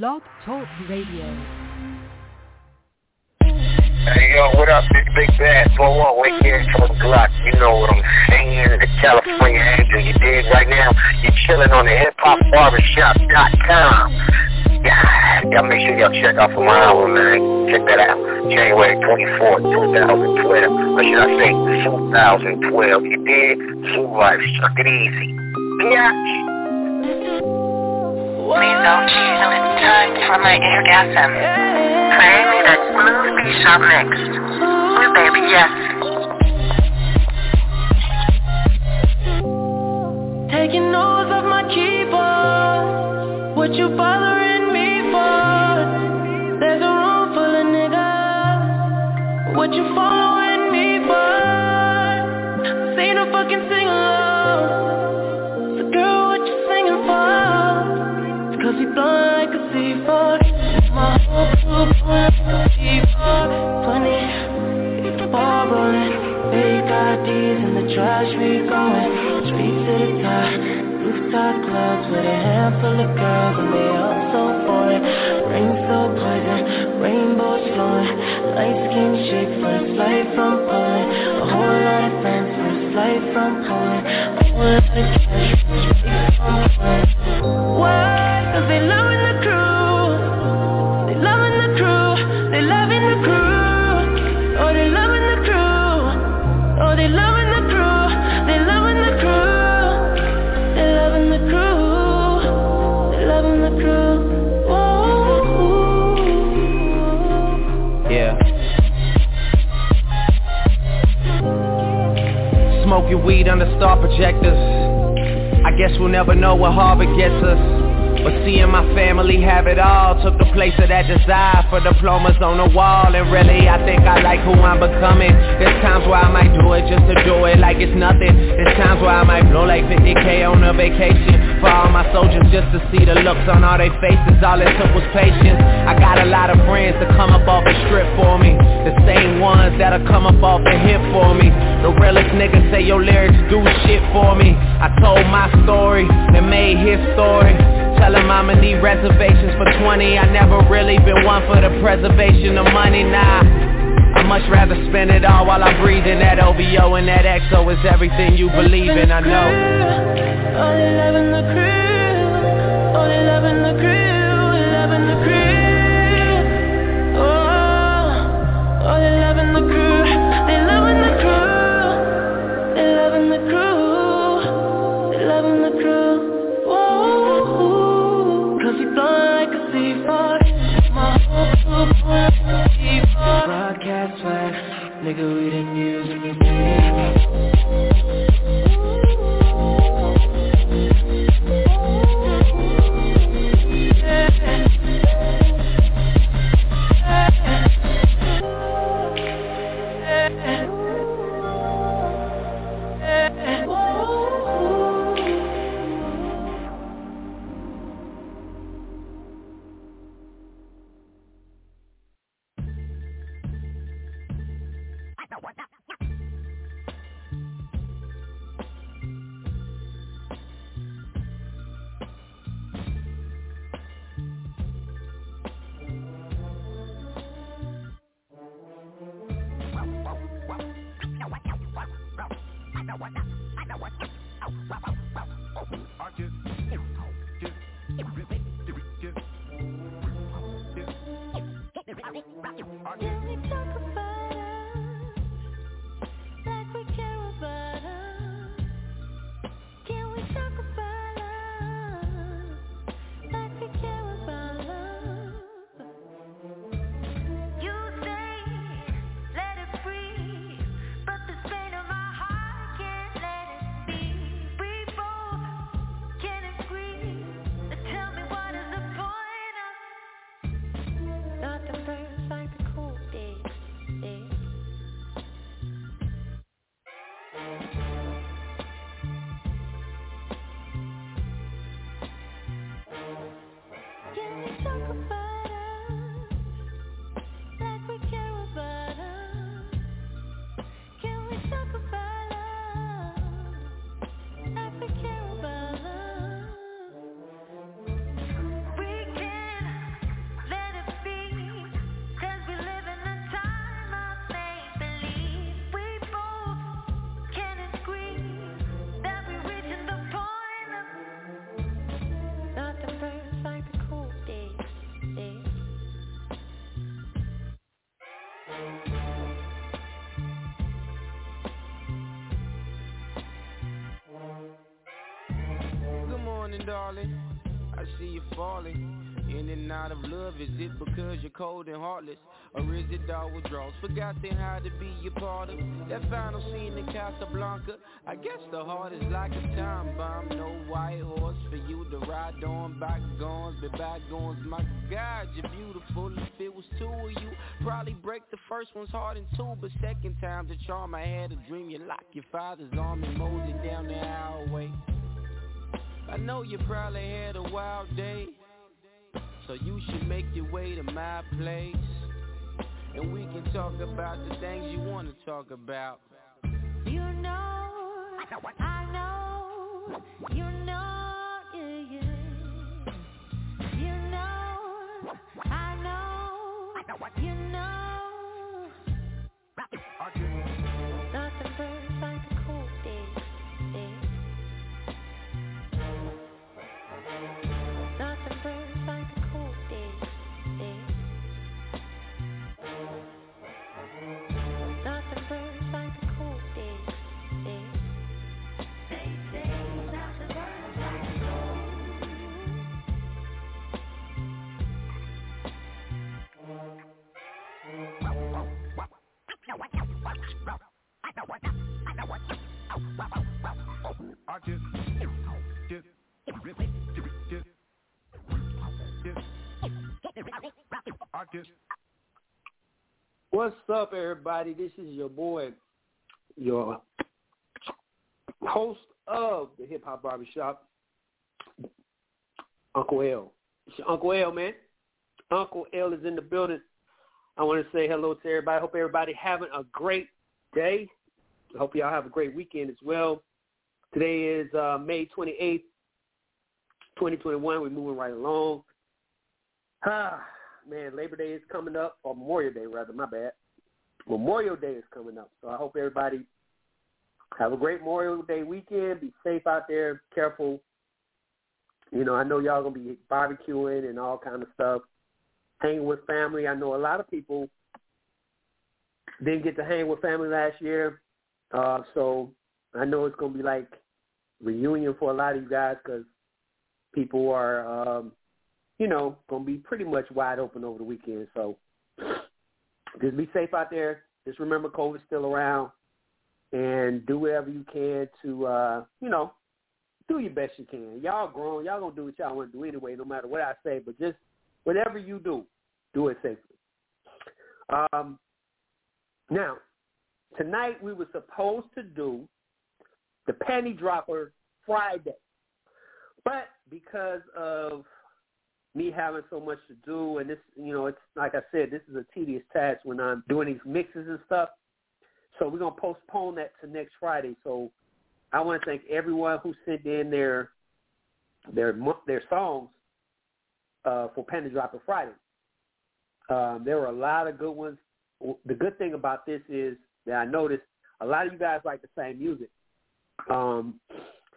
Blog Talk Radio. Hey yo, what up, big big bad four one? We're here from Glock. You know what I'm saying? The California Angel. You dig right now? You're chilling on the hip hop barbershop.com. Yeah, y'all make sure y'all check out for my album, man. Check that out. January 24th, 2012. Or should I say 2012? You did? Zoo Life, suck it easy. Biatch. Please don't till it's time for my orgasm. Play me that smooth B-sharp mix. Ooh, baby, yes. Taking notes off my keyboard. What you bothering me for? There's a room full of niggas. What you following trash, we going Street to the top, rooftop clubs With a handful of girls and they all so foreign Rain so poison, rainbows flowing Light skin chick, first flight from Poland. A whole lot of friends, from Poland. A whole lot of cash, straight from Poland weed under star projectors. I guess we'll never know what Harvard gets us. But seeing my family have it all Took the place of that desire for diplomas on the wall And really I think I like who I'm becoming There's times where I might do it just to do it like it's nothing There's times where I might blow like 50k on a vacation For all my soldiers just to see the looks on all their faces. All it took was patience. I got a lot of friends to come up off the strip for me. The same ones that'll come up off the hip for me. The realest niggas say your lyrics do shit for me. I told my story and made his story. Tell him I'ma need reservations for 20 I never really been one for the preservation of money, nah much rather spend it all while I'm breathing. That OVO and that XO is everything you believe in, I know. Oh, they loving the crew, oh, they loving the crew, they loving the crew. Oh, oh, they loving the crew, they loving the crew, they loving the crew, Broadcast swag, nigga, we didn't use morning, darling. I see you falling. In and out of love, is it because you're cold and heartless? Or is it all withdrawals? Forgotten how to be your part of that final scene in Casablanca. I guess the heart is like a time bomb. No white horse for you to ride on. Bygones, be bygones. My God, you're beautiful. If it was two of you, probably break the first one's heart in two. But second time's a charm. I had a dream. You lock your father's arm and mosey down the highway. I know you probably had a wild day. So you should make your way to my place And we can talk about the things you want to talk about You know, I know, you know, yeah, yeah What's up, everybody? This is your boy, your host of the Hip Hop Barbershop, Uncle L. It's your Uncle L, man. Uncle L is in the building. I want to say hello to everybody. Hope everybody having a great day. Hope y'all have a great weekend as well. Today is uh, May 28th, 2021. We're moving right along. Ah, man, Labor Day is coming up, or Memorial Day rather, my bad. Memorial Day is coming up. So I hope everybody have a great Memorial Day weekend. Be safe out there, careful. You know, I know y'all gonna be barbecuing and all kind of stuff. Hanging with family. I know a lot of people didn't get to hang with family last year. Uh, so I know it's gonna be like reunion for a lot of you guys because people are um, you know, gonna be pretty much wide open over the weekend. So just be safe out there. Just remember COVID's still around and do whatever you can to uh, you know, do your best you can. Y'all grown, y'all gonna do what y'all wanna do anyway, no matter what I say, but just whatever you do, do it safely. Um now, tonight we were supposed to do the panty dropper Friday. But because of me having so much to do and this you know it's like i said this is a tedious task when i'm doing these mixes and stuff so we're to postpone that to next friday so i want to thank everyone who sent in their their their songs uh, for Panty Dropper Friday. Um, there were a lot of good ones. The good thing about this is that I noticed a lot of you guys like the same music. Um,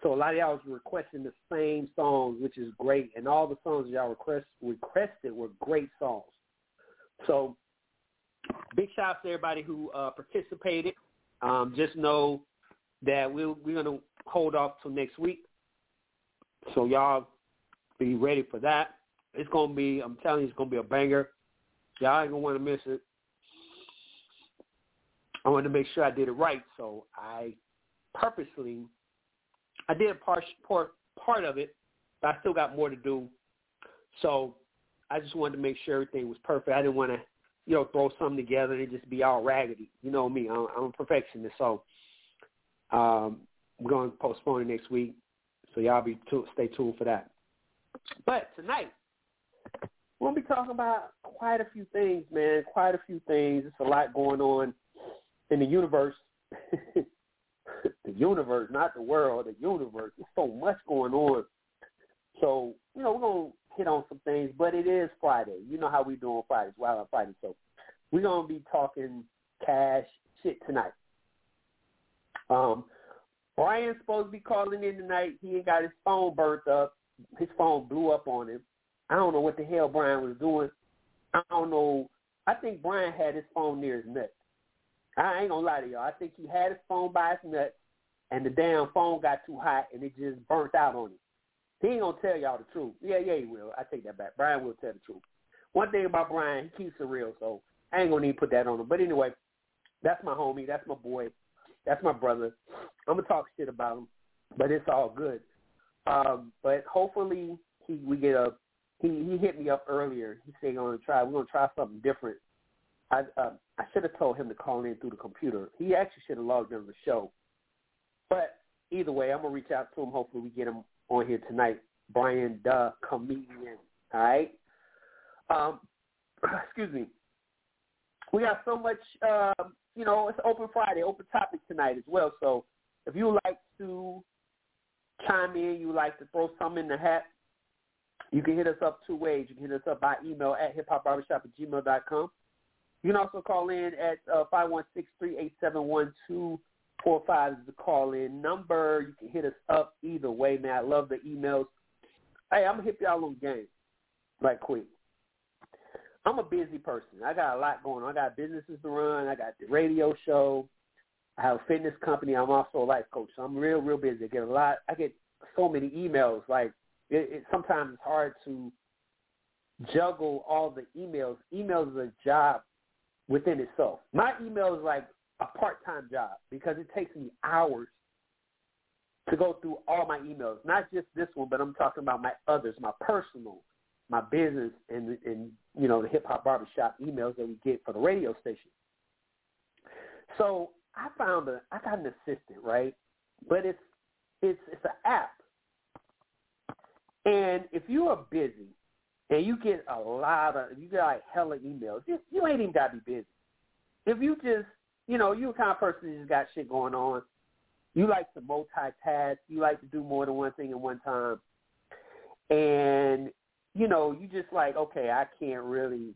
so a lot of y'all was requesting the same songs, which is great, and all the songs y'all request requested were great songs. So big shout out to everybody who uh, participated. Um, just know that we'll, we're going to hold off till next week. So y'all be ready for that. It's going to be, I'm telling you, it's going to be a banger. Y'all ain't going to want to miss it. I wanted to make sure I did it right, so I purposely I did a part, part part of it, but I still got more to do. So I just wanted to make sure everything was perfect. I didn't want to, you know, throw something together and just be all raggedy. You know me, I'm, I'm a perfectionist. So um, we're going to postpone it next week. So y'all be tu- stay tuned for that. But tonight we'll be talking about quite a few things, man. Quite a few things. There's a lot going on in the universe. the universe, not the world, the universe. There's so much going on. So, you know, we're going to hit on some things, but it is Friday. You know how we do on Fridays, Wild on Friday. So we're going to be talking cash shit tonight. Um, Brian's supposed to be calling in tonight. He ain't got his phone burnt up. His phone blew up on him. I don't know what the hell Brian was doing. I don't know. I think Brian had his phone near his neck. I ain't gonna lie to y'all. I think he had his phone by his nut, and the damn phone got too hot, and it just burnt out on him. He ain't gonna tell y'all the truth. Yeah, yeah, he will. I take that back. Brian will tell the truth. One thing about Brian, he keeps it real, so I ain't gonna to put that on him. But anyway, that's my homie. That's my boy. That's my brother. I'm gonna talk shit about him, but it's all good. Um, but hopefully he we get a he he hit me up earlier. He said gonna try we're gonna try something different. I uh, I should have told him to call in through the computer. He actually should have logged into the show. But either way, I'm gonna reach out to him. Hopefully we get him on here tonight. Brian the comedian. All right. Um, excuse me. We got so much. Um, you know, it's Open Friday, open topic tonight as well. So if you like to chime in, you like to throw something in the hat, you can hit us up two ways. You can hit us up by email at hiphopbarbershop at gmail.com. You can also call in at uh, 516-387-1245 is the call-in number. You can hit us up either way, man. I love the emails. Hey, I'm going to hit y'all on game right quick. I'm a busy person. I got a lot going on. I got businesses to run. I got the radio show. I have a fitness company. I'm also a life coach. So I'm real, real busy. I get a lot. I get so many emails. Like it, it sometimes it's hard to juggle all the emails. Emails is a job within itself. My email is like a part-time job because it takes me hours to go through all my emails. Not just this one, but I'm talking about my others, my personal my business and and you know the hip hop barbershop emails that we get for the radio station. So I found a I got an assistant, right? But it's it's it's an app. And if you are busy and you get a lot of you get like hella emails, you, you ain't even gotta be busy. If you just you know, you a kind of person who just got shit going on, you like to multitask, you like to do more than one thing at one time. And you know, you just like, okay, I can't really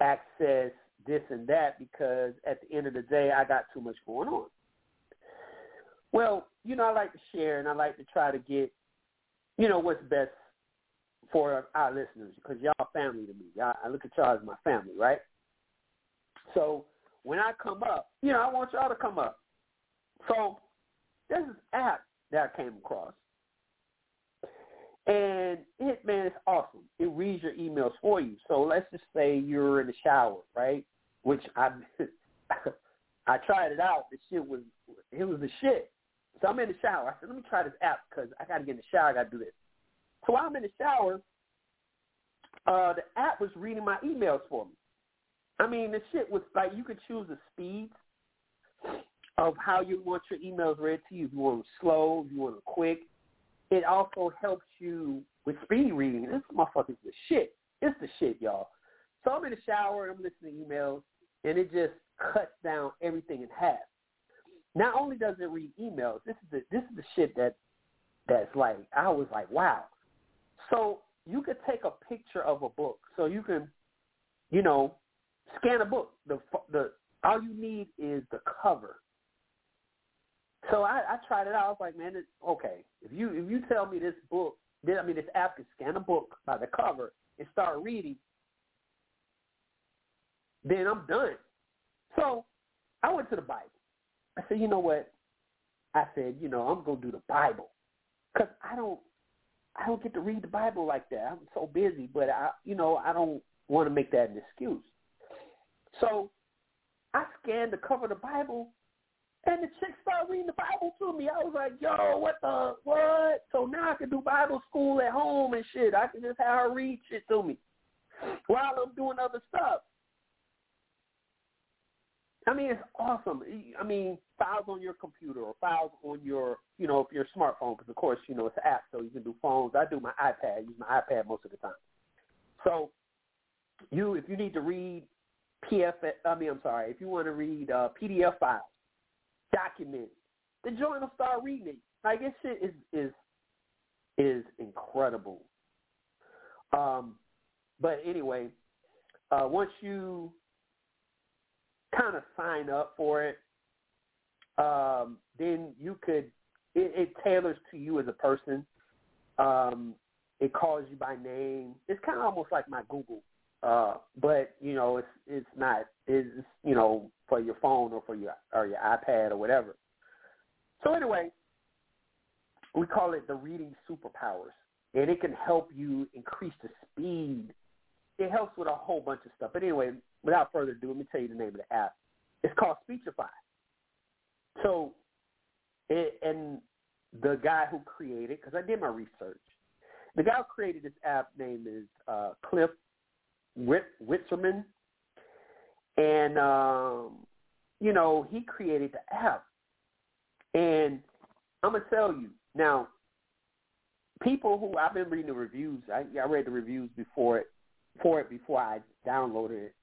access this and that because at the end of the day, I got too much going on. Well, you know, I like to share and I like to try to get, you know, what's best for our listeners because y'all family to me. Y'all, I look at y'all as my family, right? So when I come up, you know, I want y'all to come up. So there's this app that I came across and it, man, it's awesome. It reads your emails for you. So let's just say you're in the shower, right? Which I I tried it out. The shit was it was the shit. So I'm in the shower. I said, let me try this app because I got to get in the shower. I got to do this. So while I'm in the shower, uh, the app was reading my emails for me. I mean, the shit was like you could choose the speed of how you want your emails read to you. If you want them slow, if you want them quick, it also helps you with speed reading. This motherfucker's the shit. It's the shit, y'all. So I'm in the shower, I'm listening to emails, and it just cuts down everything in half. Not only does it read emails, this is the this is the shit that that's like I was like, wow. So you could take a picture of a book. So you can, you know, scan a book. The the all you need is the cover so I, I tried it out. I was like, man, it's, okay. If you if you tell me this book, I mean this app can scan a book by the cover and start reading, then I'm done. So I went to the Bible. I said, you know what? I said, you know, I'm gonna do the Bible because I don't I don't get to read the Bible like that. I'm so busy, but I you know I don't want to make that an excuse. So I scanned the cover of the Bible and the chick started reading the Bible to me. I was like, yo, what the, what? So now I can do Bible school at home and shit. I can just have her read shit to me while I'm doing other stuff. I mean, it's awesome. I mean, files on your computer or files on your, you know, if your smartphone, because of course, you know, it's an app, so you can do phones. I do my iPad, use my iPad most of the time. So, you, if you need to read PF, I mean, I'm sorry, if you want to read uh, PDF files, documented. The joint will start reading it. Like this shit is is is incredible. Um, but anyway, uh, once you kind of sign up for it, um, then you could it, it tailors to you as a person. Um, it calls you by name. It's kind of almost like my Google, uh, but you know, it's it's not. It's you know for your phone or for your or your iPad or whatever. So anyway, we call it the reading superpowers. and it can help you increase the speed. It helps with a whole bunch of stuff. But anyway, without further ado, let me tell you the name of the app. It's called Speechify. So, it, and the guy who created, because I did my research, the guy who created this app name is uh, Cliff Witzerman, and um, you know he created the app. And I'm gonna tell you now, people who I've been reading the reviews. I, I read the reviews before it for it before I downloaded it,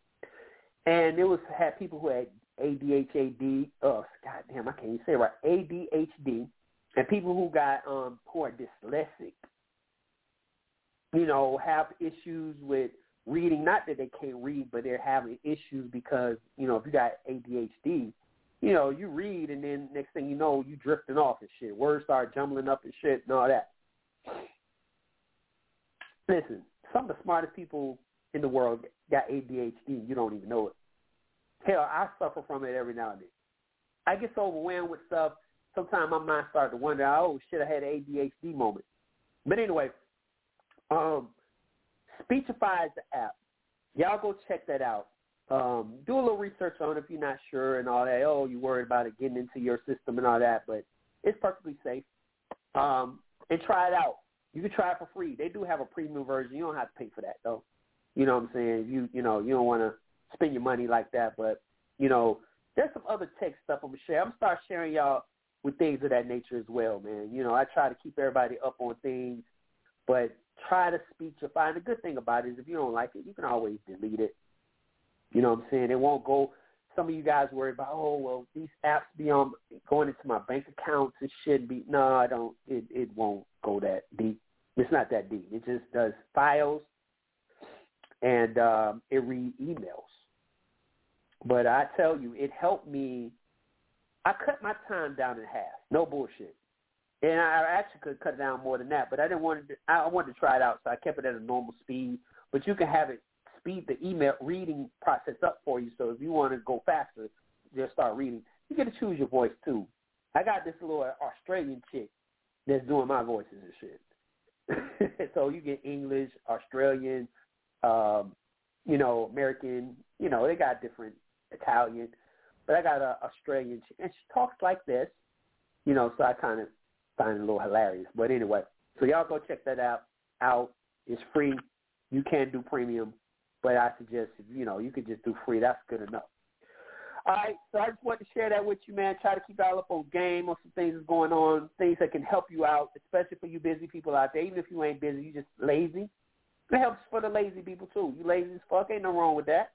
and it was had people who had ADHD. Oh, goddamn, I can't even say it right. ADHD, and people who got um who are dyslexic. You know, have issues with reading. Not that they can't read, but they're having issues because you know if you got ADHD, you know you read and then next thing you know you drifting off and shit. Words start jumbling up and shit and all that. Listen, some of the smartest people in the world got ADHD. You don't even know it. Hell, I suffer from it every now and then. I get so overwhelmed with stuff. Sometimes my mind starts to wonder, oh shit, I had an ADHD moment. But anyway, um, Speechify is the app. Y'all go check that out. Um, do a little research on it if you're not sure and all that. Oh, you worried about it getting into your system and all that, but it's perfectly safe. Um, and try it out. You can try it for free. They do have a premium version. You don't have to pay for that though. You know what I'm saying? You you know you don't want to spend your money like that, but you know there's some other tech stuff I'm gonna share. I'm gonna start sharing y'all with things of that nature as well, man. You know I try to keep everybody up on things, but try to Speechify. The good thing about it is if you don't like it, you can always delete it. You know what I'm saying? It won't go. Some of you guys worry about, oh well, these apps be on going into my bank accounts. It should be. No, I don't. It it won't go that deep. It's not that deep. It just does files and um, it read emails. But I tell you, it helped me. I cut my time down in half. No bullshit. And I actually could cut down more than that, but I didn't want to. I wanted to try it out, so I kept it at a normal speed. But you can have it speed the email reading process up for you. So if you want to go faster, just start reading. You get to choose your voice too. I got this little Australian chick that's doing my voices and shit. so you get English, Australian, um, you know, American, you know, they got different Italian, but I got a Australian, and she talks like this, you know, so I kind of find it a little hilarious. But anyway, so y'all go check that out. Out, it's free. You can do premium, but I suggest you know you could just do free. That's good enough. All right, so I just wanted to share that with you, man. Try to keep y'all up on game on some things that's going on, things that can help you out, especially for you busy people out there. Even if you ain't busy, you just lazy. It helps for the lazy people too. You lazy as fuck, ain't no wrong with that.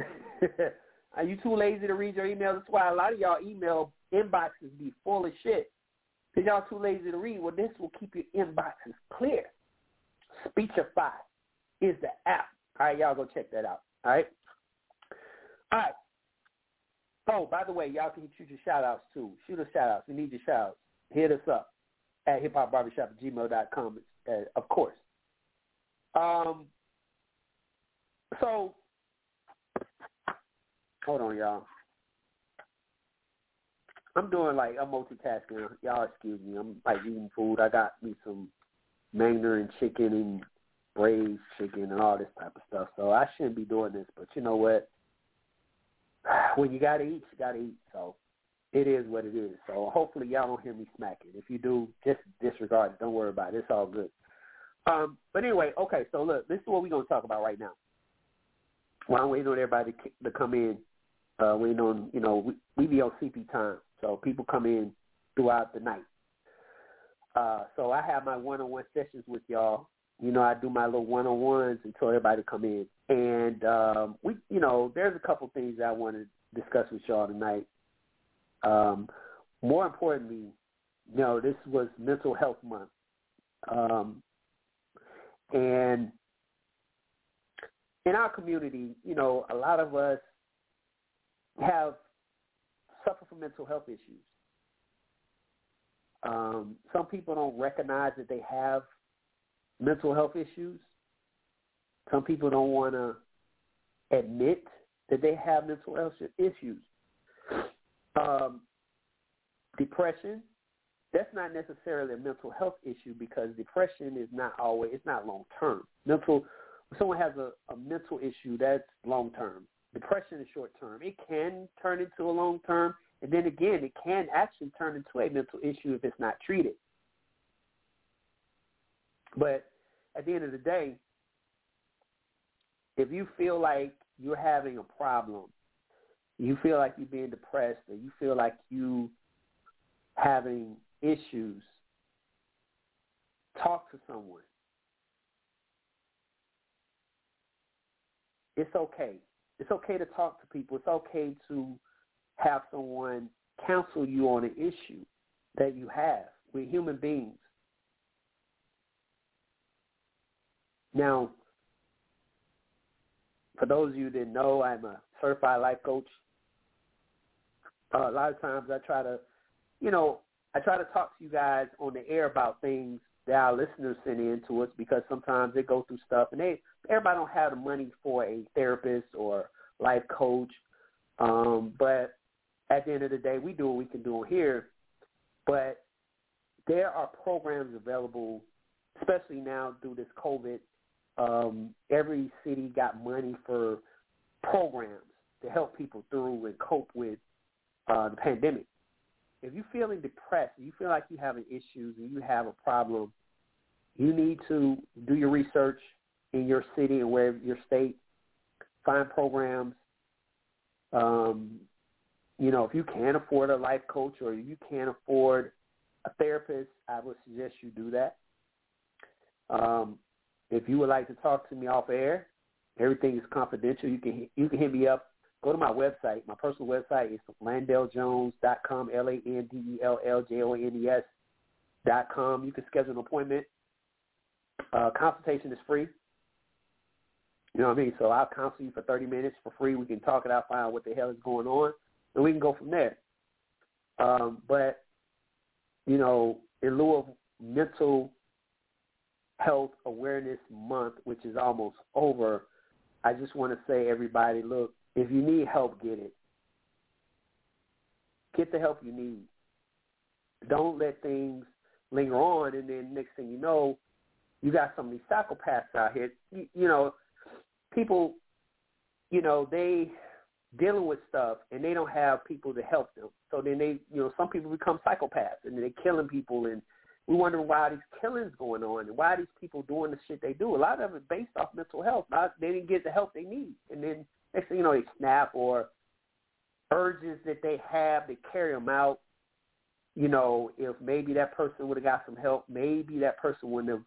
Are you too lazy to read your emails? That's why a lot of y'all email inboxes be full of shit. Because y'all too lazy to read. Well, this will keep your inboxes clear. Speechify is the app. All right, y'all go check that out. All right? All right. Oh, by the way, y'all can shoot your shout outs too. Shoot us shout outs. We need your shout outs. Hit us up at hiphopbarbershop at gmail.com, uh, of course. Um, so, hold on, y'all. I'm doing like I'm multitasking. Y'all excuse me. I'm like eating food. I got me some Mandarin chicken and braised chicken and all this type of stuff. So I shouldn't be doing this, but you know what? when you gotta eat, you gotta eat. So it is what it is. So hopefully y'all don't hear me smacking. If you do, just disregard it. Don't worry about it. It's all good. Um, but anyway, okay. So look, this is what we're gonna talk about right now. While I'm waiting on everybody to come in, uh, waiting on you know we, we be on CP time, so people come in throughout the night. Uh, so I have my one-on-one sessions with y'all. You know, I do my little one-on-ones until everybody come in. And um, we, you know, there's a couple things I want to discuss with y'all tonight. Um, more importantly, you know, this was Mental Health Month, um, and in our community, you know, a lot of us have suffer from mental health issues. Um, some people don't recognize that they have mental health issues. Some people don't want to admit that they have mental health issues. Um, depression that's not necessarily a mental health issue because depression is not always it's not long term. Mental if someone has a, a mental issue that's long term. Depression is short term. It can turn into a long term and then again it can actually turn into a mental issue if it's not treated. But at the end of the day, if you feel like you're having a problem, you feel like you're being depressed, or you feel like you having issues, talk to someone. It's okay. It's okay to talk to people. It's okay to have someone counsel you on an issue that you have. We're human beings. Now, for those of you that know, I'm a certified life coach. Uh, a lot of times I try to, you know, I try to talk to you guys on the air about things that our listeners send in to us because sometimes they go through stuff and they everybody don't have the money for a therapist or life coach. Um, but at the end of the day, we do what we can do here. But there are programs available, especially now through this COVID. Um, every city got money for programs to help people through and cope with uh, the pandemic if you're feeling depressed, you feel like you're having issues and you have a problem, you need to do your research in your city and where your state, find programs. Um, you know, if you can't afford a life coach or you can't afford a therapist, I would suggest you do that. Um, if you would like to talk to me off air, everything is confidential. You can you can hit me up go to my website. My personal website is landelljones.com, L-A-N-D-E-L-L-J-O-N-E-S dot com. You can schedule an appointment. Uh, consultation is free. You know what I mean? So I'll counsel you for 30 minutes for free. We can talk it out, find out what the hell is going on, and we can go from there. Um, but, you know, in lieu of mental health awareness month, which is almost over, I just want to say, everybody, look, if you need help, get it. Get the help you need. Don't let things linger on, and then next thing you know, you got some of these psychopaths out here. You, you know, people, you know, they dealing with stuff and they don't have people to help them. So then they, you know, some people become psychopaths and they're killing people and we wonder why these killings going on and why these people doing the shit they do. A lot of it based off mental health. Not, they didn't get the help they need, and then next thing you know, they snap or urges that they have, they carry them out. You know, if maybe that person would have got some help, maybe that person wouldn't have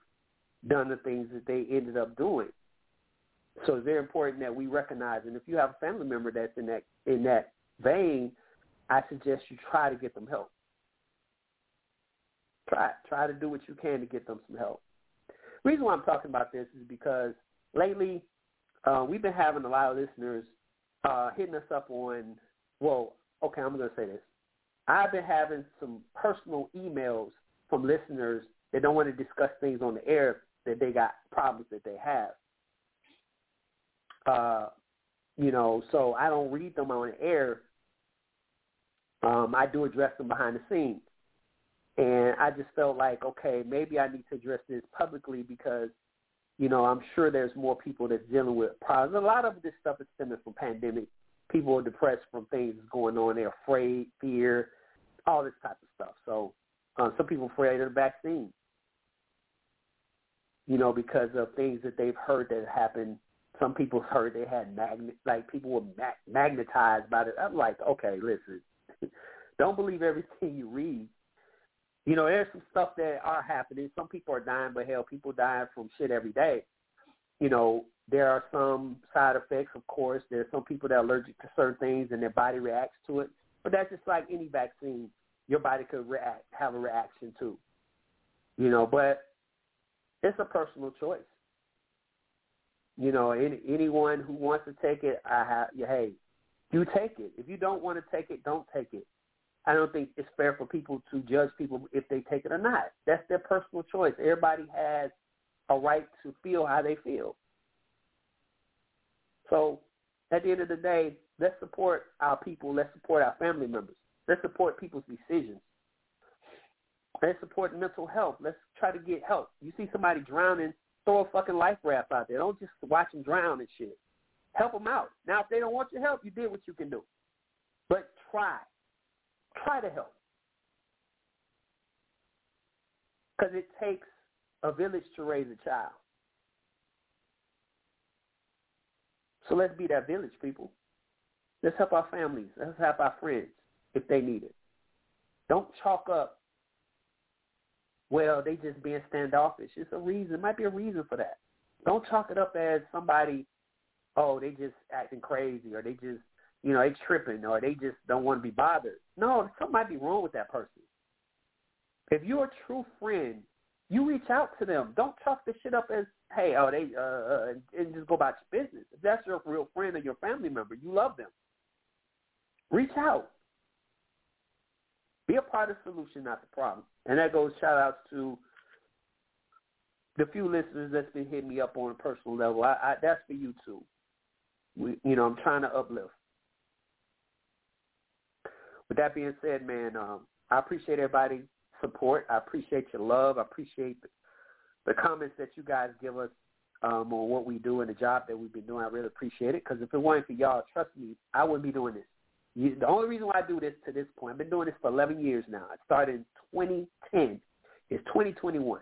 done the things that they ended up doing. So it's very important that we recognize, and if you have a family member that's in that in that vein, I suggest you try to get them help. Try try to do what you can to get them some help. The reason why I'm talking about this is because lately uh, we've been having a lot of listeners uh, hitting us up on. Well, okay, I'm going to say this. I've been having some personal emails from listeners that don't want to discuss things on the air that they got problems that they have. Uh, you know, so I don't read them on the air. Um, I do address them behind the scenes. And I just felt like, okay, maybe I need to address this publicly because you know, I'm sure there's more people that's dealing with problems. A lot of this stuff is stemming from pandemic. People are depressed from things going on. They're afraid, fear, all this type of stuff. So uh, some people afraid of the vaccine, you know, because of things that they've heard that happened. Some people heard they had magnet, like people were mag- magnetized by it. I'm like, okay, listen, don't believe everything you read you know, there's some stuff that are happening. Some people are dying, but hell, people die from shit every day. You know, there are some side effects, of course. There's some people that are allergic to certain things and their body reacts to it. But that's just like any vaccine. Your body could react, have a reaction to. You know, but it's a personal choice. You know, any, anyone who wants to take it, I have, hey, you take it. If you don't want to take it, don't take it. I don't think it's fair for people to judge people if they take it or not. That's their personal choice. Everybody has a right to feel how they feel. So at the end of the day, let's support our people. Let's support our family members. Let's support people's decisions. Let's support mental health. Let's try to get help. You see somebody drowning, throw a fucking life raft out there. Don't just watch them drown and shit. Help them out. Now, if they don't want your help, you did what you can do. But try. Try to help. Because it takes a village to raise a child. So let's be that village, people. Let's help our families. Let's help our friends if they need it. Don't chalk up, well, they just being standoffish. It's a reason. It might be a reason for that. Don't chalk it up as somebody, oh, they just acting crazy or they just, you know, they tripping or they just don't want to be bothered. No, something might be wrong with that person. If you're a true friend, you reach out to them. Don't chalk this shit up as, hey, oh, they, uh, uh, and just go about your business. If that's your real friend or your family member, you love them. Reach out. Be a part of the solution, not the problem. And that goes shout outs to the few listeners that's been hitting me up on a personal level. I, I that's for you too. We, you know, I'm trying to uplift. With that being said, man, um, I appreciate everybody support. I appreciate your love. I appreciate the, comments that you guys give us um, on what we do and the job that we've been doing. I really appreciate it because if it weren't for y'all, trust me, I wouldn't be doing this. You, the only reason why I do this to this point, I've been doing this for 11 years now. I started in 2010. It's 2021.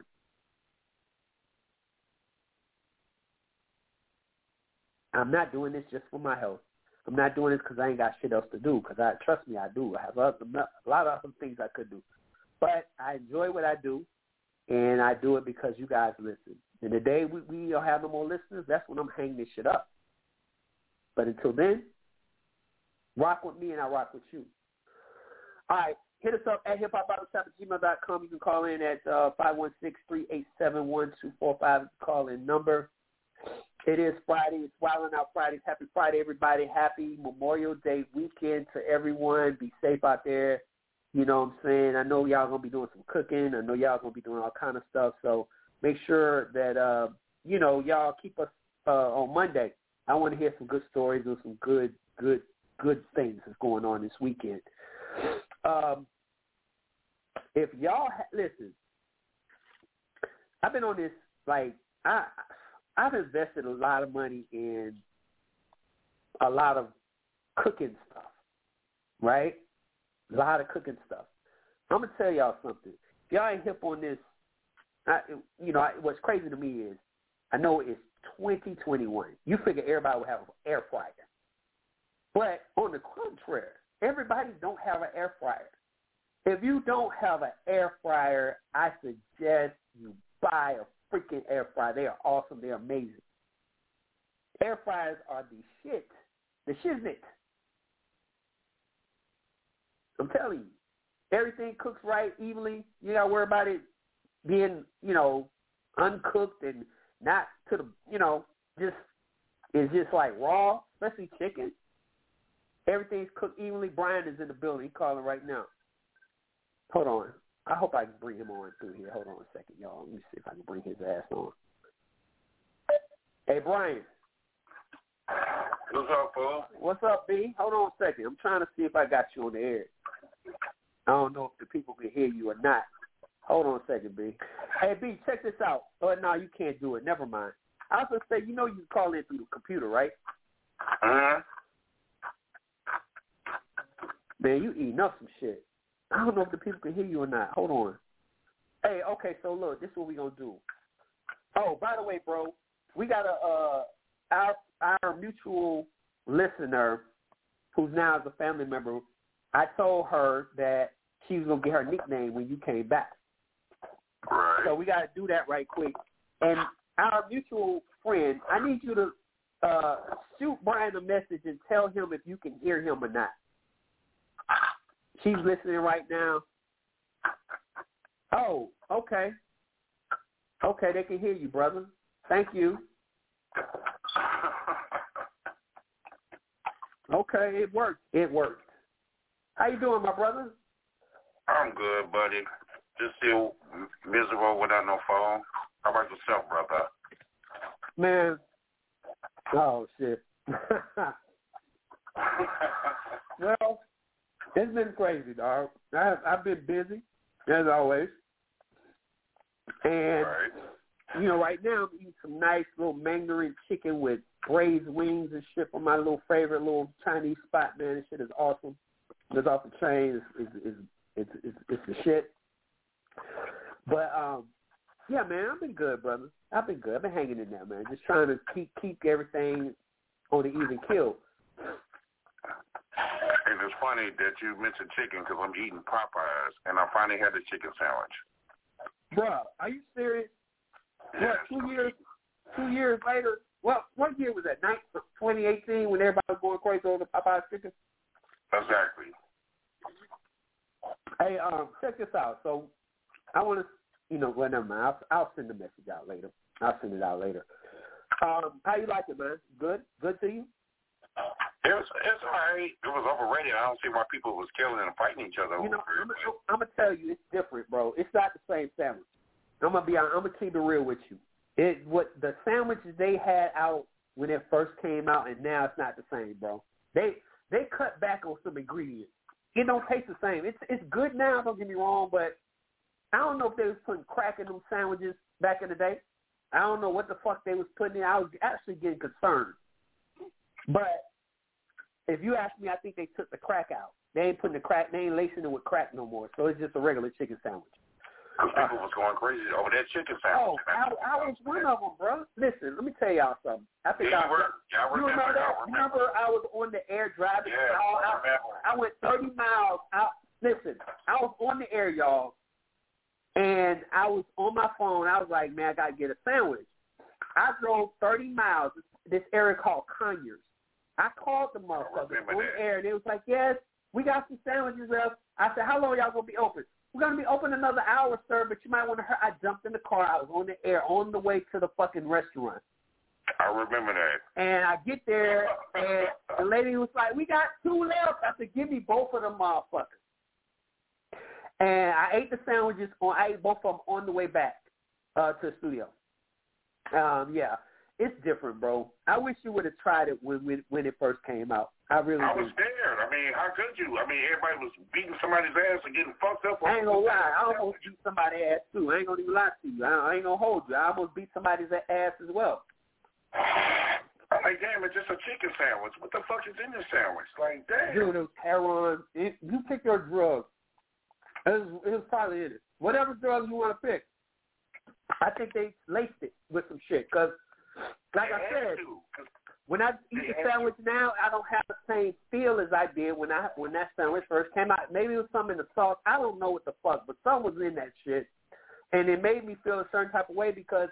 I'm not doing this just for my health. I'm not doing this because I ain't got shit else to do. Because I trust me, I do. I have a, a lot of other things I could do. But I enjoy what I do, and I do it because you guys listen. And the day we, we don't have no more listeners, that's when I'm hanging this shit up. But until then, rock with me and I rock with you. All right, hit us up at hiphopbarbershop at gmail.com. You can call in at uh, 516-387-1245. Call in number. It is Friday. It's Wilding Out Fridays. Happy Friday, everybody. Happy Memorial Day weekend to everyone. Be safe out there. You know what I'm saying? I know y'all gonna be doing some cooking. I know y'all gonna be doing all kind of stuff. So make sure that uh, you know y'all keep us uh, on Monday. I want to hear some good stories and some good, good, good things that's going on this weekend. Um, if y'all ha- listen, I've been on this like I I've invested a lot of money in a lot of cooking stuff, right? A lot of cooking stuff. I'm gonna tell y'all something. If y'all ain't hip on this, I, you know I, what's crazy to me is I know it's 2021. You figure everybody will have an air fryer, but on the contrary, everybody don't have an air fryer. If you don't have an air fryer, I suggest you buy a freaking air fryer. They are awesome. They're amazing. Air fryers are the shit. The shiznit. I'm telling you, everything cooks right, evenly. You got to worry about it being, you know, uncooked and not to the, you know, just it's just like raw, especially chicken. Everything's cooked evenly. Brian is in the building. He's calling right now. Hold on. I hope I can bring him on through here. Hold on a second, y'all. Let me see if I can bring his ass on. Hey, Brian. What's up, fool? What's up, B? Hold on a second. I'm trying to see if I got you on the air. I don't know if the people can hear you or not. Hold on a second, B. Hey, B, check this out. Oh, no, you can't do it. Never mind. I was going to say, you know you can call in through the computer, right? Uh-huh. Man, you eating up some shit. I don't know if the people can hear you or not. Hold on. Hey, okay, so look, this is what we gonna do. Oh, by the way, bro, we got a uh our our mutual listener who's now is a family member. I told her that she was gonna get her nickname when you came back. Right. So we gotta do that right quick. And our mutual friend, I need you to uh shoot Brian a message and tell him if you can hear him or not. She's listening right now. Oh, okay. Okay, they can hear you, brother. Thank you. Okay, it worked. It worked. How you doing, my brother? I'm good, buddy. Just still miserable without no phone. How about yourself, brother? Man. Oh shit. well, it's been crazy, dog. I, I've been busy as always. And Right. you know, right now I'm eating some nice little Mandarin chicken with braised wings and shit from my little favorite little Chinese spot. Man, this shit is awesome. It's off the chain. It's it's it's it's, it's, it's the shit. But um, yeah, man, I've been good, brother. I've been good. I've been hanging in there, man. Just trying to keep keep everything on the even kill. It's funny that you mentioned chicken because I'm eating Popeyes, and I finally had the chicken sandwich. Bruh, are you serious? Yes. What, two years two years later well, what year was that? Twenty eighteen when everybody was going crazy over the Popeye's chicken? Exactly. Hey, um, check this out. So I wanna you know, well never mind. I'll, I'll send the message out later. I'll send it out later. Um, how you like it, man? Good? Good to you? It was it's all right. It was overrated. I don't see why people was killing and fighting each other You know, over I'm. I'm, I'm gonna tell you, it's different, bro. It's not the same sandwich. I'm gonna be, I'm gonna keep it real with you. It what the sandwiches they had out when it first came out, and now it's not the same, bro. They they cut back on some ingredients. It don't taste the same. It's it's good now. Don't get me wrong, but I don't know if they was putting crack in them sandwiches back in the day. I don't know what the fuck they was putting in. I was actually getting concerned. But if you ask me, I think they took the crack out. They ain't putting the crack. They ain't lacing it with crack no more. So it's just a regular chicken sandwich. Because people was going crazy over that chicken Oh, sandwich. I, I was one of them, bro. Listen, let me tell y'all something. I think Yeah, I, you were. Yeah, I you remember. remember that? I remember. Remember, I was on the air driving. Yeah, all I remember. I went 30 miles out. Listen, I was on the air, y'all, and I was on my phone. I was like, man, I got to get a sandwich. I drove 30 miles, this area called Conyers. I called the motherfuckers on the air, and they was like, yes, we got some sandwiches left. I said, how long y'all going to be open? We're going to be open another hour, sir, but you might want to hurry. I jumped in the car. I was on the air on the way to the fucking restaurant. I remember that. And I get there, and the lady was like, "We got two left." I said, "Give me both of them motherfuckers." And I ate the sandwiches. On I ate both of them on the way back uh, to the studio. Um, yeah, it's different, bro. I wish you would have tried it when when, when it first came out. I really I do. was scared. I mean, how could you? I mean, everybody was beating somebody's ass and getting fucked up. I ain't gonna lie. I almost beat somebody's ass too. I ain't gonna even lie to you. I, I ain't gonna hold you. I almost beat somebody's ass as well. I'm like, damn, it's just a chicken sandwich. What the fuck is in this sandwich? Like, damn. Dude, it was heroin. It, you pick your drug. It was, it was probably in it. Whatever drug you want to pick. I think they laced it with some shit. Because, like I said, to, when I eat the sandwich now, I don't have the same feel as I did when I when that sandwich first came out. Maybe it was something in the sauce. I don't know what the fuck, but something was in that shit, and it made me feel a certain type of way because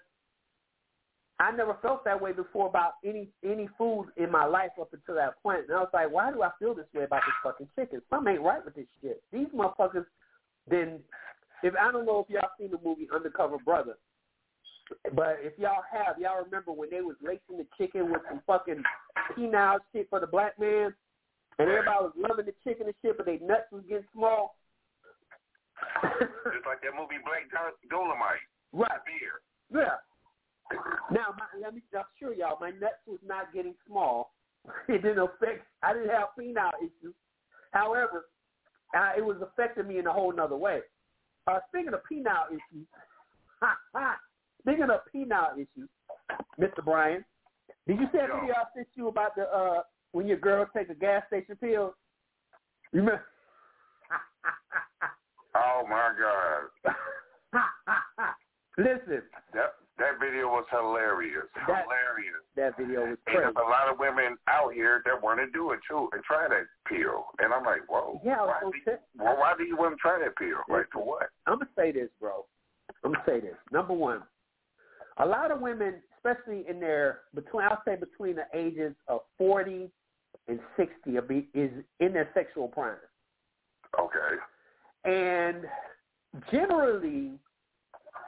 I never felt that way before about any any food in my life up until that point. And I was like, why do I feel this way about this fucking chicken? Something ain't right with this shit. These motherfuckers. Then, if I don't know if y'all seen the movie Undercover Brother, but if y'all have, y'all remember when they was lacing the chicken with some fucking penile shit for the black man, and everybody was loving the chicken and shit, but they nuts was getting small. It's like that movie Black Dol- Dolomite. right. Beer. Yeah. Now, my, let me. I'm sure y'all, my nuts was not getting small. It didn't affect. I didn't have penile issues. However, uh, it was affecting me in a whole nother way. Uh, speaking of penile issues, ha, ha, speaking of penile issues, Mr. Brian, did you see that video I sent you about the uh, when your girl take a gas station pill? You remember? Oh my god. Listen, That that video was hilarious. That- hilarious. that video was And there's a lot of women out here that want to do it too and try that pill. And I'm like, whoa. Yeah, why, gonna do you, well, why do you want to try that pill? Like for what? I'm gonna say this, bro. I'm gonna say this. Number one, a lot of women, especially in their between, I'll say between the ages of 40 and 60, is in their sexual prime, Okay. and generally,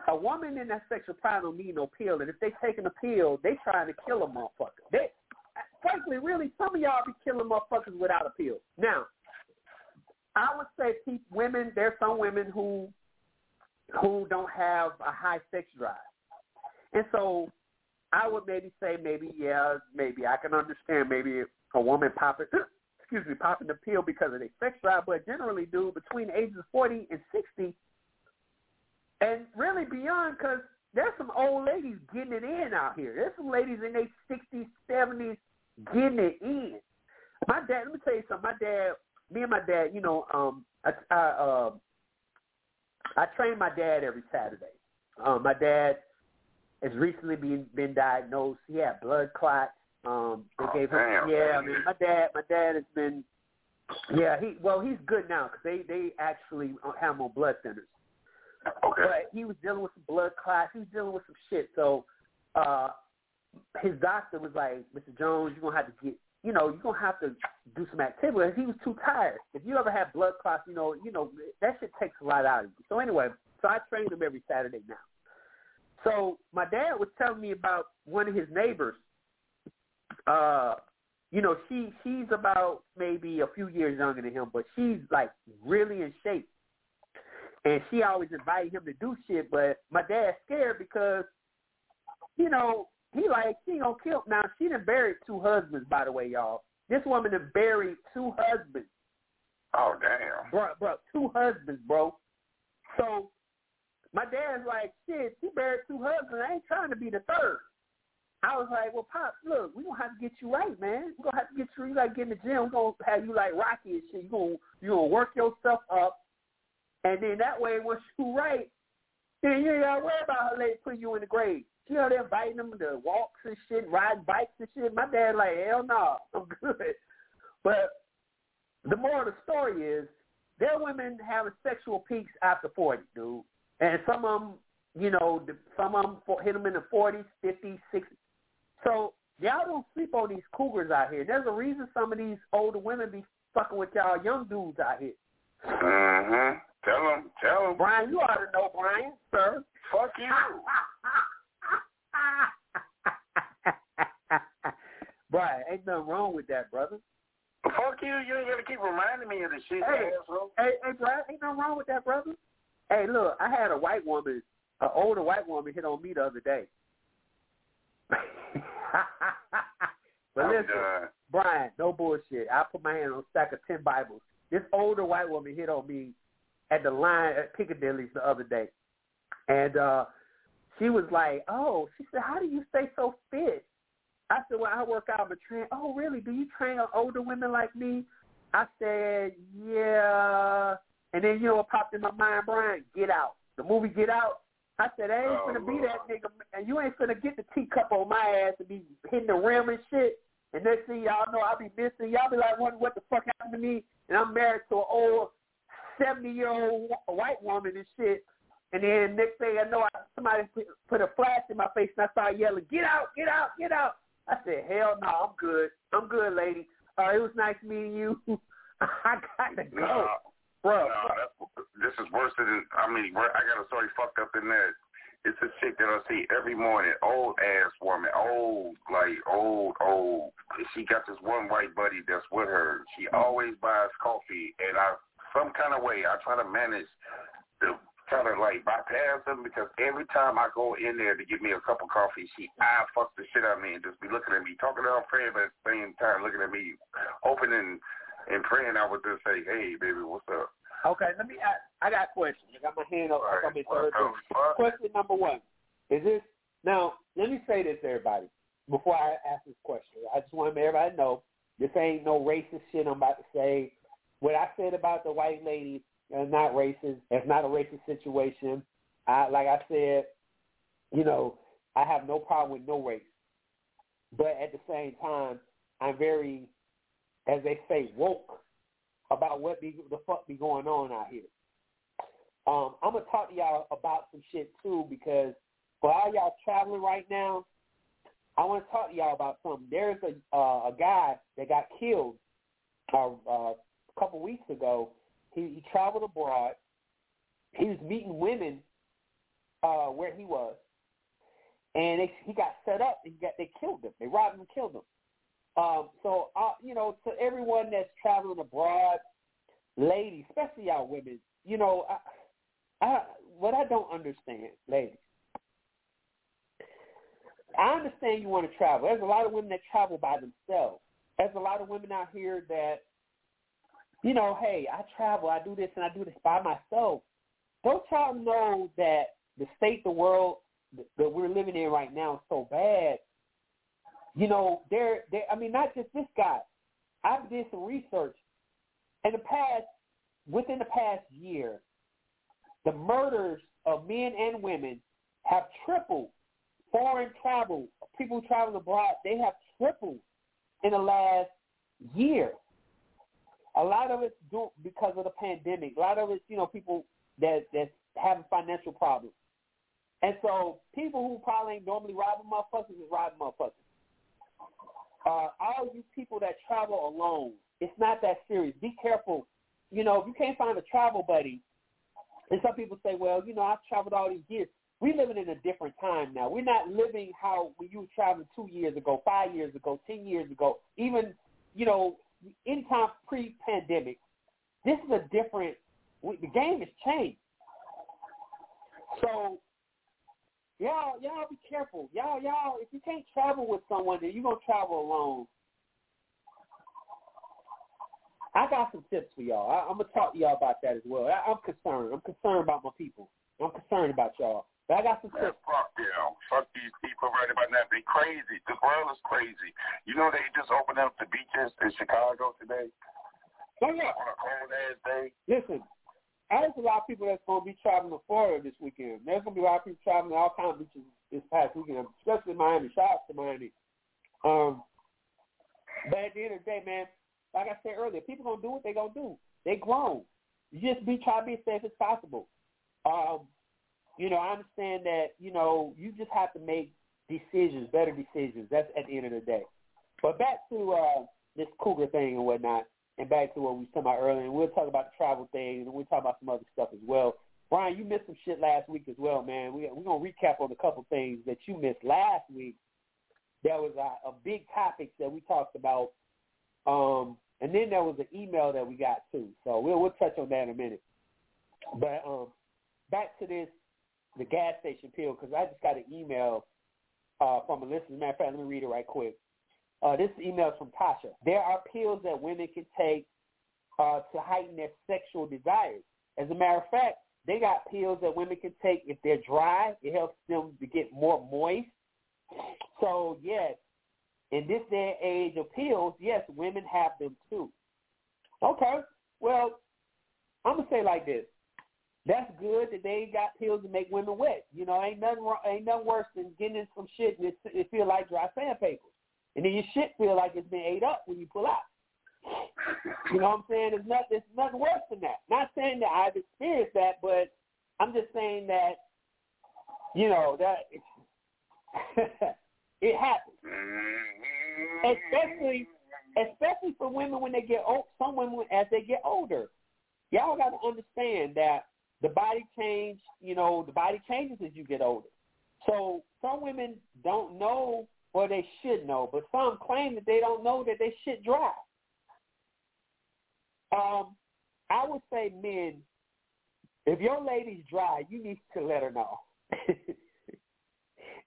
a woman in that sexual prime don't need no pill, and if they taking a pill, they trying to kill a motherfucker. They, frankly, really, some of y'all be killing motherfuckers without a pill. Now, I would say pe- women. There's some women who who don't have a high sex drive, and so I would maybe say maybe yeah, maybe I can understand maybe a woman popping excuse me popping the pill because of their sex drive, but generally, dude, between ages forty and sixty, and really beyond because there's some old ladies getting it in out here. There's some ladies in their sixties, seventies getting it in. My dad, let me tell you something. My dad, me and my dad, you know, um, I, I, uh, I train my dad every Saturday. Um, my dad has recently been been diagnosed. He had blood clots. Um, they Oh, gave him, damn. yeah. I mean, my dad, my dad has been, yeah. He well, he's good now because they they actually have him on blood thinners. Okay. But he was dealing with some blood clots. He was dealing with some shit. So uh his doctor was like, Mr. Jones, you're gonna have to get you know, you're gonna have to do some activity. He was too tired. If you ever have blood clots, you know, you know, that shit takes a lot out of you. So anyway, so I train him every Saturday now. So my dad was telling me about one of his neighbors. Uh, you know, she she's about maybe a few years younger than him, but she's like really in shape and she always invited him to do shit. But my dad's scared because, you know, he like she gonna kill. Now she done buried two husbands, by the way, y'all. This woman done buried two husbands, Oh damn. bro, bro, two husbands, bro. So my dad's like, shit, she buried two husbands. I ain't trying to be the third. I was like, well, pops, look, we gonna have to get you right, man. We gonna have to get you. You gotta get in the gym. We gonna have you like Rocky and shit. You gonna you gonna work yourself up. And then that way, once you right, then you ain't gotta worry about her lady putting you in the grave. She out there inviting them to walks and shit, ride bikes and shit. My dad like, hell no, I'm good. But the moral of the story is, there are women having sexual peaks after 40, dude. And some of them, you know, some of them hit them in the 40s, 50s, 60s. So y'all don't sleep on these cougars out here. There's a reason some of these older women be fucking with y'all young dudes out here. Mm-hmm. Tell them, Tell them. Brian, you ought to know, Brian, sir. Fuck you. Brian, ain't nothing wrong with that, brother. Fuck you. You ain't gonna keep reminding me of the shit, Hey. asshole. Hey, hey, Brian, ain't nothing wrong with that, brother. Hey, look, I had a white woman, an older white woman, hit on me the other day. but I'm listen, done. Brian, no bullshit. I put my hand on a stack of ten Bibles. This older white woman hit on me at the line at Piccadilly's the other day, and uh she was like, "Oh," she said, "How do you stay so fit?" I said, "Well, I work out. I'm a train." Oh, really? Do you train older women like me? I said, "Yeah." And then you know what popped in my mind, Brian? Get Out. The movie Get Out. I said, I ain't Oh, finna be that nigga, and you ain't finna get the teacup on my ass and be hitting the rim and shit. And next thing y'all know, I'll be missing. Y'all be like, wondering what the fuck happened to me? And I'm married to an old seventy year old white woman and shit. And then next thing I know, I, somebody put, put a flash in my face, and I started yelling, "Get out! Get out! Get out!" I said, "Hell no, I'm good. I'm good, lady. Uh, it was nice meeting you. I gotta go, No. Bro." No, that's, this is worse than I mean. I got a story fucked up in that. It's a chick that I see every morning, old ass woman, old like old old. She got this one white buddy that's with her. She mm-hmm. always buys coffee, and I some kind of way I try to manage to try to like bypass them because every time I go in there to get me a cup of coffee, she eye fucks the shit out of me and just be looking at me, talking to her friend, but at the same time looking at me, opening and praying. I would just say, "Hey, baby, what's up?" Okay, let me. ask. I got questions. I got my hand up. I got my What third the Question number one is this. Now, let me say this, everybody, before I ask this question. I just want everybody to know this ain't no racist shit I'm about to say. What I said about the white lady is not racist. It's not a racist situation. I, like I said, you know, I have no problem with no race. But at the same time, I'm very, as they say, woke about what be, the fuck be going on out here. Um, I'm gonna talk to y'all about some shit too because for all y'all traveling right now, I want to talk to y'all about something. There's a uh, a guy that got killed uh, uh, a couple weeks ago. He, he traveled abroad. He was meeting women uh, where he was, and they, he got set up. And got they killed him. They robbed him and killed him. Um, so, uh, you know, to everyone that's traveling abroad, ladies, especially y'all women, you know, I, I, what I don't understand, ladies, I understand you want to travel. There's a lot of women that travel by themselves. There's a lot of women out here that, you know, hey, I travel, I do this and I do this by myself. don't y'all know that the state the world that we're living in right now is so bad? You know, there, there. I mean, not just this guy. I've did some research. In the past, within the past year, the murders of men and women have tripled. Foreign travel, people who travel abroad, they have tripled in the last year. A lot of it's do, because of the pandemic. A lot of it's, you know, people that that's having financial problems. And so people who probably ain't normally robbing motherfuckers is robbing motherfuckers. Uh, all you people that travel alone, it's not that serious. Be careful. You know, if you can't find a travel buddy, and some people say, well, you know, I've traveled all these years. We're living in a different time now. We're not living how when you were traveling two years ago, five years ago, ten years ago, even, you know, anytime pre-pandemic. This is a different, the game has changed. So y'all, y'all be careful. Y'all, y'all, if you can't travel with someone, then you're going to travel alone. I got some tips for y'all. I, I'm going to talk to y'all about that as well. I, I'm concerned. I'm concerned about my people. I'm concerned about y'all. But I got some tips. fuck them. Fuck these people right about now. They crazy. The world is crazy. You know they just opened up the beaches in Chicago today? Oh, yeah. On a cold ass day. Listen, there's a lot of people that's going to be traveling to Florida this weekend. There's going to be a lot of people traveling to all kinds of beaches this past weekend, especially Miami. Shout out to Miami. Um, but at the end of the day, man, like I said earlier, people going to do what they're going to do. They grown. You just be try to be as safe as possible. Um, you know, I understand that, you know, you just have to make decisions, better decisions. That's at the end of the day. But back to uh, this cougar thing and whatnot and back to what we talking about earlier, and we'll talk about the travel thing, and we'll talk about some other stuff as well. Brian, you missed some shit last week as well, man. We, we're going to recap on a couple things that you missed last week. There was a, a big topic that we talked about, um, and then there was an email that we got too. So we'll we'll touch on that in a minute. But um, back to this, the gas station pill, because I just got an email uh, from a listener. Matter of fact, let me read it right quick. Uh, this email is from Tasha. There are pills that women can take uh, to heighten their sexual desires. As a matter of fact, they got pills that women can take if they're dry. It helps them to get more moist. So yes, in this day and age of pills, yes, women have them too. Okay, well, I'm gonna say like this. That's good that they got pills to make women wet. You know, ain't nothing ain't nothing worse than getting in some shit and it, it feel like dry sandpaper. And then your shit feel like it's been ate up when you pull out. You know what I'm saying? There's nothing, there's nothing worse than that. Not saying that I've experienced that, but I'm just saying that, you know, that it happens. Especially, especially for women when they get old. Some women as they get older. Y'all got to understand that the body change. You know, the body changes as you get older. So some women don't know or they should know, but some claim that they don't know that they shit dry. Um, I would say men, if your lady's dry, you need to let her know.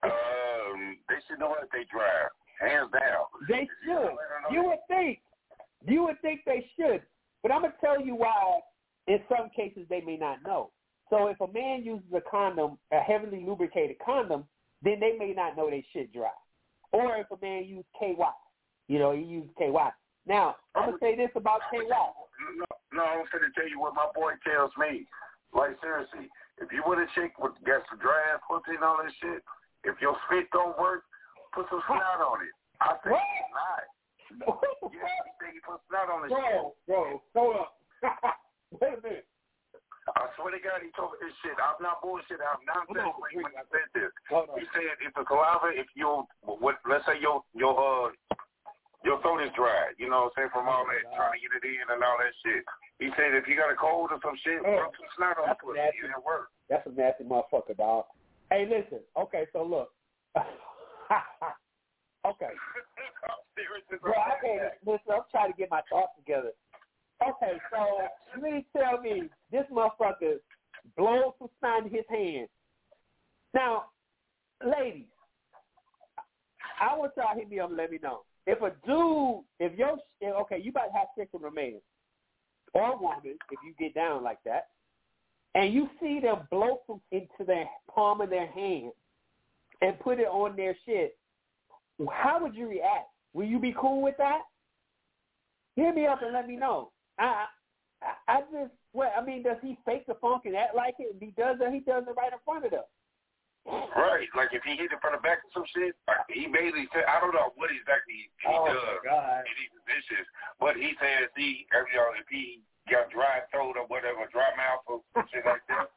um, they should know that they dry, hands down. They should. You would think. You would think they should. But I'm gonna tell you why. In some cases, they may not know. So if a man uses a condom, a heavily lubricated condom, then they may not know they shit dry or if a man used KY. You know, he used KY. Now, I'm gonna say this about KY. No, no, I'm gonna tell you what my boy tells me. Like seriously, if you with a chick with got some dry ass pussy and all that shit, if your spit don't work, put some snot on it. I think it's not. Yeah, you think you put snot on it? Bro, bro, hold up. Wait a minute. I swear to God, he told me this shit. I'm not bullshit. I'm not when I said this. He said if the saliva, if you, what, let's say your your uh your throat is dry, you know, what I'm say from all that trying to get it in and all that shit. He said if you got a cold or some shit, rub some snot on the pussy. It didn't work. That's a nasty motherfucker, dog. Hey, listen. Okay, so look. okay. Bro, I can't listen. I'm trying to get my thoughts together. Okay, so please tell me this motherfucker blows some snot in his hand. Now, ladies, I want y'all to hit me up and let me know. If a dude, if your, okay, you about to have sex with a man or a woman, if you get down like that, and you see them blow some into their palm of their hand and put it on their shit, how would you react? Will you be cool with that? Hit me up and let me know. I I, I just well, I mean, does he fake the funk and act like it? If he does it, he does it right in front of them. Right, like if he hit it from the back or some shit, he basically said, I don't know what exactly he oh does in these positions, but he says he, you know, if he got dry throat or whatever, dry mouth or some shit like that,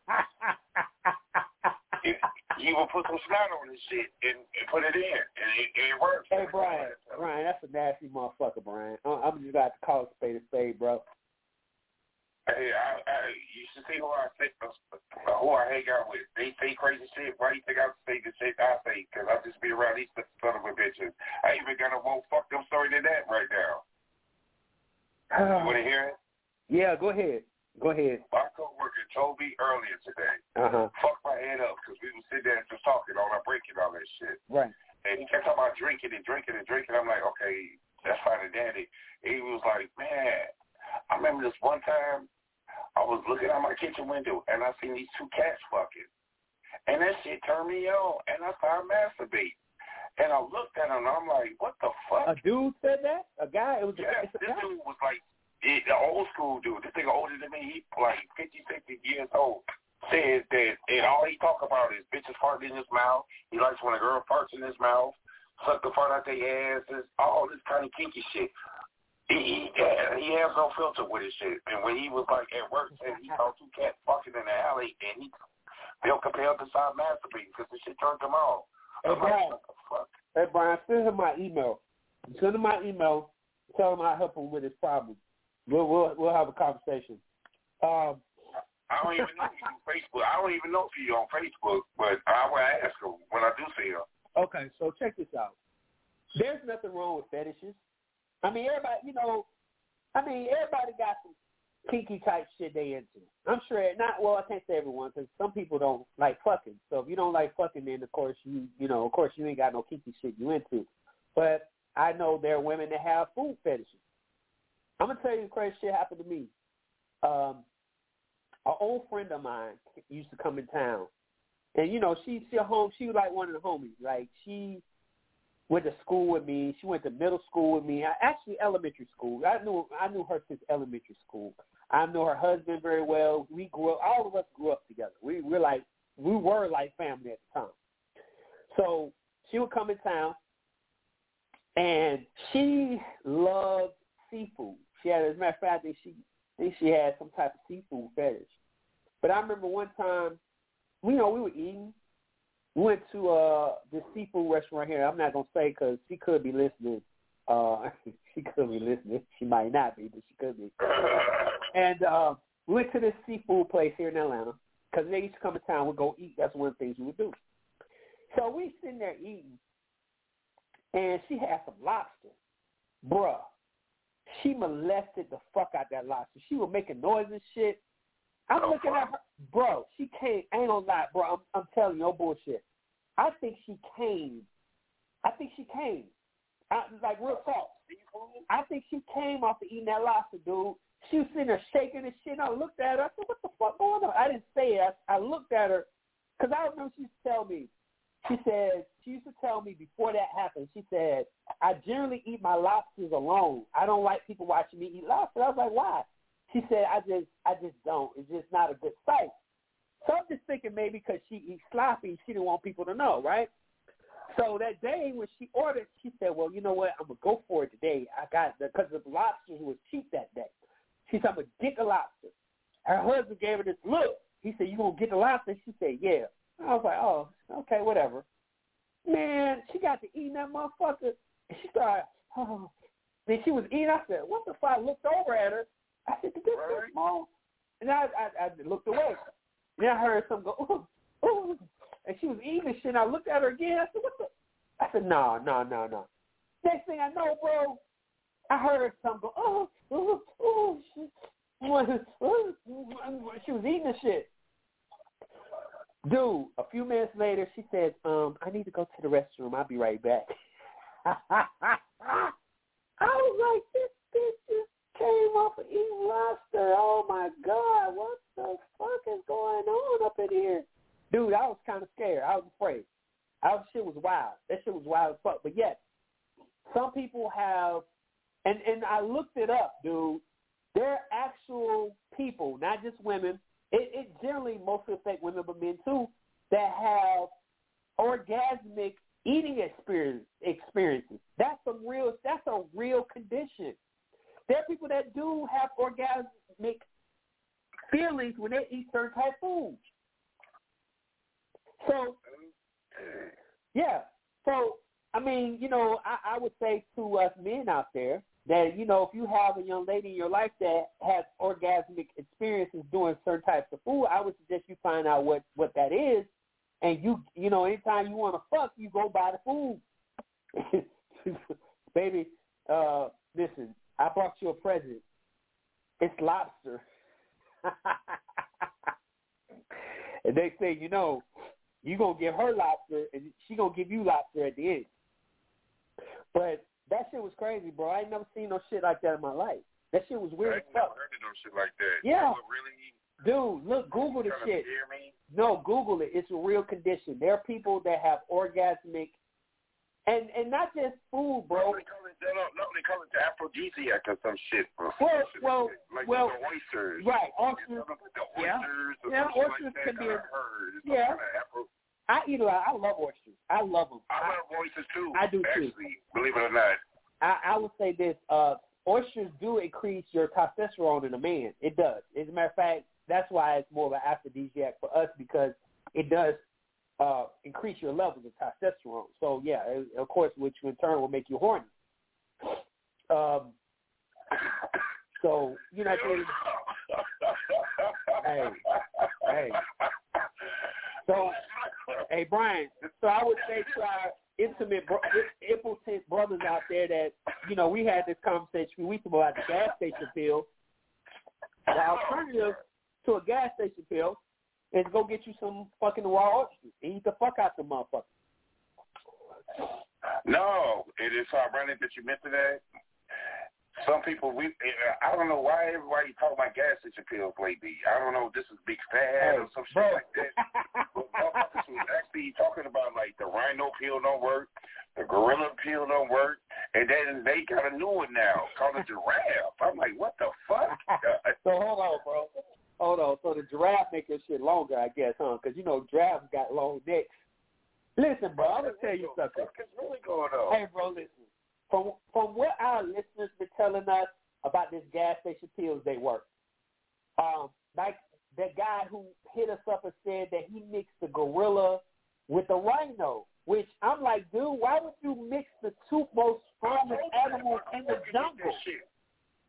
if, he will put some snot on his shit and, and put it in, and it, it works. Hey Brian, Brian, that's a nasty motherfucker, Brian. I'm just got to call it spade a spade, bro. Hey, I, I, you should see who I think, who I hang out with. They say crazy shit. Why do you think I say the shit I say? Because I just be around these son of a bitches. I even got a more fucked up story than that right now. You want to hear it? Yeah, go ahead. Go ahead. My coworker told me earlier today, Uh huh. fuck my head up because we were sitting there just talking on our break and all that shit. Right. And he kept talking about drinking and drinking and drinking. I'm like, okay, that's fine and dandy. He was like, man, I remember this one time I was looking out my kitchen window and I seen these two cats fucking. And that shit turned me on and I started masturbating. And I looked at him and I'm like, what the fuck? A dude said that. A guy. It was. Yeah, a, a this guy. dude was like the the old school dude. This nigga older than me. He like 50, 60 years old. Says that and all he talk about is bitches farting in his mouth. He likes when a girl farts in his mouth, suck the fart out their asses, all this kind of kinky shit. He he, he has no filter with his shit. And when he was like at work, said he saw two cats fucking in the alley, and he felt compelled to start masturbating because the shit turned him on. Hey, I'm like, Brian. the fuck? Hey Brian, send him my email. Send him my email. Tell him I help him with his problem. We'll we'll we'll have a conversation. Um, I don't even know you on Facebook. I don't even know if you on Facebook, but I will ask him when I do see him. okay, so check this out. There's nothing wrong with fetishes. I mean, everybody, you know, I mean, everybody got some kinky type shit they into. I'm sure not. Well, I can't say everyone because some people don't like fucking. So if you don't like fucking, then of course you, you know, of course you ain't got no kinky shit you into. But I know there are women that have food fetishes. I'm gonna tell you the crazy shit happened to me. Um, an old friend of mine used to come in town, and you know she she a home she was like one of the homies. Like she went to school with me. She went to middle school with me. I, actually elementary school. I knew I knew her since elementary school. I know her husband very well. We grew up. All of us grew up together. We were like we were like family at the time. So she would come in town, and she loved seafood. She had, as a matter of fact, I think she I think she had some type of seafood fetish. But I remember one time, you know, we were eating. We went to uh this seafood restaurant here. I'm not gonna say because she could be listening. Uh, she could be listening. She might not be, but she could be. And uh, we went to this seafood place here in Atlanta because they used to come to town. We'd go eat. That's one of the things we would do. So we sitting there eating, and she had some lobster, bruh. She molested the fuck out that lobster. She was making noise and shit. I'm Oh, looking at her, bro. She came. I ain't gonna lie, bro. I'm, I'm telling you, no bullshit. I think she came. I think she came. I, like real talk. I think she came off of eating that lobster, dude. She was sitting there shaking and shit. And I looked at her. I said, "What the fuck going on?" I didn't say it. I, I looked at her because I remember she used to tell me. She said she used to tell me before that happened. She said, "I generally eat my lobsters alone. I don't like people watching me eat lobster." I was like, "Why?" She said, "I just, I just don't. It's just not a good sight." So I'm just thinking maybe because she eats sloppy, she didn't want people to know, right? So that day when she ordered, she said, "Well, you know what? I'm gonna go for it today. I got the because the lobsters was cheap that day." She said, "I'm gonna get the lobster." Her husband gave her this look. He said, "You gonna get the lobster?" She said, "Yeah." I was like, "Oh, okay, whatever." Man, she got to eating that motherfucker. She started. Oh. Then she was eating. I said, "What the fuck?" I looked over at her. I said, "Did this so small?" And I, I, I looked away. Then I heard some go, "Ooh, ooh," and she was eating shit. And I looked at her again. I said, "What the?" I said, "No, no, no, no." Next thing I know, bro, I heard some go, "Oh, oh, oh." She, she was eating the shit. Dude, a few minutes later, she said, um, I need to go to the restroom. I'll be right back. I was like, this bitch just came off of eating lobster. Oh, my God. What the fuck is going on up in here? Dude, I was kind of scared. I was afraid. Our shit was wild. That shit was wild as fuck. But yet, some people have, and and I looked it up, dude. They're actual people, not just women. It, it generally mostly affect women, but men too, that have orgasmic eating experience experiences. That's a real. That's a real condition. There are people that do have orgasmic feelings when they eat certain type of foods. So, yeah. So, I mean, you know, I, I would say to us men out there that, you know, if you have a young lady in your life that has orgasmic experiences doing certain types of food, I would suggest you find out what, what that is. And you, you know, anytime you want to fuck, you go buy the food. Baby, uh, listen, I brought you a present. It's lobster. and they say, you know, you gonna give her lobster, and she gonna give you lobster at the end. But that shit was crazy, bro. I ain't never seen no shit like that in my life. That shit was weird I ain't never heard of no shit like that. Yeah. You really Dude, look, Google the shit. to scare me? No, Google it. It's a real condition. There are people that have orgasmic, and and not just food, bro. No, they call it, they don't, no, they call it the aphrodisiac or some shit. Bro. Well, Some shit well, like well, the oysters. Right, oysters. Yeah. oysters. Yeah, oysters like that can be that a- I heard. Yeah. kind of I eat a lot. I love oysters. I love them. I love oysters too. I do too. Believe it or not. I, I would say this: uh, oysters do increase your testosterone in a man. It does. As a matter of fact, that's why it's more of an aphrodisiac for us because it does uh, increase your levels of testosterone. So yeah, it- of course, which in turn will make you horny. Um, so you know, Hey, hey. So, hey Brian. So I would say to our intimate, bro- impotent brothers out there that you know we had this conversation a few weeks ago about the gas station pill. The alternative to a gas station pill is go get you some fucking raw oysters and eat the fuck out the motherfucker. No, it is ironic that you mentioned that. Some people, we, I don't know why everybody talk about gas station pills lately. I don't know if this is big fad or some shit like that. But motherfuckers was actually talking about like the rhino pill don't work, the gorilla pill don't work, and then they got a new one now called a giraffe. I'm like, what the fuck? so hold on, bro. Hold on. So the giraffe make your shit longer, I guess, huh? Because you know giraffes got long necks. Listen, bro, I'm gonna tell you something. What's really going on? Hey, bro, listen. From from what our listeners been telling us about this gas station they work. Um, like that guy who hit us up and said that he mixed the gorilla with the rhino. Which I'm like, dude, why would you mix the two most strongest animals in the jungle?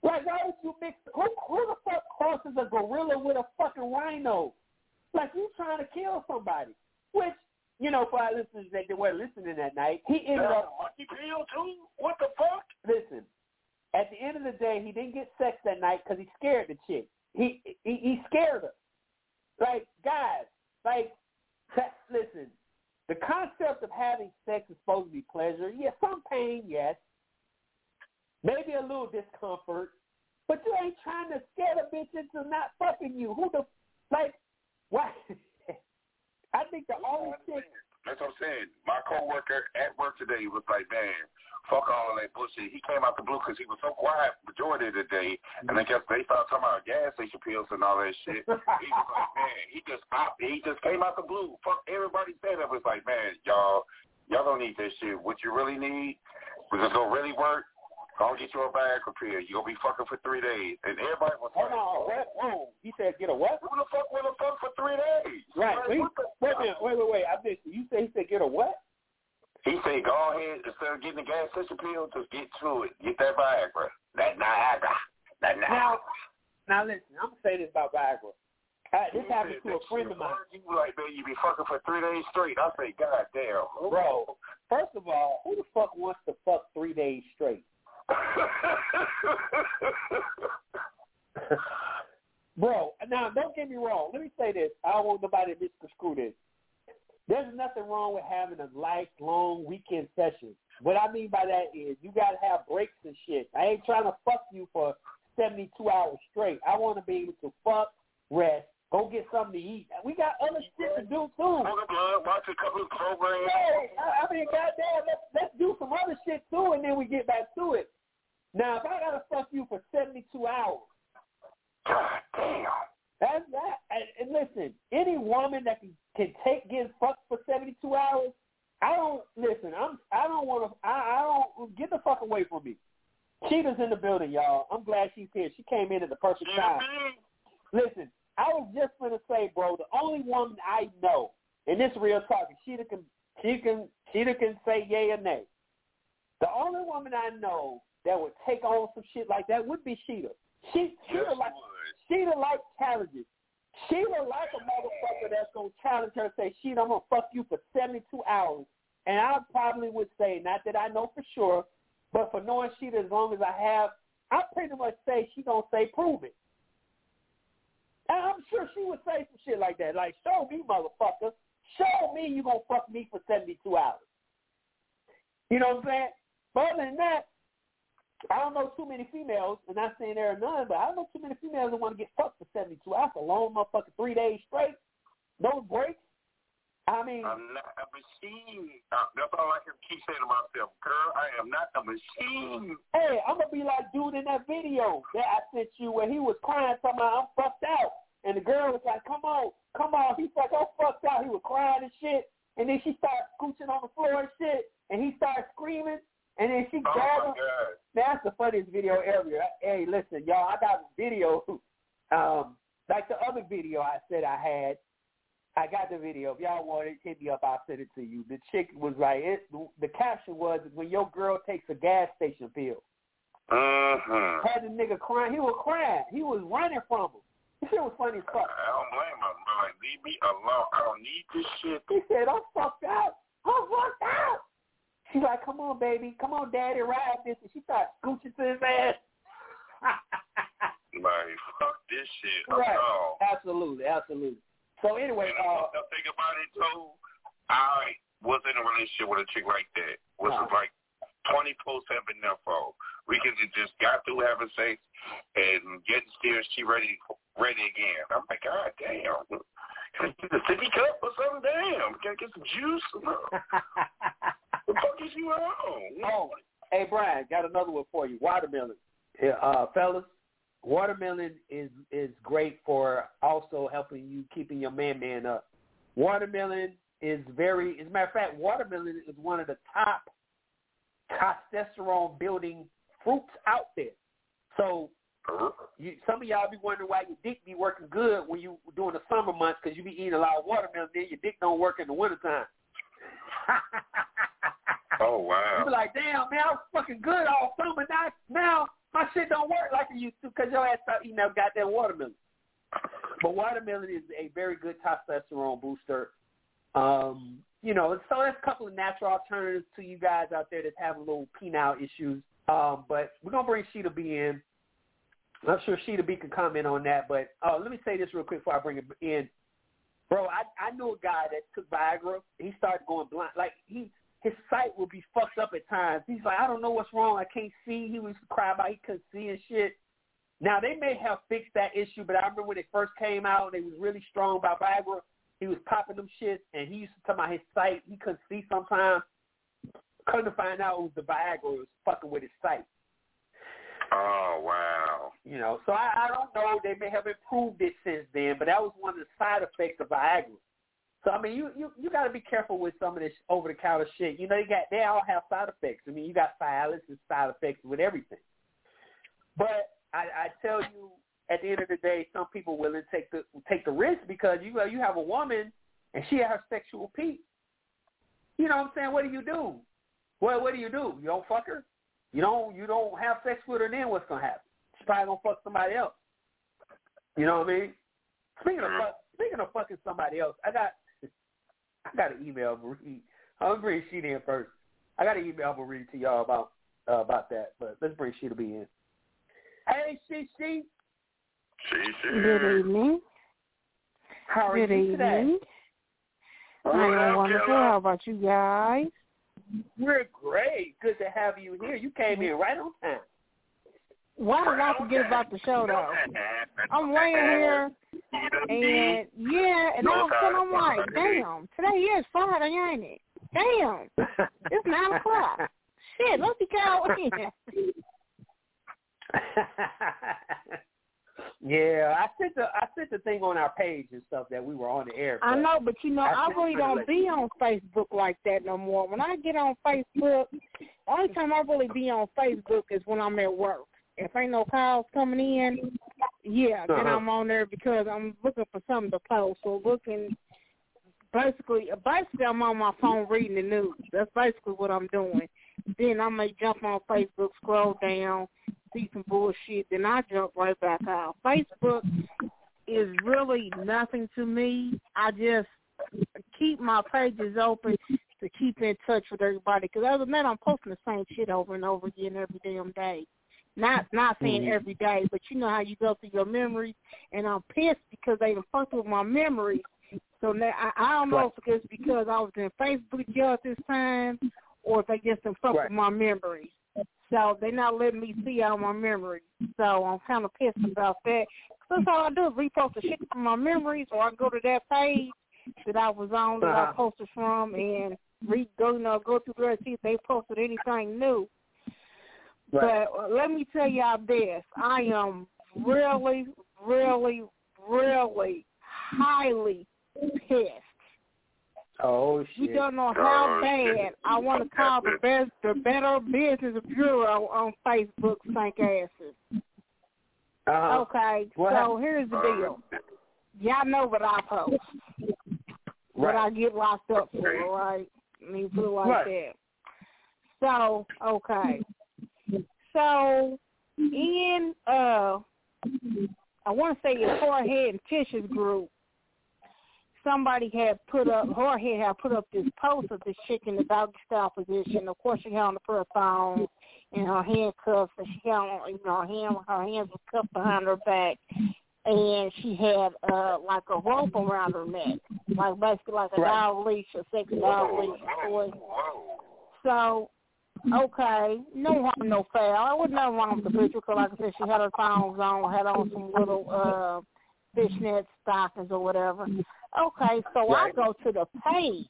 Like, why would you mix? Who, who the fuck crosses a gorilla with a fucking rhino? Like, you trying to kill somebody? Which, you know, for our listeners that they were listening that night, he ended up a monkey pill too? What the fuck? listen, at the end of the day, he didn't get sex that night because he scared the chick. He, he he scared her. Like guys, like that, listen, the concept of having sex is supposed to be pleasure. Yeah, some pain, yes. Maybe a little discomfort, but you ain't trying to scare the bitch into not fucking you. Who the like? Why? I think the only chick. That's what I'm saying. My coworker at work today was like, man, fuck all of that bullshit. He came out the blue because he was so quiet majority of the day, and I guess they started talking about gas station pills and all that shit. he was like, man, he just popped. He just came out the blue. Fuck everybody said it was like, man, y'all, y'all don't need this shit. What you really need, was it's gonna really work. Go get you a Viagra pill. You gonna be fucking for three days, and everybody was Hold like, on, what? Whoa. He said, get a what? who the fuck will fuck for three days? Right. Like, Wait, wait minute. Wait, wait, wait. I missed you. You said he said get a what? He said, go ahead, instead of getting the gas station pill, just get to it. Get that Viagra. That Niagara. That Now, Niagara. now listen. I'm gonna say this about Viagra. Uh, this He happened to a friend of mine. You like, man, you be fucking for three days straight. I say, God damn. bro. First of all, who the fuck wants to fuck three days straight? Bro, now don't get me wrong. Let me say this. I don't want nobody to misconstrue this. There's nothing wrong with having a lifelong weekend session. What I mean by that is you gotta have breaks and shit. I ain't trying to fuck you for seventy two hours straight. I wanna be able to fuck, rest, Go get something to eat. We got other shit to do too. Smoke blunt, watch a couple of programs. Hey, I I mean, goddamn, let's let's do some other shit too, and then we get back to it. Now, if I gotta fuck you for seventy two hours, God damn. that's that. And, and listen, any woman that can can take getting fucked for seventy two hours, I don't listen. I'm I don't want to. I, I don't get the fuck away from me. Sheeta's in the building, y'all. I'm glad she's here. She came in at the perfect mm-hmm. time. Listen, I was just gonna say, bro, the only woman I know, and this real talk, Sheeta can she can Sheeta can say yay or nay. The only woman I know that would take on some shit like that would be Sheeta. She Sheeta Yes, like. Sheeta like challenges. Sheeta like a motherfucker that's gonna challenge her and say, Sheeta, I'm gonna fuck you for seventy two hours. And I probably would say, not that I know for sure, but for knowing Sheeta as long as I have, I pretty much say she gonna say prove it. And I'm sure she would say some shit like that. Like, show me, motherfucker. Show me you gonna fuck me for 72 hours. You know what I'm saying? But other than that, I don't know too many females, and I'm not saying there are none, but I don't know too many females that want to get fucked for 72 hours. A long motherfucker, three days straight, no breaks. I mean, I'm not a machine. Uh, that's all I can keep saying to myself. Girl, I am not a machine. hey, I'm gonna be like dude in that video that I sent you where he was crying, talking about I'm fucked out, and the girl was like, "Come on, come on." He's like, "I'm fucked out." He was crying and shit, and then she started scooching on the floor and shit, and he started screaming, and then she Oh, grabbed him. God. That's the funniest video ever. Hey, listen, y'all, I got video, um, like the other video I said I had. I got the video. If y'all want it, hit me up. I'll send it to you. The chick was like, it, the caption was, when your girl takes a gas station pill. Uh-huh. Had the nigga crying. He was crying. He was running from him. This shit was funny as fuck. I don't blame him. I'm like, leave me alone. I don't need this shit. He said, I'm fucked up. I'm fucked out. She's like, come on, baby. Come on, daddy, ride this. And she started scooching to his ass. Like, fuck this shit. right. alone. Absolutely, absolutely. So anyway, And the uh, up thing about it, too, I was in a relationship with a chick like that. Which was Uh-huh. like 24 7 info. We could have just got through having sex and getting scared. She ready ready again. I'm like, God damn. Can I get a sippy cup or something? Damn. Can I get some juice? the fuck is you on? oh, hey, Brian, got another one for you. Watermelon. Uh, fellas, watermelon is is great for also helping you keeping your man man up. Watermelon is very, as a matter of fact, watermelon is one of the top testosterone building fruits out there. So you, some of y'all be wondering why your dick be working good when you during the summer months because you be eating a lot of watermelon. Then your dick don't work in the wintertime. Oh, wow! You be like, damn, man, I was fucking good all summer. Now, now my shit don't work like it used to because your ass start eating that goddamn watermelon. But watermelon is a very good testosterone booster. Um, you know, so there's a couple of natural alternatives to you guys out there that have a little penile issues. Um, but we're gonna bring Sheeta B in. I'm sure Sheeta B can comment on that. But uh, let me say this real quick before I bring it in. Bro, I I knew a guy that took Viagra. He started going blind. Like he his sight would be fucked up at times. He's like, I don't know what's wrong. I can't see. He was crying about he couldn't see and shit. Now they may have fixed that issue, but I remember when it first came out, they was really strong about Viagra. He was popping them shit, and he used to talk about his sight. He couldn't see sometimes. Couldn't find out, it was the Viagra was fucking with his sight. Oh, wow. You know, so I, I don't know. They may have improved it since then, but that was one of the side effects of Viagra. So I mean, you you you got to be careful with some of this over the counter shit. You know, you got they all have side effects. I mean, you got and side effects with everything. But I, I tell you, at the end of the day, some people willing to take the take the risk because you you have a woman and she at her sexual peak. You know what I'm saying? What do you do? Well, what do you do? You don't fuck her. You don't you don't have sex with her. Then what's gonna happen? She's probably gonna fuck somebody else. You know what I mean? Speaking of mm-hmm. fuck, speaking of fucking somebody else, I got I got an email Marie. I'm gonna bring Sheeta in first. I got an email Marie to y'all about uh, about that, but let's bring Sheeta B in. Hey, she she, She Good said, evening. how are Good you today? evening. I am wonderful. How about you guys? We're great. Good to have you here. You came in right on time. Why did I forget about the show though? I'm laying here And yeah, and all of a sudden I'm like, damn, today is Friday, ain't it? Damn, it's nine o'clock. Shit, let's be going in. yeah, I sent the I sent the thing on our page and stuff that we were on the air. I know, but you know, I, I really don't be on Facebook like that no more. When I get on Facebook, the only time I really be on Facebook is when I'm at work. If ain't no calls coming in, yeah, then Uh-huh. I'm on there because I'm looking for something to post So looking. Basically, basically, I'm on my phone reading the news. That's basically what I'm doing. Then I may jump on Facebook, scroll down, see some bullshit, then I jump right back out. Facebook is really nothing to me. I just keep my pages open to keep in touch with everybody. Because other than that, I'm posting the same shit over and over again every damn day. Not not saying Mhm. every day, but you know how you go through your memories, and I'm pissed because they done fucked with my memories. So now I, I don't know if it's because I was in Facebook jail at this time, or if they just done fucked Right. with my memories. So they're not letting me see all my memories. So I'm kind of pissed about that. That's all I do is repost the shit from my memories, or I go to that page that I was on that I Uh-huh. posted from and re go you know go through there and see if they posted anything new. Right. But uh, let me tell y'all this: I am really, really, really highly pissed. Oh shit! You don't know how Oh, bad shit. I want to call the best, the Better Business Bureau on Facebook, stank asses. Uh-huh. Okay, What so here's the deal. Y'all know what I post, what I get locked up for, right? I mean, put it like Right. that. So, okay. So, in, uh, I want to say it's Forehead and Tish's group, somebody had put up, Jorge had put up this post of this chick in the doggy style position. Of course, she had on the put her thong and her handcuffs, and she had on, you know, her, hand, her hands were cuffed behind her back, and she had uh like a rope around her neck, like basically like a Right. dog leash, a sexy dog leash. Boy. So, okay, no harm, no foul. I wouldn't have wrong with the picture because, like I said, she had her thongs on, had on some little uh fishnet stockings or whatever. Okay, so Right. I go to the page.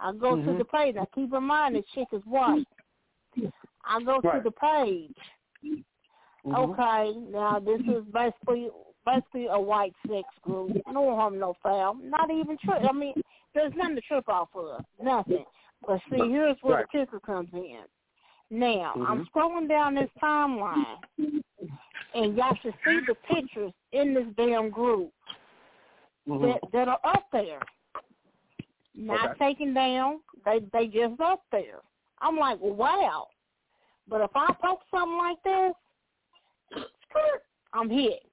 I go to Mhm. the page. Now keep in mind this chick is white. I go to the page. Mhm. Okay, now this is basically basically a white sex group. No harm, no foul. Not even trip. I mean, there's nothing to trip off of. Nothing. But see, here's where Right. the kicker comes in. Now, I'm Mhm. scrolling down this timeline, and y'all should see the pictures in this damn group Mhm. that that are up there. Not Okay. taken down. They they just up there. I'm like, wow. But if I post something like this, I'm hit.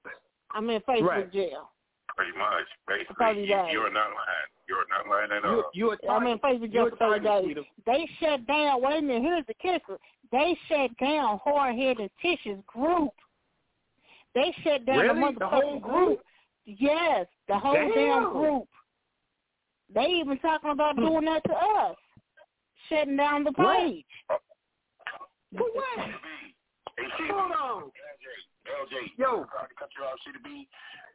I'm in Facebook Right. jail. Pretty much. Basically, Thirty you, days. you're not lying. You're not lying at all. you a I'm in target. Facebook You jail 30 target, days. They shut down. Wait a minute. Here's the kicker. They shut down Hardhead and Tish's group. They shut down Really? the The whole group? Yes, the whole damn, Damn. group. They even talking about hmm. doing that to us, shutting down the What? page. For what? Hey, Hold on. LJ, Yo. sorry to cut you off, CDB.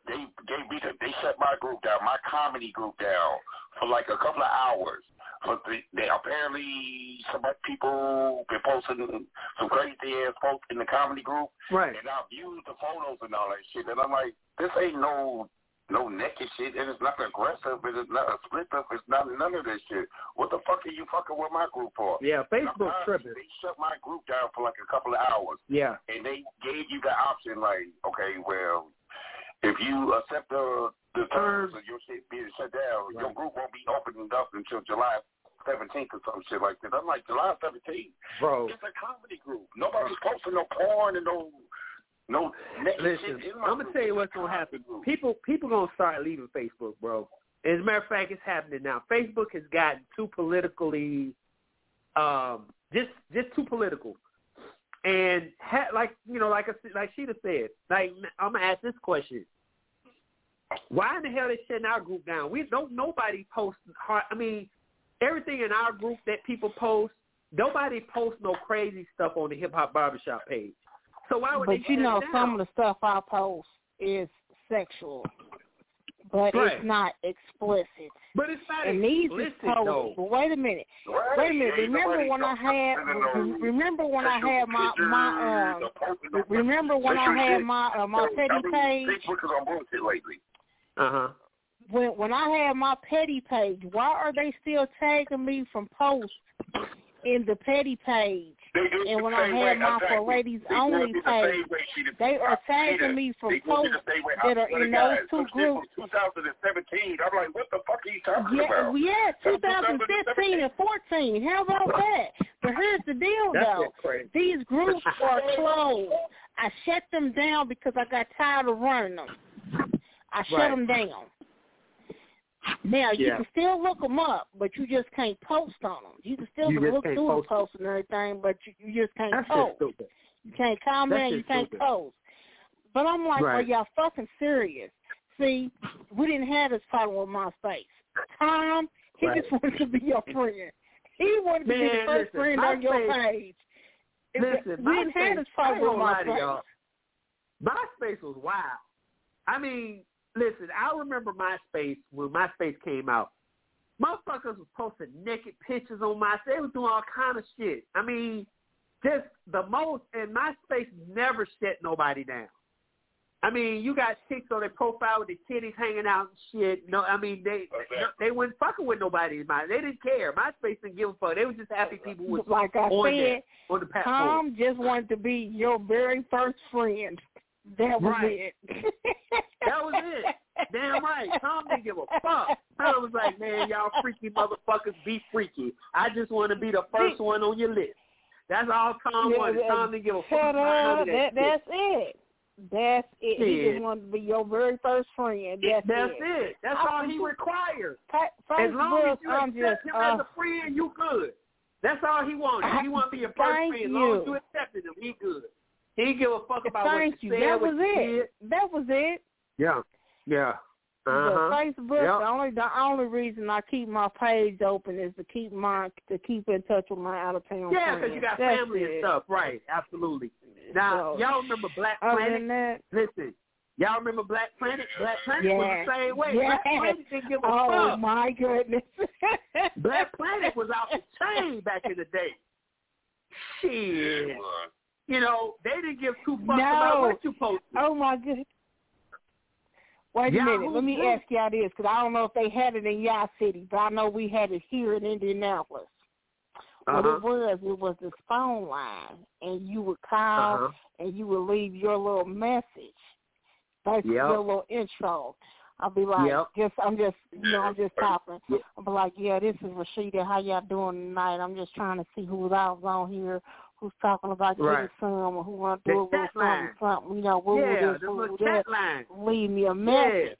They they they shut my group down, my comedy group down for like a couple of hours. But they, they apparently some people been posting some crazy ass posts in the comedy group, Right. and I viewed the photos and all that shit, and I'm like, this ain't no no naked shit, and it's not aggressive, and it's not a split up, it's not none of this shit. What the fuck are you fucking with my group for? Yeah, Facebook tripping. They shut my group down for like a couple of hours Yeah. and they gave you the option like, okay, well, if you accept the the terms of your shit being shut down, your group won't be opening up until July 17th or some shit like that. I'm like, July 17th? Bro. It's a comedy group. Nobody's posting no porn and no no Listen, shit in my I'm gonna tell you what's gonna happen. People people gonna start leaving Facebook, bro. As a matter of fact, it's happening now. Facebook has gotten too politically, um, just just too political, and ha- like you know, like I, like Sheeta said, like I'm gonna ask this question: Why in the hell they shutting our group down? We don't nobody post. Hard, I mean, everything in our group that people post, nobody posts no crazy stuff on the hip hop barbershop page. So why would they But you know, it down? some of the stuff I post is sexual, but Right. it's not explicit. But it's not And these is explicit posts. though. But wait a minute. Right? Wait a minute. Ain't Remember when I had? Remember when I had my my or um? Remember when I had shit? my uh, my So, petty I mean, page? Facebook is on bullshit lately. Uh huh. When when I had my petty page, why are they still tagging me from posts in the petty page? They do it And when I had my for ladies only the page, same way, Sheeta. they are Sheeta, tagging me from they do it posts the same way. I that are in God, those two groups. 2017. I'm like, what the fuck are you talking Yeah, about? yeah, 2015 and 14. How about that? But here's the deal, That's though. These groups are closed. I shut them down because I got tired of running them. I shut Right. them down. Now you Yeah. can still look them up, but you just can't post on them. You can still You look through post the posts and everything, but you, you just can't That's post. just stupid. You can't comment. You can't stupid. post. But I'm like, are y'all fucking serious? See, we didn't have this problem with MySpace. Tom, he Right. just wanted to be your friend. He wanted to be the first listen, friend on your page. Listen, we didn't have this problem with MySpace. MySpace was wild. I mean, listen, I remember MySpace when MySpace came out. Motherfuckers was posting naked pictures on MySpace. They was doing all kind of shit. I mean, just the most, and MySpace never shut nobody down. I mean, you got chicks on their profile with their titties hanging out and shit. No, I mean they Okay. they weren't fucking with nobody. in My they didn't care. MySpace didn't give a fuck. They were just happy people was Like I on said, there on the platform. Tom just wanted to be your very first friend. That was Right. it. That was it. Damn right. Tom didn't give a fuck. Tom was like, man, y'all freaky motherfuckers be freaky. I just want to be the first one on your list. That's all Tom Yeah, wanted. Tom didn't give a fuck Shut about none up. That, that, that's it. That's it. He just wanted to be your very first friend. That's, That's it. it. That's I- all he requires. As long as you I'm accept just, him uh, as a friend, you good. That's all he wanted. He wanted to be your first friend. As long as you accepted him, he good. He didn't give a fuck about Thank what you. you said, That was it. did. That was it. Yeah. Yeah. Uh-huh. But Facebook, Yep. the only the only reason I keep my page open is to keep my to keep in touch with my out of town Yeah, friends. because you got That's family it. and stuff. Right. Absolutely. Now, So, y'all remember Black Other Planet? than that, Listen, y'all remember Black Planet? Black Planet was Yeah. the same way. Yes. Black Planet didn't give a oh fuck. my goodness. Black Planet was out the chain back in the day. Shit. Yeah, You know, they didn't give two fucks No. about what you posted. Oh my goodness. Wait a minute. Let me ask y'all this, because I don't know if they had it in y'all city, but I know we had it here in Indianapolis. What Uh-huh. it was, it was this phone line, and you would call Uh-huh. and you would leave your little message, basically Yep. your little intro. I'll be like, Yep. just I'm just you know I'm just talking. I'll be like, yeah, this is Rashida. How y'all doing tonight? I'm just trying to see who's out on here, who's talking about getting Right. some, or who want to do a little chat something, something. You know, woo Yeah, this, woo that. line. Leave me a message.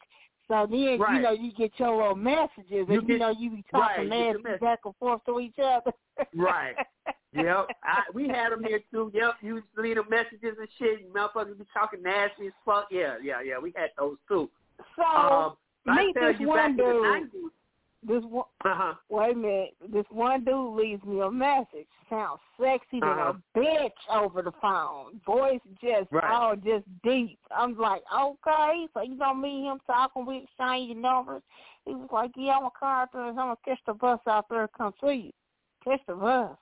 So then, you know, you get your little messages, and you get- know, you be right, talking you get nasty back and forth to each other. Right. Yep, I, we had them here too. Yep, you leave them messages and shit. Motherfuckers be talking nasty as fuck. Yeah, yeah, yeah. We had those too. So Um, I meet tell this you one back in the dude. 90s. This one, Uh huh. wait a minute. This one dude leaves me a message. Sounds sexy than Uh-huh. a bitch over the phone. Voice just Right. oh, just deep. I'm like, okay. So you gonna meet him talking? We exchange numbers. He was like, yeah, I'm gonna car out there. I'm gonna catch the bus out there. and Come see you. Catch the bus.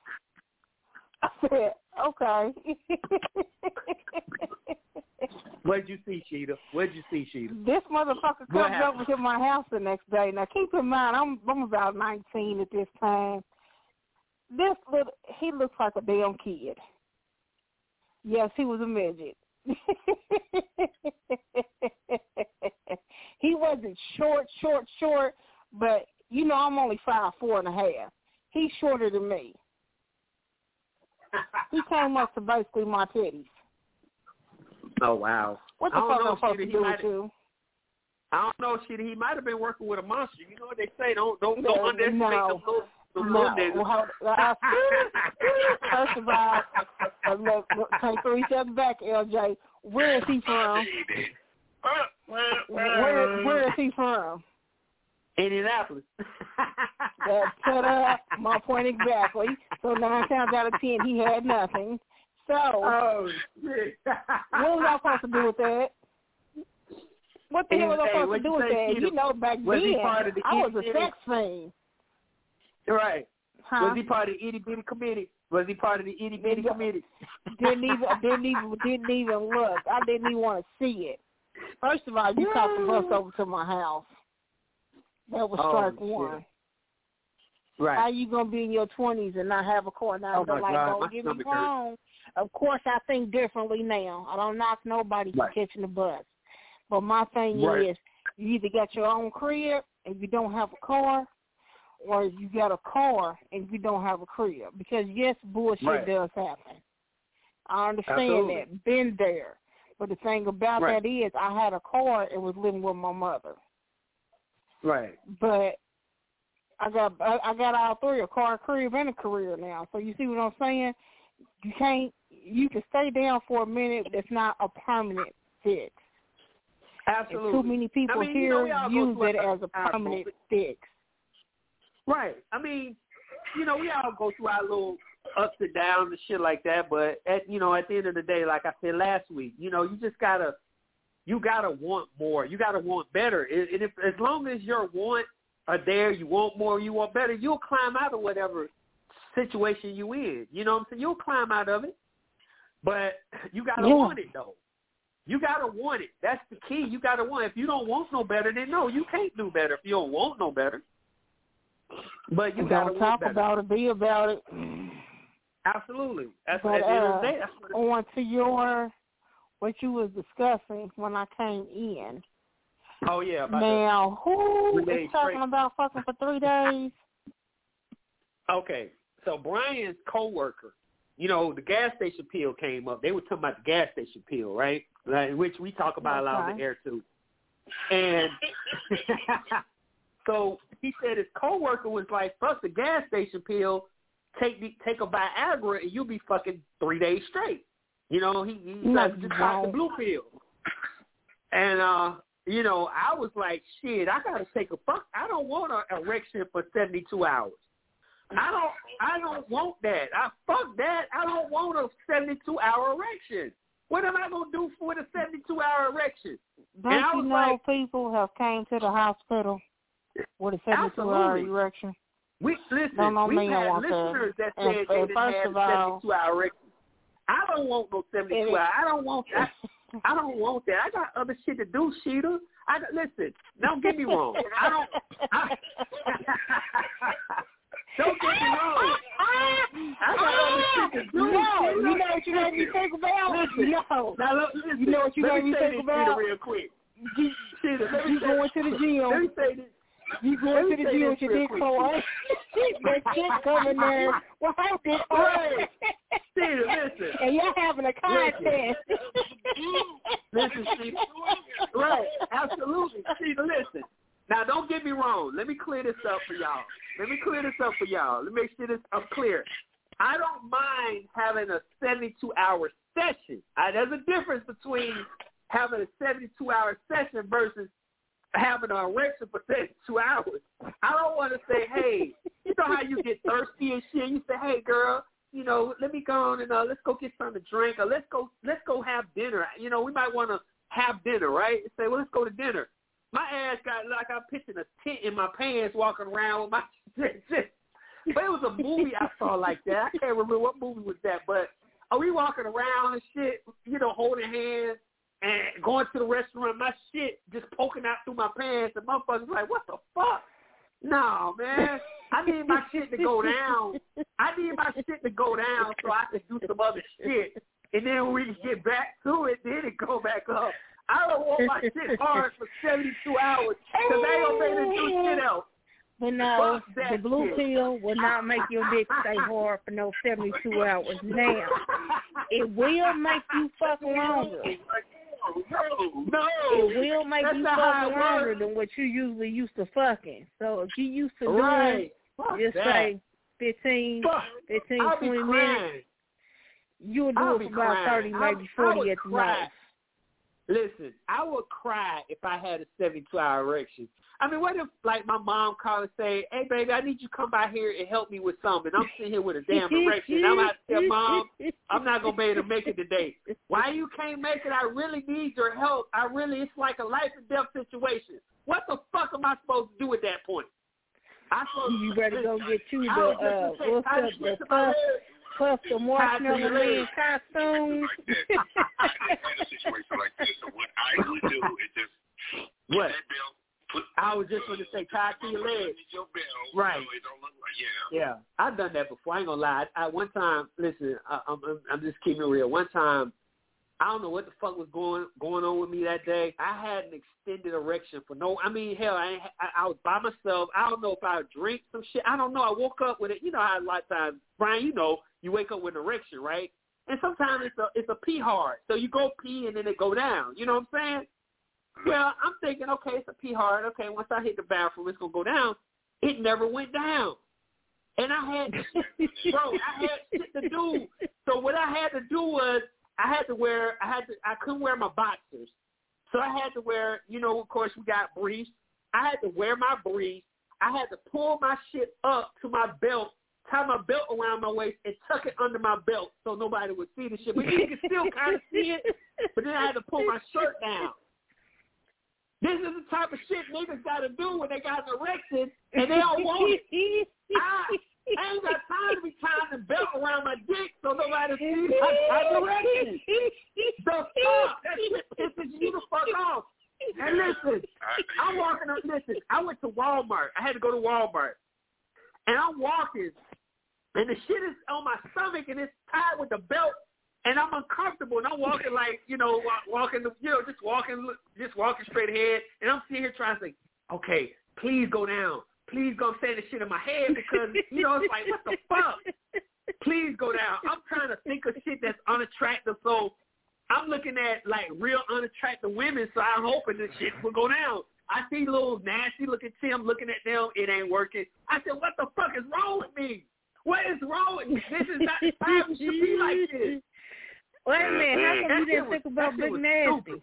I said, okay. What'd you see, Sheeta? What'd you see, Sheeta? This motherfucker What comes happened? over to my house the next day. Now keep in mind, I'm I'm about nineteen at this time. This little he looks like a damn kid. Yes, he was a midget. he wasn't short, short, short, but you know I'm only five four and a half. He's shorter than me. He came up to basically my titties. Oh wow. What I the don't fuck know, to he do might- you? I don't know, Sheeta. He might have been working with a monster. You know what they say? Don't don't don't underestimate no. little them No, well, I- First of all, uh, look, look, take three steps back, LJ. Where is he from? Where Where is he from? Indianapolis. Uh, ta-da, my point exactly. So nine times out of ten, he had nothing. So oh shit. what was I supposed to do with that? What the He hell was I hey, supposed to do with that? You know, back Was he then, part of the I was a sex fiend. Right. Huh? Was he part of the itty bitty committee? Was he part of the itty bitty committee? didn't even didn't even didn't even look. I didn't even want to see it. First of all, you caught the bus over to my house. That was Oh, strike shit. one. Right. How you gonna be in your twenties and not have a car? Now, Oh, like, God, don't get me stomach hurts. Of course, I think differently now. I don't knock nobody for catching the bus, but my thing Right. is, you either got your own crib and you don't have a car, or you got a car and you don't have a crib. Because yes, bullshit Right. does happen. I understand Absolutely. that. Been there. But the thing about Right. that is, I had a car and was living with my mother. Right. But I got I I got all three a car, a crib, and a career now. So you see what I'm saying? You can't you can stay down for a minute, but it's not a permanent fix. And Absolutely. too many people I mean, you know, here all go use it as a permanent fix. Right. I mean, you know, we all go through our little ups and downs and shit like that, but at you know, at the end of the day, like I said last week, you know, you just gotta you gotta want more. You gotta want better. And and if as long as your want are there, you want more, you want better, you'll climb out of whatever situation you in. You know what I'm saying? You'll climb out of it. But you gotta Yeah. want it though. You gotta want it. That's the key. You gotta want. It. If you don't want no better, then no, you can't do better. If you don't want no better, but you gotta want talk better. about it, be about it. Absolutely. That's But, at the end of uh, the day. That's what on to your what you was discussing when I came in. Oh yeah. Now, who is talking straight. about fucking for three days? okay. So Brian's coworker, you know, the gas station pill came up. They were talking about the gas station pill, right? Like, which we talk about a lot Okay. the air too. And so he said his coworker was like, "Fuck the gas station pill. Take the, take a Viagra and you'll be fucking three days straight." You know, he he's No, like, "Just got the blue pill." And uh, you know, I was like, "Shit, I gotta take a fuck. I don't want an erection for seventy two hours. I don't, I don't want that. I fuck that. I don't want a seventy two hour erection. What am I gonna do for the seventy two hour erection?" Don't And you know like- people have came to the hospital with a seventy-two hour Absolutely. erection? We listen. No, no, we've I had that. listeners that And- said they didn't have of 72 hour erection. I don't want no 72 hour. I don't want that. I don't want that. I got other shit to do, Sheeta. I listen. Don't get me wrong. I don't. I, don't get me wrong. I got other shit to do. No, you know what you made me think about? Listen. No. Now, look, listen. You know what you made me think about? Real quick. You, you going to the gym. Let me say this. You going to the gym with your dick hard. that shit coming there. Well, how dick. Right. Sheeta, listen. And y'all having a contest. Listen, see, right, absolutely. See, listen. Now, don't get me wrong. Let me clear this up for y'all. Let me clear this up for y'all. Let me make sure this I'm clear. I don't mind having a 72-hour session. I, there's a difference between having a 72-hour session versus having an erection for 72 hours. I don't want to say, hey, you know how you get thirsty and shit. You say, hey, girl, you know, let me go on and uh, let's go get something to drink, or let's go, let's go have dinner. You know, we might want to have dinner, right? Say, well, let's go to dinner. My ass got like I'm pitching a tent in my pants, walking around with my. But it was a movie I saw like that. I can't remember what movie was that, but are we walking around and shit, you know, holding hands and going to the restaurant? My shit just poking out through my pants, and motherfuckers like, what the fuck? No, man. I need my shit to go down. I need my shit to go down so I can do some other shit. And then when we get back to it, then it go back up. I don't want my shit hard for 72 hours because they don't make it do shit else. But no, the blue shit. pill will not make your dick stay hard for no 72 hours. Now, it will make you fuck longer. No, no. It will make That's you fuck longer works. than what you usually used to fucking. So if you used to doing, Right. Fuck just that. say 15, Fuck. 15, 20 minutes, you'll do I'll it for about crying. 30, maybe 40 at the most. Listen, I would cry if I had a 72 hour erection. I mean, what if like my mom called and say, "Hey, baby, I need you to come by here and help me with something." I'm sitting here with a damn erection. And I'm out to tell mom, I'm not gonna be able to make it today. Why you can't make it? I really need your help. I really, it's like a life and death situation. What the fuck am I supposed to do at that point? I supposed You better go get you the uh what's up the the shit to puff the marshmallow man costumes. in a situation like this, so what I would do is just What? that belt, put I was just gonna say, tie to your leg. your belt, Right. so it don't look like yeah. Yeah, I've done that before. I ain't gonna lie. I, one time, listen, I, I'm, I'm I'm just keeping it real. One time, I don't know what the fuck was going going on with me that day. I had an extended erection for no. I mean, hell, I I, I was by myself. I don't know if I drink some shit. I don't know. I woke up with it. You know how a lot of times, Brian, you know, you wake up with an erection, right? And sometimes it's a it's a pee hard. So you go pee and then it go down. You know what I'm saying? Well, I'm thinking, okay, it's a pee hard. Okay, once I hit the bathroom, it's gonna go down. It never went down. And I had, bro, I had shit to do. So what I had to do was I had to wear, I had to, I couldn't wear my boxers. So I had to wear, you know, of course we got briefs. I had to wear my briefs. I had to pull my shit up to my belt, tie my belt around my waist, and tuck it under my belt so nobody would see the shit. But you can still kind of see it. But then I had to pull my shirt down. This is the type of shit niggas got to do when they got an erection and they don't want it. I, I ain't got time to be tying the belt around my dick so nobody sees my, my direction. The fuck? That shit pisses you the fuck off. And listen, I'm walking. up- Listen, I went to Walmart. I had to go to Walmart, and I'm walking, and the shit is on my stomach, and it's tied with the belt, and I'm uncomfortable, and I'm walking like you know, walking, you know, just walking, just walking straight ahead, and I'm sitting here trying to think, okay, please go down, please go. Saying this shit in my head because you know it's like what the fuck. Please go down. I'm trying to think of shit that's unattractive, so I'm looking at like real unattractive women, so I'm hoping this shit will go down. I see little nasty looking Tim looking at them. It ain't working. I said, what the fuck is wrong with me? What is wrong with me? This is not how it should be like this. Wait a minute, how come you didn't think about Big Nasty?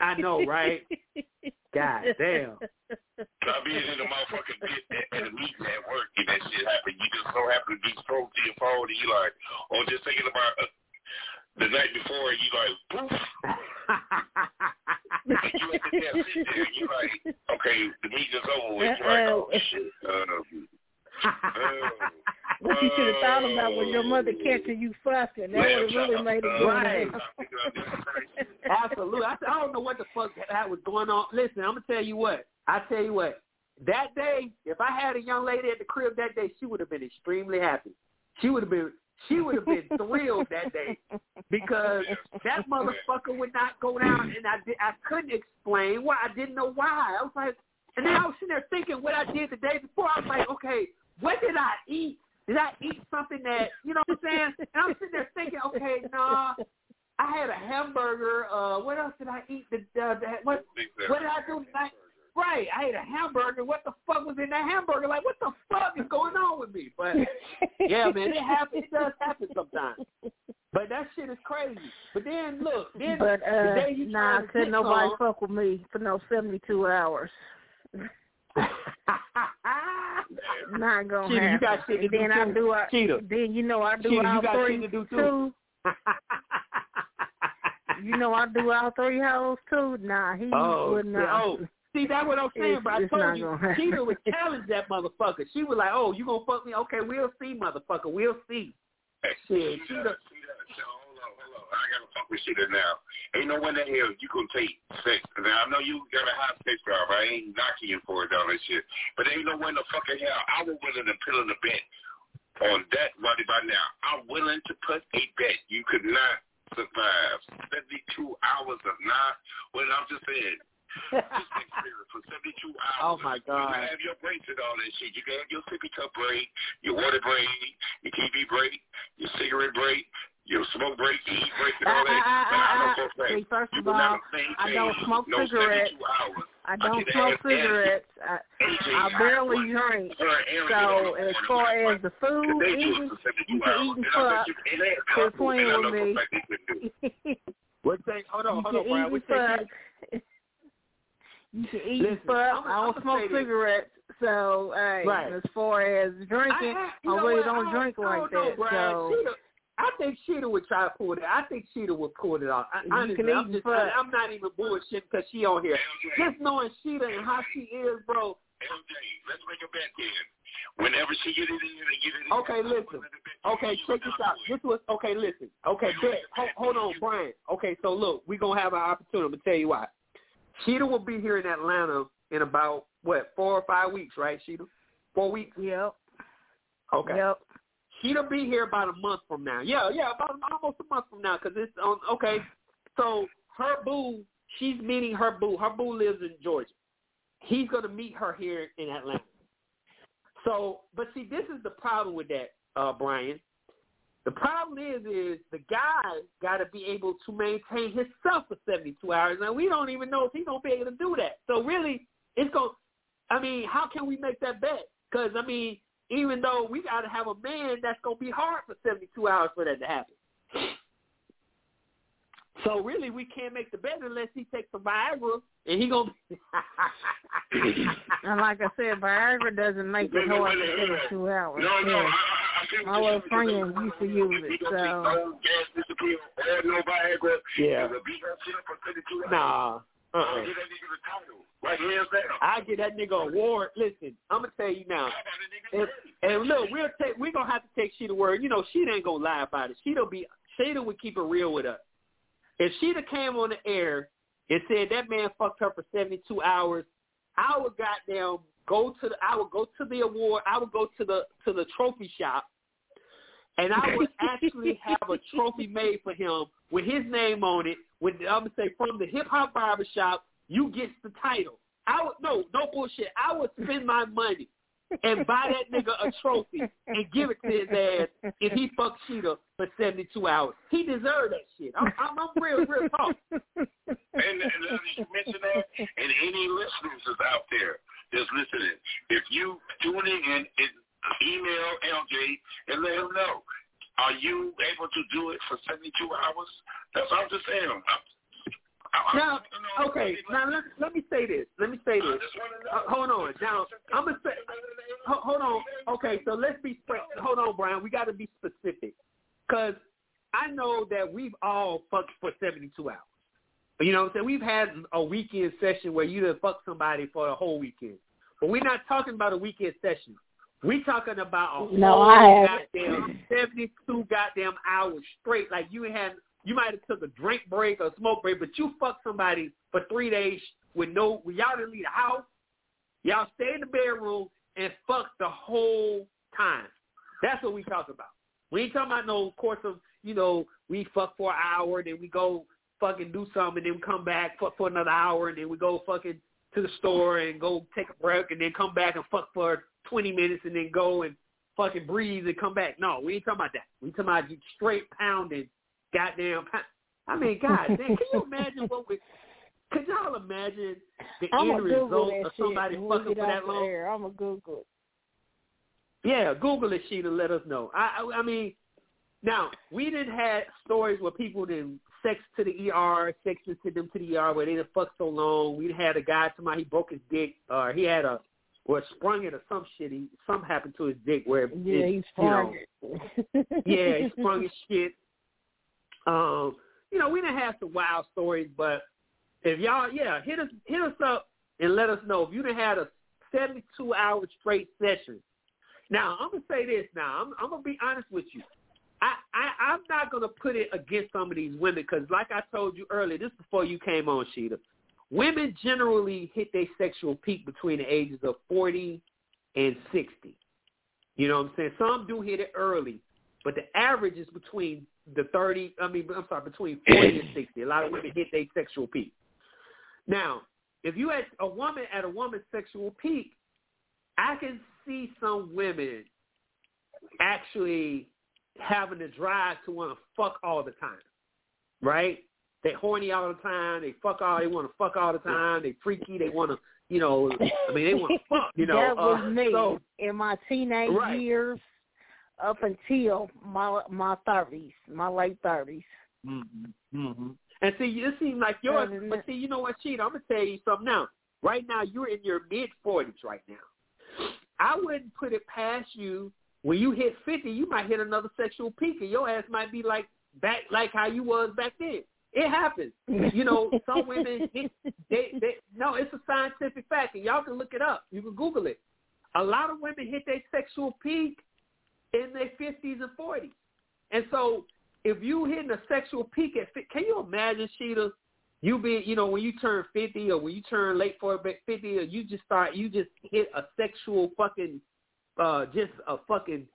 I know, right? God damn. I be in the motherfucking pit at, at a meeting at work and that shit happen. You just so happen to be scrolling to your phone and you like, or just thinking about uh, the night before and you like, poof. and you at the desk sit there and you like, okay, the meeting's over with. You're like, oh shit. Um, oh. What you should have thought about was your mother catching you fucking. That would have really made it Right. Absolutely. I, said, I don't know what the fuck that was going on. Listen, I'm gonna tell you what. I tell you what. That day, if I had a young lady at the crib that day, she would have been extremely happy. She would have been. She would have been thrilled that day because that motherfucker would not go down, and I did, I couldn't explain why. I didn't know why. I was like, and then I was sitting there thinking what I did the day before. I was like, okay, what did I eat? Did I eat something that you know what I'm saying? And I'm sitting there thinking, okay, nah, I had a hamburger. Uh, what else did I eat? The, uh, the what what did I do tonight? Right, I ate a hamburger. What the fuck was in that hamburger? Like, what the fuck is going on with me? But yeah, man, it happens. It does happen sometimes. But that shit is crazy. But then look, then But the uh, day you nah, trying to couldn't nobody some- fuck with me for no seventy two hours. Not gonna Sheeta, you happen. got shit to then do I too. do I, Sheeta. then you know I do Sheeta, you all got three shit to do too. You know I do all three hoes too. Nah, he Oh, would not. oh, see that's what I'm saying. It's- but I it's told you, gonna happen. Sheeta would challenge that motherfucker. She was like, "Oh, you gonna fuck me? Okay, we'll see, motherfucker. We'll see." Shit, She Sheeta. does, she does. So, hold on, hold on. I gotta fuck with shit now. Ain't no way in the hell you gonna take sex. Now I know you got a high sex drive. I ain't knocking you for it, all that shit. But ain't no way in the fucking hell I was willing to put in a bet on that money by now. I'm willing to put a bet. You could not survive 72 hours of not. Well, I'm just saying. Just experience for 72 hours. Oh my God. You can have your breaks and all that shit. You can have your sippy cup break, your water break, your TV break, your cigarette break, your smoke break, eat break, and all that. Ah, ah, But I ah, know ah, for a fact, See, first of all, I don't smoke no cigarettes. I don't could smoke cigarettes. I, I barely drink. her and Aaron So get on the as far and as the food, they eating, for 72 you can eat and And I bet fuck. they have Quit playing with know for a me. fact they couldn't do it. What thing? hold on, hold on, Brian. eat We and take. You can eat Listen, and fuck. I'ma- I don't I'ma smoke cigarettes, so hey, Right. as far as drinking, I, I, you know really what? don't I drink I like don't know, that. Brian. so Sheeta, I think Sheeta would try to pull it. I think Sheeta would pull it off. I, honestly, I'm, just, fuck. I'm not even bullshit because she on here. Just knowing Sheeta and how she is, bro. LJ, let's make a bet then. Whenever she get it in, they get it in. Okay, listen. Okay, check this out. This was okay. Listen. Okay, bet. Hold, hold on, Brian. Okay, so look, we are gonna have our opportunity. I'm gonna tell you why. Sheeta will be here in Atlanta in about what four or five weeks, right, Sheeta? Four weeks. Yep. Okay. Yep. She'll be here about a month from now. Yeah, yeah, about almost a month from now because it's on. Okay, so her boo, she's meeting her boo. Her boo lives in Georgia. He's gonna meet her here in Atlanta. So, but see, this is the problem with that, uh, Brian. The problem is, is the guy got to be able to maintain himself for 72 hours, and we don't even know if he's gonna be able to do that. So really, it's going. to I mean, how can we make that bet? Because I mean, even though we got to have a man, that's gonna be hard for 72 hours for that to happen. So really, we can't make the bet unless he takes some Viagra, and he gonna. And like I said, Viagra doesn't make it hard for 72 hours. No, no, Yeah. I, I, I My you're little friend used to use it, He gonna take so no gas disappear no Viagra. Yeah. He gonna beat that shit up for 32 hours. nah. I'll Uh-uh. that nigga the title. Right hands. I get that nigga award. Listen, I'm gonna tell you now. How about a nigga And, and look, we'll take. We're gonna have to take Sheeta word. You know, Sheeta ain't gonna lie about it. Sheeta be. Sheeta would keep it real with us. If Sheeta came on the air and said that man fucked her for 72 hours, I would goddamn go to the. I would go to the award. I would go to the to the trophy shop, and I would actually have a trophy made for him with his name on it. With I'm gonna say from the hip hop barber shop, you get the title. I would no no bullshit. I would spend my money and buy that nigga a trophy and give it to his ass if he fucked Sheeta for 72 hours. He deserved that shit. I'm, I'm, I'm real, real talk. And, and that you mention that, and any listeners is out there that's listening, if you tune in and email LJ and let him know, are you able to do it for 72 hours? That's what I'm just saying. I'm, Now, you know, okay, now let, let me say this. Let me say this. just want to know. Uh, hold on. Now, I'm gonna say. Hold on. Okay, so let's be. Hold on, Brian. We got to be specific, because I know that we've all fucked for 72 hours. You know what I'm saying? We've had a weekend session where you done fucked somebody for a whole weekend, but we're not talking about a weekend session. We talking about a No, whole I goddamn 72 goddamn hours straight. Like you had, you might have took a drink break or smoke break, but you fucked somebody for three days with no, y'all didn't leave the house. Y'all stay in the bedroom and fuck the whole time. That's what we talk about. We ain't talking about no course of, you know, we fuck for an hour, then we go fucking do something, and then we come back, fuck for another hour, and then we go fucking to the store and go take a break, and then come back and fuck for 20 minutes, and then go and fucking breathe and come back. No, we ain't talking about that. We talking about you straight pounding, goddamn. Pound. I mean, God, damn, can you imagine what we? Could y'all imagine the I'm end Google result of somebody fucking for that long? air. I'm gonna Google it. Yeah, Google it, Sheeta. Let us know. I, I, I mean, now we didn't have stories where people didn't sex to the ER, sex to them to the ER where they didn't fuck so long. We had a guy, somebody he broke his dick, or he had a, or sprung it or some shit. He something happened to his dick where Yeah, it, he's you know, it. yeah, he sprung his shit. Um, you know, we didn't have some wild stories, but if y'all, yeah, hit us, hit us up and let us know if you done had a seventy-two hour straight session. Now, I'm gonna say this. Now, I'm, I'm gonna be honest with you. I, I I'm not gonna put it against some of these women because, like I told you earlier, this before you came on, Sheeta. Women generally hit their sexual peak between the ages of 40 and 60. You know what I'm saying? Some do hit it early, but the average is between the 30, I mean, I'm sorry, between 40 and 60. A lot of women hit their sexual peak. Now, if you had a woman at a woman's sexual peak, I can see some women actually having the drive to want to fuck all the time, right? They horny all the time. They fuck all. They want to fuck all the time. They freaky. They want to, you know. I mean, they want to fuck. You know. that was uh, me So, in my teenage Right. years up until my my thirties, my late thirties. mm-hmm. mm-hmm. And see, it seems like yours, but see, you know what, Sheet? I'm gonna tell you something now. Right now, you're in your mid forties right now. I wouldn't put it past you. When you hit fifty, you might hit another sexual peak, and your ass might be like back, like how you was back then. It happens. You know, some women. They, they, no, it's a scientific fact, and y'all can look it up. You can Google it. A lot of women hit their sexual peak in their fifties and forties, and so if you hitting a sexual peak at, can you imagine, Sheeta? You be, you know, when you turn fifty or when you turn late for fifty, or you just start, you just hit a sexual fucking, uh, just a fucking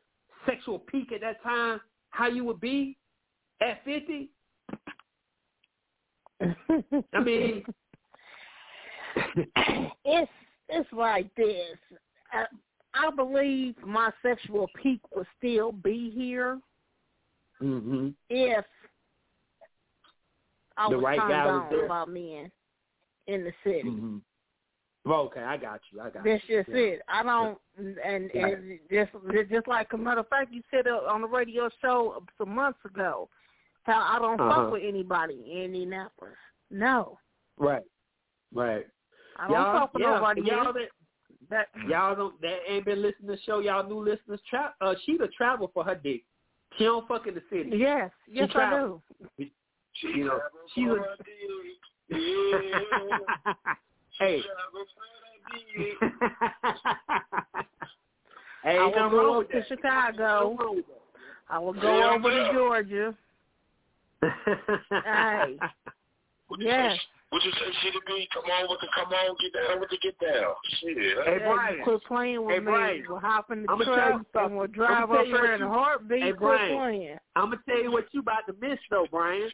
sexual peak at that time. How you would be at fifty? I mean, it's it's like this. I, I believe my sexual peak will still be here hmm if I The was right guy was there. by men in the city. hmm Okay, I got you. I got That's you. just it. I don't, and Yeah. and just just like a matter of fact, you said uh, on the radio show some months ago how I don't Uh-huh. fuck with anybody in Indianapolis. No, Right, right. I don't y'all, fuck with yeah, nobody. y'all else. that, that y'all don't that ain't been listening to the show. Y'all new listeners, tra- uh, she to travel for her dick. She don't fuck in the city. Yes, yes, I travel. do. You know, she was. hey. hey, I will nothing go wrong up with to that. Chicago. Nothing wrong with I will go over to Georgia. That. Hey, yes. What you say, Sheeta B? Come on with the come on, get down with the get down. Shit. Hey, Yeah, Brian. you quit playing with Hey, me. Brian. We'll hop in the I'ma truck and we'll drive I'ma up you there in a heartbeat. Hey, quit Brian. playing. I'm gonna tell you what you about to miss though, Brian.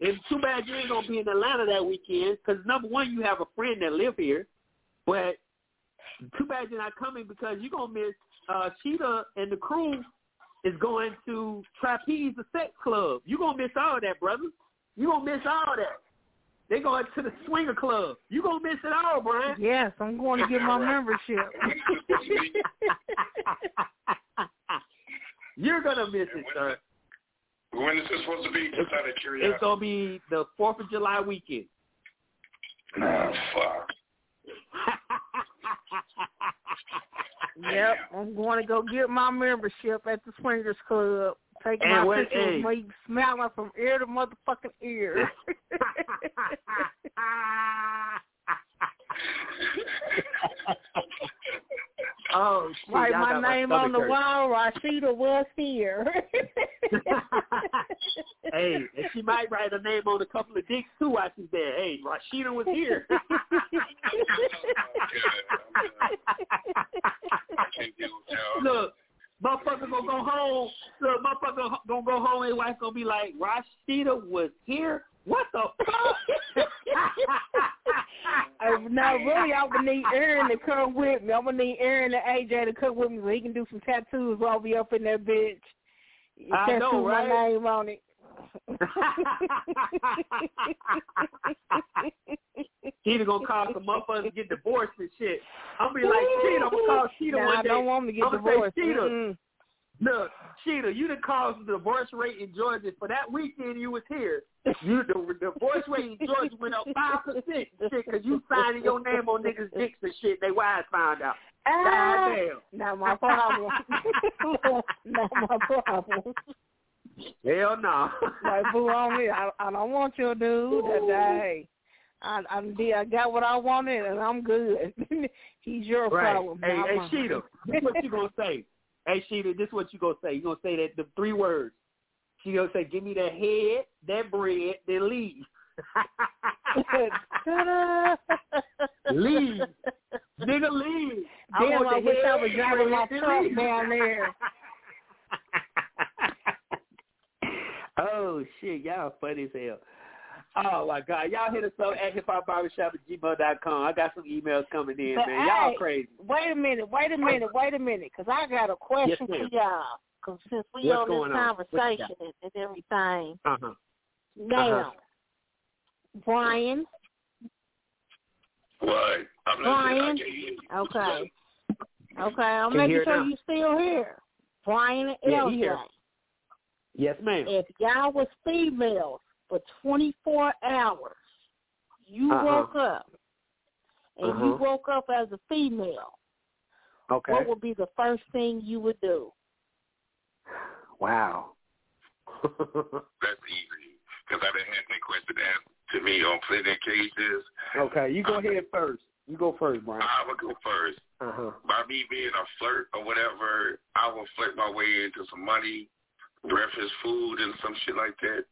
It's too bad you ain't gonna be in Atlanta that weekend because number one, you have a friend that live here, but too bad you're not coming because you're gonna miss uh Sheeta and the crew is going to Trapeze the Sex Club. You're gonna miss all that, brother. You're gonna miss all that. They going to the swinger club. You're gonna miss it all, Brian. Yes, I'm going to get my membership. You're gonna miss it, sir. When is this supposed to be? Just out of It's gonna be the Fourth of July weekend. Nah, fuck. Yep, I'm going to go get my membership at the Swingers Club. Take And my what- picture hey. with me smiling from ear to motherfucking ear. oh, shit, Write my name on the hurt. wall. Rashida was here. hey, and she might write her name on a couple of dicks too while she's there. Hey, Rashida was here. I can't deal with y'all. Look, motherfucker gonna go home. Look, motherfucker gonna go home. and His wife gonna be like, Rashida was here. What the fuck? Uh, no, really, I would need Aaron to come with me. I'm gonna need Aaron and AJ to come with me so he can do some tattoos while we up in that bitch. I Tattoo know, my right? name on it. Sheeta gonna call some motherfuckers to get divorced and shit. I'm gonna be like, Sheeta, I'm gonna call Sheeta Nah, one I day. don't want him to get say, divorced. Sheeta, Mm-mm. Look, Sheeta, you done caused the divorce rate in Georgia for that weekend you was here. You the, divorce rate in Georgia went up five percent, shit, because you signing your name on niggas' dicks and shit. They wives found out. Ah, not my problem. not my problem. Hell no. Like boo on me. I, I don't want your dude. That day. I I did. I got what I wanted, and I'm good. He's your right. problem. Hey, hey. Sheeta, what you gonna say? Hey, Sheila, this is what you gonna say? You gonna say that the three words? She gonna say, "Give me that head, that bread, then leave." Leave. Nigga, leave. Damn, I want the wish I was driving my truck leave. down there. oh shit, y'all funny as hell. Oh my god, y'all hit us up at hiphopbarbershop at gmail dot com. I got some emails coming in, But, man. Y'all hey, crazy. Wait a minute, wait a minute, wait a minute, because I got a question Yes, ma'am. for y'all. Because since we What's on this going on? What you got? conversation and, and everything, Uh huh. now, Uh-huh. Brian, What? I'm listening. I Brian? can't hear okay, okay, I'm making sure you're still here. Brian and Yeah, he LJ, here. Yes, ma'am. if y'all was females for 24 hours, you Uh-huh. woke up, and you Uh-huh. woke up as a female, Okay. what would be the first thing you would do? wow. That's easy. Because I've been had that question asked to me on plenty of occasions. okay, you go ahead first. You go first, Brian. I would go first. Uh-huh. By me being a flirt or whatever, I will flirt my way into some money, breakfast food, and some shit like that.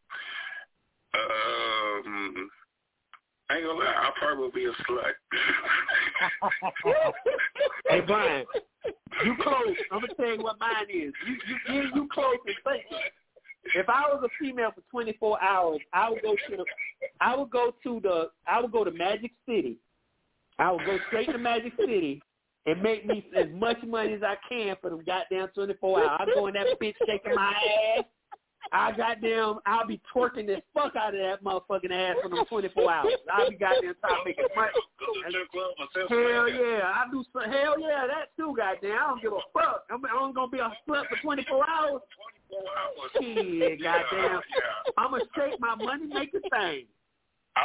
Um, I ain't gonna lie, I'll probably be a slut. hey, Brian, you close. I'm gonna tell you what mine is. You you you, you close and thinking. If I was a female for 24 hours, I would go to the, I would go to the, I would go to Magic City. I would go straight to Magic City and make me as much money as I can for them goddamn 24 hours. I go in that bitch shaking my ass. I goddamn, I'll be twerking the fuck out of that motherfucking ass for them 24 hours. I'll be goddamn trying to make it money. Hell yeah, I do. some- Hell yeah, that too. Goddamn, I don't give a fuck. I'm, I'm gonna be a slut for 24 hours. Shit, goddamn. I'm gonna shake my money making thing.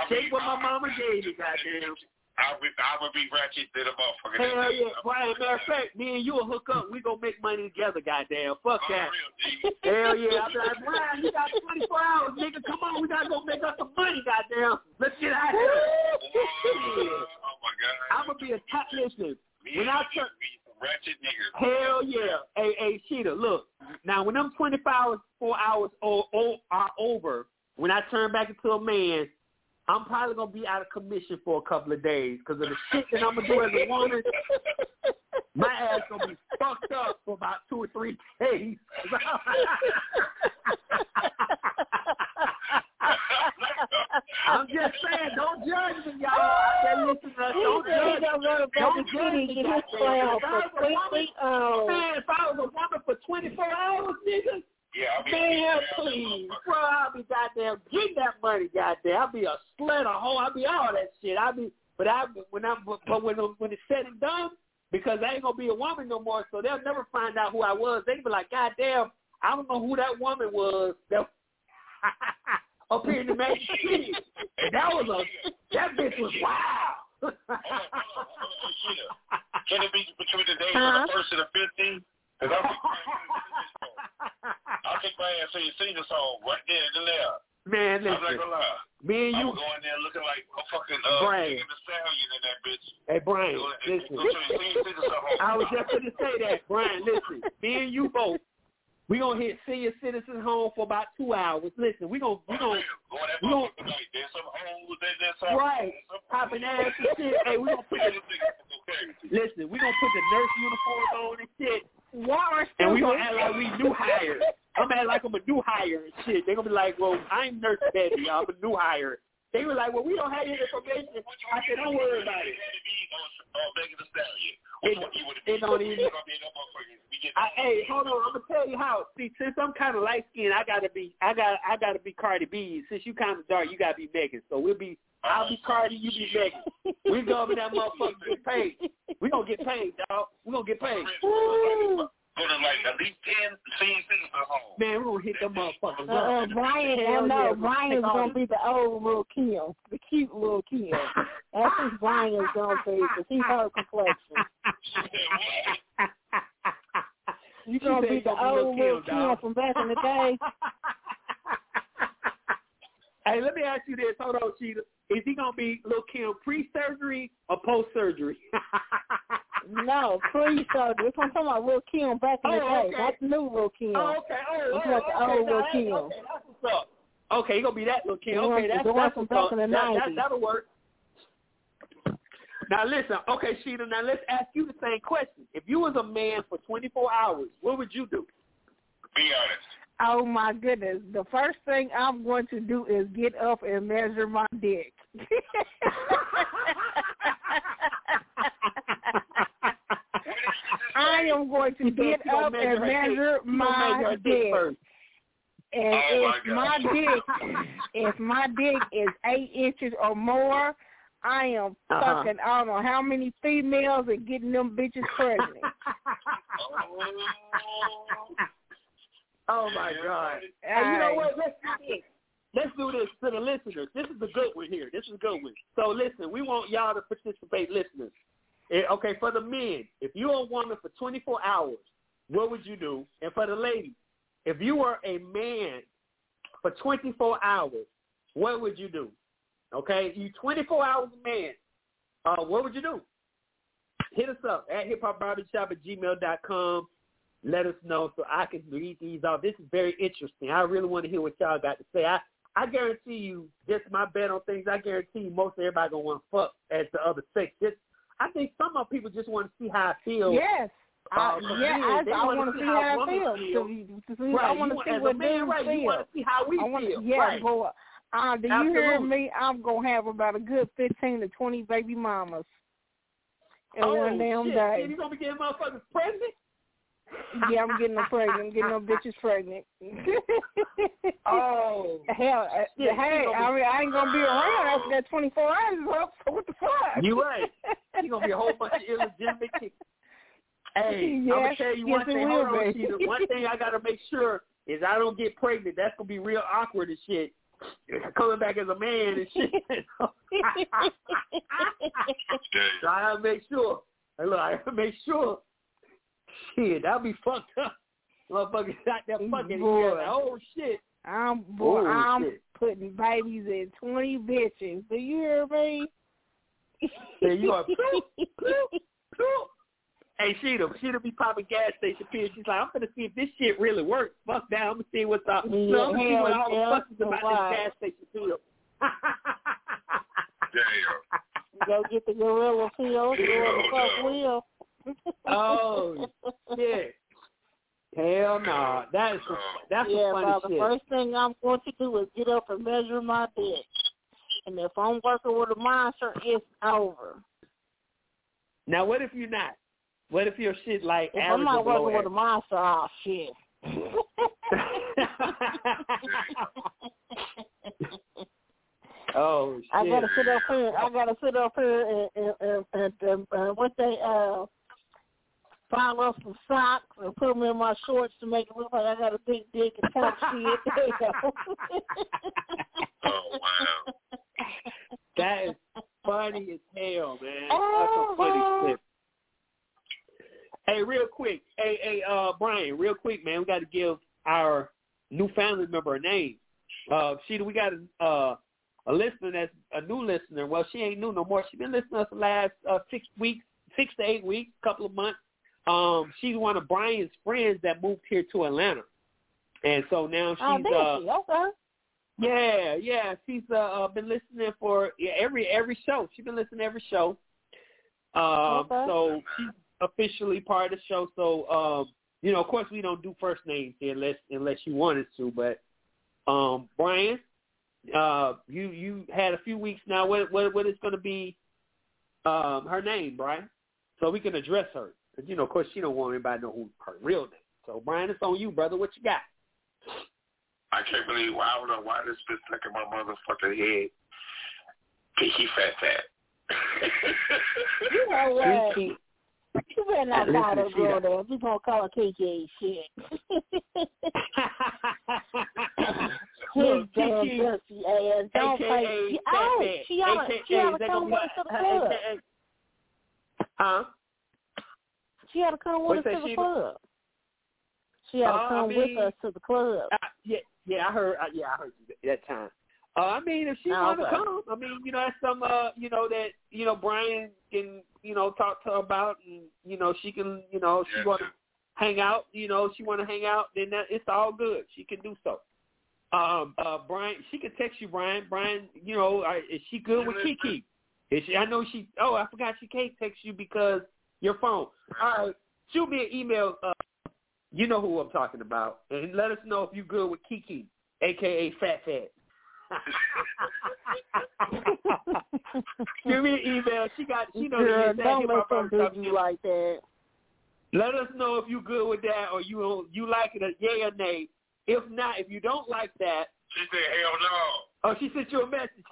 Shake what my mama gave me. Goddamn. I would, I would be ratchet to the motherfucker. Hell yeah, Brian. Matter of fact, me and you will hook up. We gonna make money together. Goddamn. Fuck oh, that. Hell yeah. I'll be like, Brian, you got 24 hours, nigga. Come on, we gotta go make us some money. Goddamn. Let's get out of here. Oh my god. I'm gonna be a top listen. When I turn, Ratchet niggas. Hell yeah. Hey, hey, Sheeta, look. Now, when I'm 24 hours, four hours o- o- are over, when I turn back into a man, I'm probably going to be out of commission for a couple of days because of the shit that I'm going to do as a woman. My ass to be fucked up for about two or three days. I'm just saying, don't judge me, y'all. I said, listen, uh, don't judge gonna to Don't Magic judge me, and get his goddamn. clown If I was for a woman, 20 hours. Man, if I was a woman for 24 hours, nigga, Yeah, I'll be man, please, bro, I'll be goddamn getting that money, goddamn. I'll be a slut, a hoe, I'll be all that shit. I'll be, but I, when I'm but when when it's said and done, because I ain't gonna be a woman no more, so they'll never find out who I was. They be like, goddamn, I don't know who that woman was. That, up here in the Magic City, and that was a, that bitch was wild. Can it be between the days Huh? of the first and the fifteenth? Because I'll, I'll take my ass to your senior song right there and there. Man, I'm not listen, gonna lie. me and I you, going there looking like a fucking uh, Brian. Stallion in that bitch. hey Brian, Go- listen. go senior citizen home. I was just going to say that, Brian. Listen, me and you both, we gonna hit senior citizen home for about two hours. Listen, we gonna we gonna Go in that we gonna like there's some hoes, there's there's some right popping ass and shit. Hey, we gonna put the, listen, we gonna put the nurse uniforms on and shit, Water and we gonna act like we new hires. I'm acting like I'm a new hire and shit. They gonna be like, well, I'm nurse Betty. I'm a new hire. They were like, well, we don't have any information. I said, don't worry about it. Megan Thee Stallion. It, Which one you would it don't even. You gonna be in that motherfucker? We get I, hey, hold on. I'm gonna tell you how. See, since I'm kind of light skinned, I gotta be. I got. I gotta be Cardi B. Since you kind of dark, you gotta be Megan. So we'll be. I'll be Cardi. You be Megan. We go over that motherfucker get paid. We gonna get paid, dog. We gonna get paid. Go to like at least ten senior citizen homes. Man, we gonna hit them motherfuckers. Uh, uh. Brian, I know yeah. Brian's gonna be the old little Kim, the cute little Kim. That's who Brian is gonna be because he her complexion. You gonna be the gonna be Lil' old little Kim, Kim from back in the day. hey, let me ask you this. Hold on, Sheeta. Is he gonna be Lil Kim pre-surgery or post-surgery? No, pre surgery. That's what I'm talking about. Lil Kim back in the Oh, day. okay. That's new Lil Kim. Oh, okay. Oh, It's oh, like the okay. old Now Lil Kim. Okay, that's what's up. Okay, he gonna be that little Kim. Okay, that's the one that's from what's back up. in the That, that, 90s. that'll work. Now listen, okay, Sheeta. Now let's ask you the same question. If you was a man for 24 hours, what would you do? Be honest. Oh my goodness. The first thing I'm going to do is get up and measure my dick. I am going to get up and measure my dick dick. And Oh, if my my dick if my dick is eight inches or more, I am Uh-huh. fucking I don't know how many females and getting them bitches pregnant. Oh my God! Hey, you know what? Let's do this. let's do this to the listeners. This is a good one here. This is a good one. So listen, we want y'all to participate, listeners. Okay, for the men, if you're a woman for 24 hours, what would you do? And for the ladies, if you were a man for 24 hours, what would you do? Okay, you 24 hours a man, uh, what would you do? Hit us up at hiphopbarbershop at gmail.com. Let us know so I can read these off. This is very interesting. I really want to hear what y'all got to say. I, I guarantee you, just my bet on things, I guarantee you most everybody going to want to fuck as the other sex. Just, I think some of people just want to see how I feel. Yes. I, Uh, yeah, I, I wanna see see how how I feel. feel. To, to see, Right, I want to see what man, right, feel. you want to see how we I wanna, feel. Yeah, right. boy. Uh, do you hear me? I'm gonna have about a good fifteen to twenty baby mamas in oh, one damn shit. day. Shit, you going to be getting motherfuckers pregnant? Yeah, I'm getting them pregnant. I'm getting them bitches pregnant. Oh. Hell, uh, Shit, hey, I mean, I ain't gonna be around after that 24 hours is up. So what the fuck? You right. You gonna be a whole bunch of illegitimate kids. Hey, I'm Yes, gonna tell you yes, one thing. Hold on. Sheeta. One thing I gotta make sure is I don't get pregnant. That's gonna be real awkward and shit. Coming back as a man and shit. so I gotta make sure. Look, I gotta make sure. Shit, that'll be fucked up. Motherfuckers out there fucking. Boy. Like, oh shit. I'm boy, Oh, I'm shit. putting babies in 20 bitches. Do you hear me? Yeah, you are. Hey, Sheeta, Sheeta be popping gas station pills. She's like, I'm gonna see if this shit really works. Fuck that. I'm gonna see what's up. Yeah, so I'm gonna see what all the fuck is about right. this gas station pill. Damn. Go get the gorilla pills. Gorilla fuck will. Oh shit. Hell no. That is some, that's yeah, some funny well, the first thing I'm going to do is get up and measure my dick. And if I'm working with a monster, it's over. Now what if you're not? What if your shit like If I'm not working with a monster, oh shit. oh shit. I gotta sit up here. I gotta sit up here and and and, and, and what they uh file up some socks and put them in my shorts to make it look like I got a big dick and talk shit. There you go. Oh wow. That is funny as hell, man. Oh, That's some funny wow. shit. Hey, real quick. Hey, hey, uh, Brian, real quick, man. We got to give our new family member a name. Uh, Sheeta, we got a, uh, a listener that's a new listener. Well, she ain't new no more. She's been listening to us the last uh, six weeks, six to eight weeks, couple of months. Um, she's one of Brian's friends that moved here to Atlanta, and so now she's oh, uh, she. Okay. yeah, yeah. She's uh, uh been listening for yeah, every every show. She's been listening to every show. Um Okay. so she's officially part of the show. So um, you know, of course we don't do first names here unless unless you wanted to, but um Brian, uh you you had a few weeks now. What what what is gonna be um her name, Brian? So we can address her. 'Cause, you know, of course she don't want anybody to know who her real name. So Brian, it's on you, brother. What you got? I can't believe I don't know why this bitch stuck in my motherfucking head. Kiki Fat Fat. You know what? Kiki. You better not call her she girl done- that. You gonna call her Kiki shit. Look, His damn Kiki, dusty ass. Don't play. Oh, she oughta, AKA, she oughta is that come with be the club. Huh? She had to come with us to the Sheila? club. She oughta Uh, I come mean- with us to the club. Yeah, yeah, I heard. Uh, yeah, I heard that time. Uh, I mean, if she Oh, want to okay. come, I mean, you know, that's some, uh, you know, that you know Brian can, you know, talk to her about, and you know, she can, you know, if she Yeah, want to hang out, you know, she want to hang out, then that, it's all good. She can do so. Um, uh, Brian, she can text you, Brian. Brian, you know, uh, is she good with Kiki? Is she? I know she. Oh, I forgot she can't text you because your phone. All right, shoot me an email. Uh, you know who I'm talking about, and let us know if you're good with Kiki, aka Fat Fat. Give me an email. She got. She knows Girl, the don't exact let them do you like that. let us know if you good with that or you don't- you like it, a yay or nay. If not, if you don't like that, She said, hell no. oh, she sent you a message.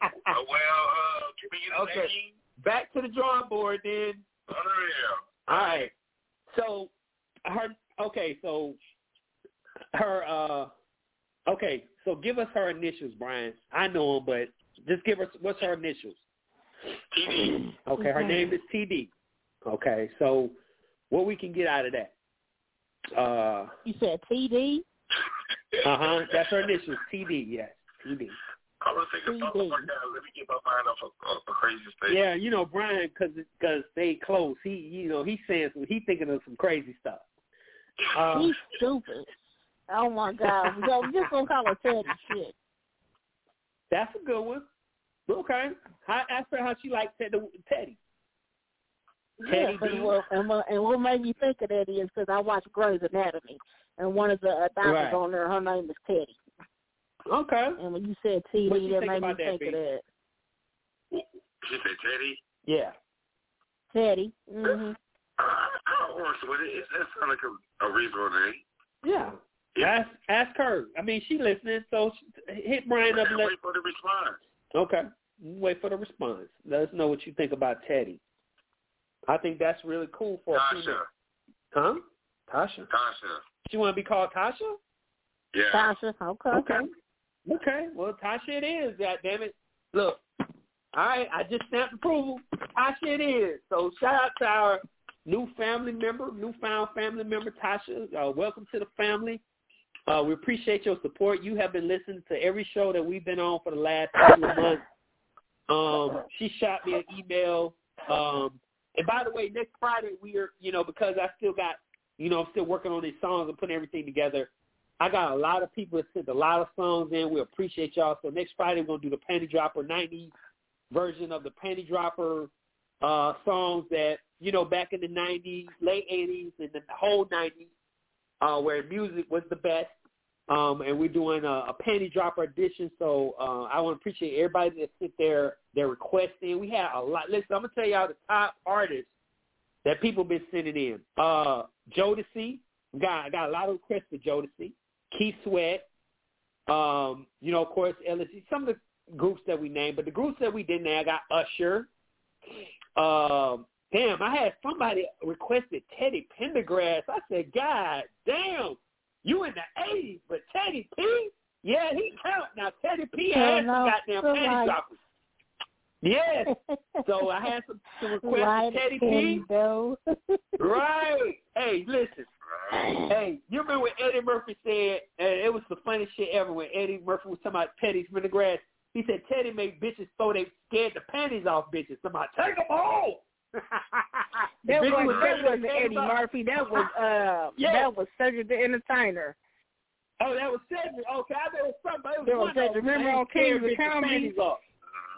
Uh, well, uh, give me the Okay. name. Back to the drawing board then. Oh, yeah. All right. So her okay, so her uh okay, So give us her initials, Brian. I know them, but just give us what's her initials. TD. Okay, her name is TD. Okay, so what we can get out of that? Uh You said TD? uh huh. That's her initials. TD. Yes, TD. I was thinking, oh my God, let me get my mind off of, of the crazy state. Yeah, you know Brian, because because they close. He you know he's saying some. He thinking of some crazy stuff. Uh, He's stupid. Oh my God. So I'm just gonna call her Teddy shit. that's a good one. Okay, I asked her how she liked Ted, Teddy. Yeah, Teddy but B. what, and, what, and what made me think of that is because I watched Grey's Anatomy, and one of the uh, doctors Right. on there, her name is Teddy. Okay. And when you said TD, What you that made me about that, think of B? that. She said, Teddy. Yeah. Teddy. hmm I, I don't work with it. It, that sounds like a, a reasonable name. Yeah. Ask ask her. I mean, she listening, so she, hit Brian up. And let, Wait for the response. okay. Wait for the response. Let us know what you think about Teddy. I think that's really cool for a Tasha. female. Huh? Tasha. Tasha. She want to be called Tasha? Yeah. Tasha. Okay. Okay. Okay. Well, Tasha it is. God damn it. Look. All right. I just stamped approval. Tasha it is. So shout out to our new family member, newfound family member, Tasha. Uh, welcome to the family. Uh, we appreciate your support. You have been listening to every show that we've been on for the last couple of months. Um, she shot me an email. Um, and by the way, next Friday we are, you know, because I still got, you know, I'm still working on these songs and putting everything together. I got a lot of people that sent a lot of songs in. We appreciate y'all. So next Friday we're gonna do the Panty Dropper '90s version of the Panty Dropper uh, songs that you know back in the '90s, late '80s, and the whole '90s, uh, where music was the best. Um, and we're doing a, a Panty Dropper edition. So uh, I want to appreciate everybody that sent their their requests in. We had a lot. Listen, I'm gonna tell y'all the top artists that people been sending in. Uh, Jodeci. Got got a lot of requests for Jodeci. Keith Sweat. Um, you know, of course, LSG. Some of the groups that we named, but the groups that we didn't name, I got Usher. Um, damn, I had somebody requested Teddy Pendergrass. I said, God damn, you in the '80s, but Teddy P, yeah, he count now. Teddy P some no, goddamn so panty droppers. Yes. So I had some, some requests right, Teddy P. Though. Right. Hey, listen. Hey, you remember when Eddie Murphy said, and it was the funniest shit ever when Eddie Murphy was talking about Teddy Pendergrass. He said Teddy made bitches throw they scared the panties off bitches. Somebody take them home. That was was that wasn't Eddie panties. Murphy. That was uh Yeah. that was Cedric the Entertainer. Oh, that was Cedric. Okay, I know it was somebody. It was That was one of Cedric. them. Remember They on scared Kings of bitches' Comedy?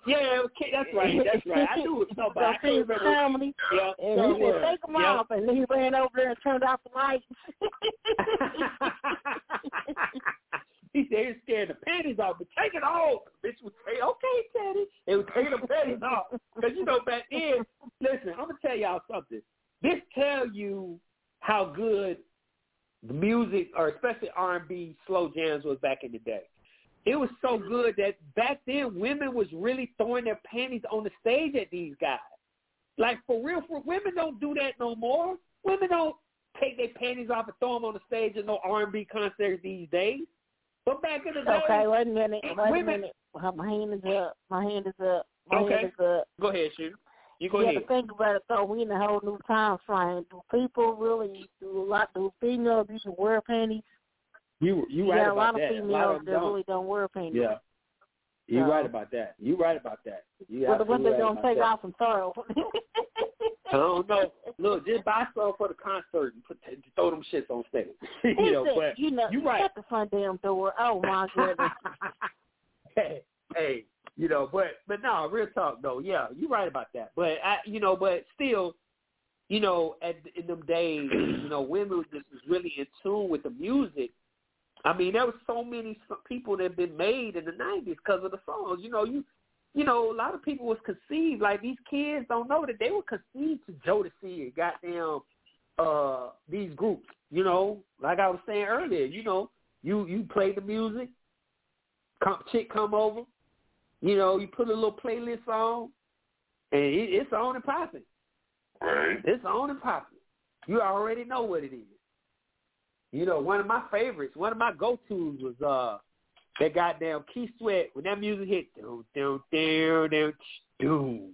Yeah, was King- that's right. That's right. I knew it was somebody. I On can't Kings of remember. Comedy. Yeah, And sure he said, take them Yep. off. And then he ran over there and turned off the lights. he said he scared the panties off, but take it off. Bitch would say, okay, Teddy. They would take the panties off. Because, you know, back then, listen, I'm going to tell y'all something. This tell you how good the music, or especially R&B slow jams was back in the day. It was so good that back then women was really throwing their panties on the stage at these guys. Like for real, for women don't do that no more. Women don't take their panties off and throw them on the stage at no R&B concerts these days. But back in the day, okay, wait a minute. Wait a minute. My hand is up. My hand is up. My Okay. hand is up. go ahead, shoot. You go you ahead. have to think about it though. We in a whole new time frame. Do people really do a lot? Do females even wear panties? You you You right lot about of that. A females lot of that don't. really don't wear panties. Yeah. You're right about that. You're right about that. You Well, the absolutely right gonna take that. off and throw? I don't know. Look, just buy some for the concert and put, throw them shits on stage. You know, but you know, you right. shut the front damn door. Oh my goodness. hey, hey, you know, but but no, real talk though. Yeah, you're right about that. But I, you know, but still, you know, at in them days, you know, women was just was really in tune with the music. I mean, there was so many people that had been made in the '90s because of the songs. You know, you, you know, a lot of people was conceived like these kids don't know that they were conceived to Jodeci and goddamn uh these groups. You know, like I was saying earlier, you know, you you play the music, come, chick come over, you know, you put a little playlist on, and it, it's on and popping. Right. It's on and popping. You already know what it is. You know, one of my favorites, one of my go-tos was uh That goddamn Keith Sweat when that music hit, doom doom doom doom doom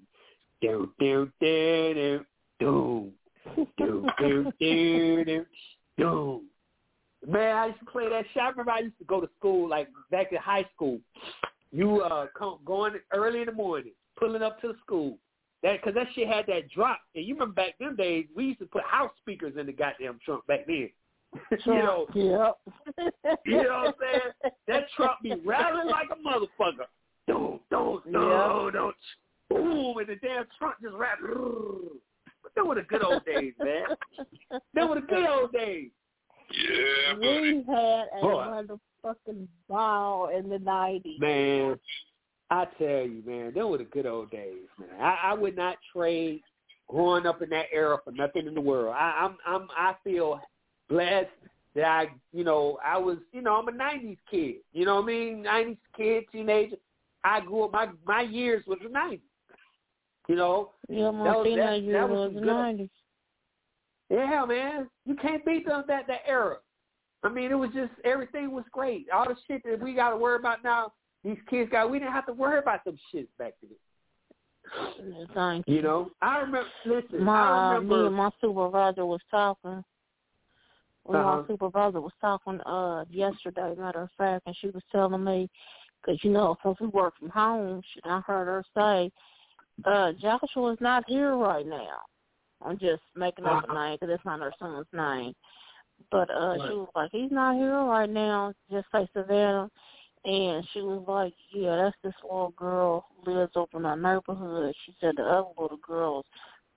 doom doom doom doom doom doom doom doom. Man, I used to play that shit. I remember I used to go to school like back in high school. You uh come going early in the morning, pulling up to the school. That because that shit had that drop, and you remember back them days we used to put house speakers in the goddamn trunk back then. you know, Yep. you know what I'm saying? That truck be rattling like a motherfucker. Don't, don't, no, don't. Boom, and the damn trunk just rattling. But them were the good old days, man. Them were the good old days. Yeah, buddy. we had a Boy. motherfucking ball in the nineties. Man, I tell you, man, them were the good old days, man. I, I would not trade growing up in that era for nothing in the world. I, I'm, I'm, I feel blessed that I, you know, I was, you know, I'm a '90s kid. You know what I mean? '90s kid, teenager. I grew up. My my years was the '90s. You know, Yeah, my That was- that- teenage years that was was the nineties. Yeah, man. You can't beat them that that era. I mean, it was just everything was great. All the shit that we got to worry about now, these kids got. We didn't have to worry about them shits back then. Thank You you know, I remember. Listen, I My uh, remember. me and my supervisor was talking. Well, Uh-huh. my supervisor was talking uh yesterday, matter of fact, and she was telling me, because you know, since we work from home, she, I heard her say, uh, Joshua's not here right now. I'm just making up a Uh-huh. name because it's not her son's name. But uh, she was like, he's not here right now. Just say Savannah. And she was like, yeah, that's this little girl who lives over in our neighborhood. She said the other little girls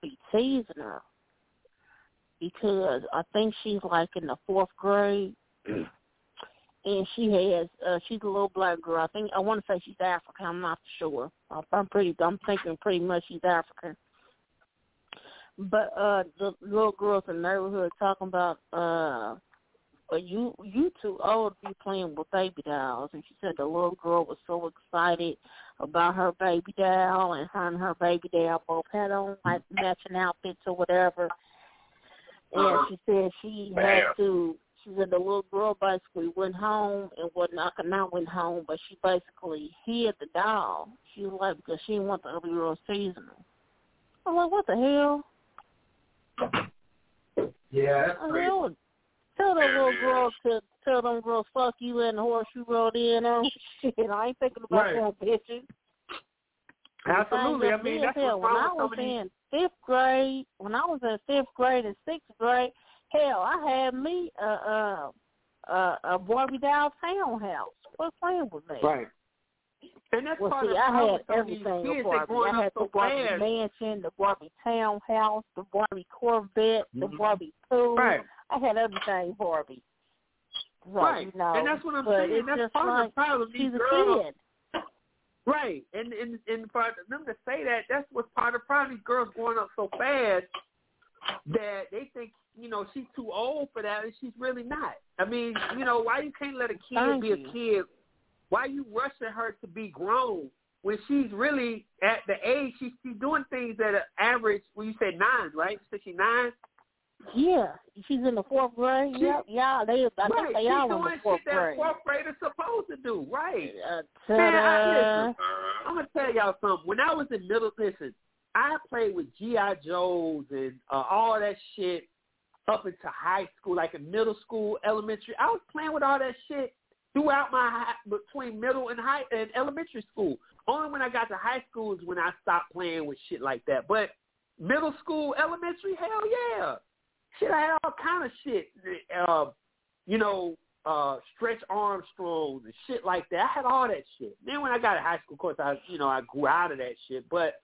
be teasing her because I think she's like in the fourth grade. and she has uh she's a little black girl. I think I want to say she's African. I'm not sure. I'm pretty. I'm thinking pretty much she's African. But uh the little girls in the neighborhood talking about uh, you you too old to be playing with baby dolls and she said the little girl was so excited about her baby doll and her and her baby doll both had on like matching outfits or whatever and uh-huh. she said she had to she said the little girl basically went home and was not not went home but she basically hid the doll she was like because she didn't want the other girls teasing her I'm like what the hell Yeah, that's I crazy. Tell them little girls to tell them girls fuck you and the horse you rode in on. Shit, I ain't thinking about Right. that bitches. Absolutely. I mean, that's hell, what's when I wrong was with some of these. in fifth grade, when I was in fifth grade and sixth grade, hell, I had me a a a, a Barbie doll townhouse. Quit playing with me. Right. And that's Well, part see, of I had with some of these everything kids Barbie. I up had so the Barbie fast. mansion, the Barbie townhouse, the Barbie Corvette, the Mhm. Barbie pool. Right. I had everything Barbie. So, Right. You know, and that's what I'm saying. it's That's part like of the problem. These a girls, kid. Right? And and and for them to say that, that's what's part of problem. These girls growing up so fast that they think you know she's too old for that, and she's really not. I mean, you know, why you can't let a kid Thank be a kid? Why you rushing her to be grown when she's really at the age she's she's doing things at an average? Well, you said nine, right? Sixty nine. Yeah, she's in the fourth grade. She- Yep, yeah, they. I right. think they she's all in doing the fourth shit that fourth grade. is supposed to do, right? Uh, Man, I, listen, I'm gonna tell y'all something. When I was in middle, listen, I played with GI Joes and uh, all that shit up into high school, like in middle school, elementary. I was playing with all that shit throughout my high, between middle and high and elementary school. Only when I got to high school is when I stopped playing with shit like that. But middle school, elementary, hell yeah, shit. I had all kind of shit. Uh, you know, uh Stretch Armstrongs and shit like that. I had all that shit. Then when I got to high school, of course, I you know I grew out of that shit. But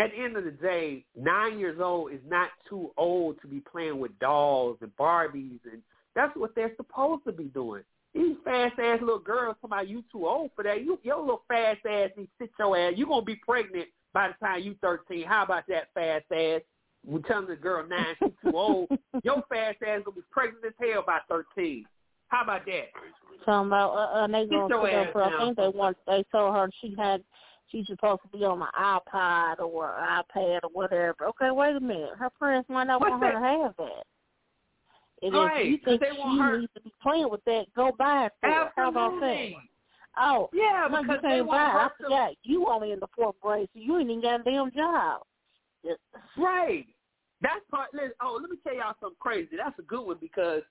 at the end of the day, nine years old is not too old to be playing with dolls and Barbies, and that's what they're supposed to be doing. These fast ass little girls about you too old for that. You your little fast ass to sit your ass. You gonna be pregnant by the time you thirteen. How about that fast ass? We telling the girl nine she's too old. Your fast ass gonna be pregnant as hell by thirteen. How about that? Talking about uh, uh they gonna put up for I think they want they told her she had she's supposed to be on an iPod or iPad or whatever. Okay, wait a minute. Her parents might not What's want her to have that. And Right, if you think they she her- needs to be playing with that, go buy it for her. How about that? Absolutely. Oh, Yeah, no, because you they can't want buy. I her to- forgot. You only in the fourth grade, so you ain't even got a damn job. Just- Right. That's part. Oh, let me tell y'all something crazy. That's a good one because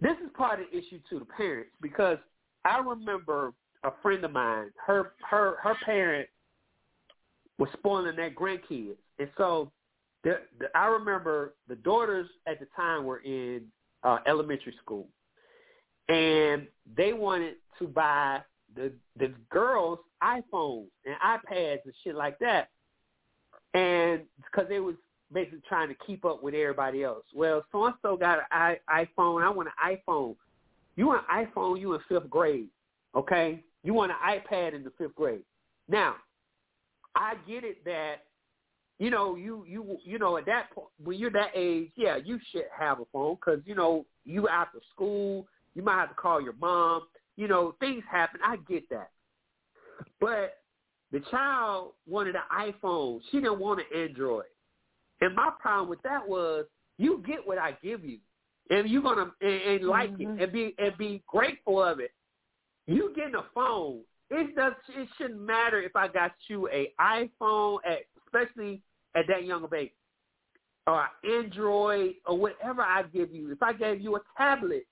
this is part of the issue to the parents. Because I remember a friend of mine, her her her parent was spoiling their grandkids, and so the, the I remember the daughters at the time were in uh, elementary school, and they wanted to buy the the girls iPhones and iPads and shit like that and because they was basically trying to keep up with everybody else. Well, so and so got an iPhone. I want an iPhone. You want an iPhone? You in fifth grade, okay? You want an iPad in the fifth grade. Now, I get it that you know you you you know at that point when you're that age, yeah, you should have a phone because you know you after school, you might have to call your mom. You know things happen. I get that, but the child wanted an iPhone. She didn't want an Android. And my problem with that was you get what I give you. And you're gonna and, and like Mhm. it and be and be grateful of it. You getting a phone. It does it shouldn't matter if I got you a iPhone at especially at that young age. Or Android or whatever I give you. If I gave you a tablet,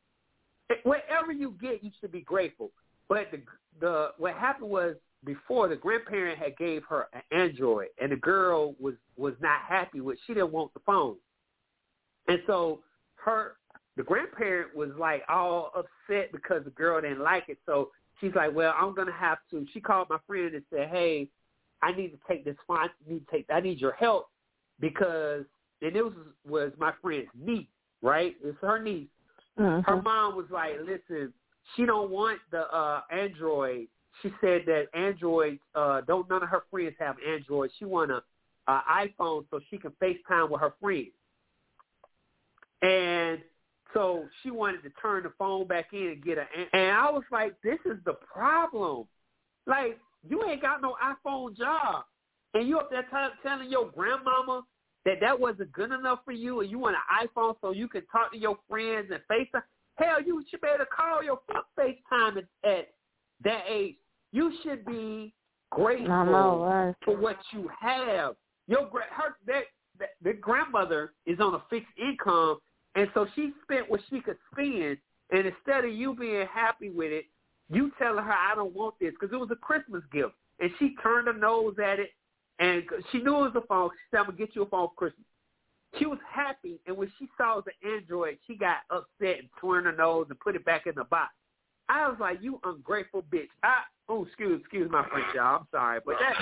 whatever you get, you should be grateful. But the the what happened was before the grandparent had gave her an Android, and the girl was was not happy with. She didn't want the phone, and so her the grandparent was like all upset because the girl didn't like it. So she's like, "Well, I'm gonna have to." She called my friend and said, "Hey, I need to take this phone. I need to take. I need your help because." And it was was my friend's niece, right? It's her niece her Mhm. mom was like, "Listen, she don't want the uh Android. She said that Android uh don't none of her friends have Android. She want a, a iPhone so she can FaceTime with her friends." And so she wanted to turn the phone back in and get a and I was like, "This is the problem. Like, you ain't got no iPhone job, and you up there t- telling your grandmama that that wasn't good enough for you, and you want an iPhone so you can talk to your friends and FaceTime. Hell, you should better call your fuck FaceTime at, at that age. You should be grateful for what you have. Your her that, that the grandmother is on a fixed income, and so she spent what she could spend. And instead of you being happy with it, you telling her I don't want this because it was a Christmas gift, and she turned her nose at it, and she knew it was a phone. She said, "I'm gonna get you a phone for Christmas." She was happy, and when she saw the Android, she got upset and turned her nose and put it back in the box. I was like, "You ungrateful bitch!" I oh, excuse excuse my French, y'all. I'm sorry, but that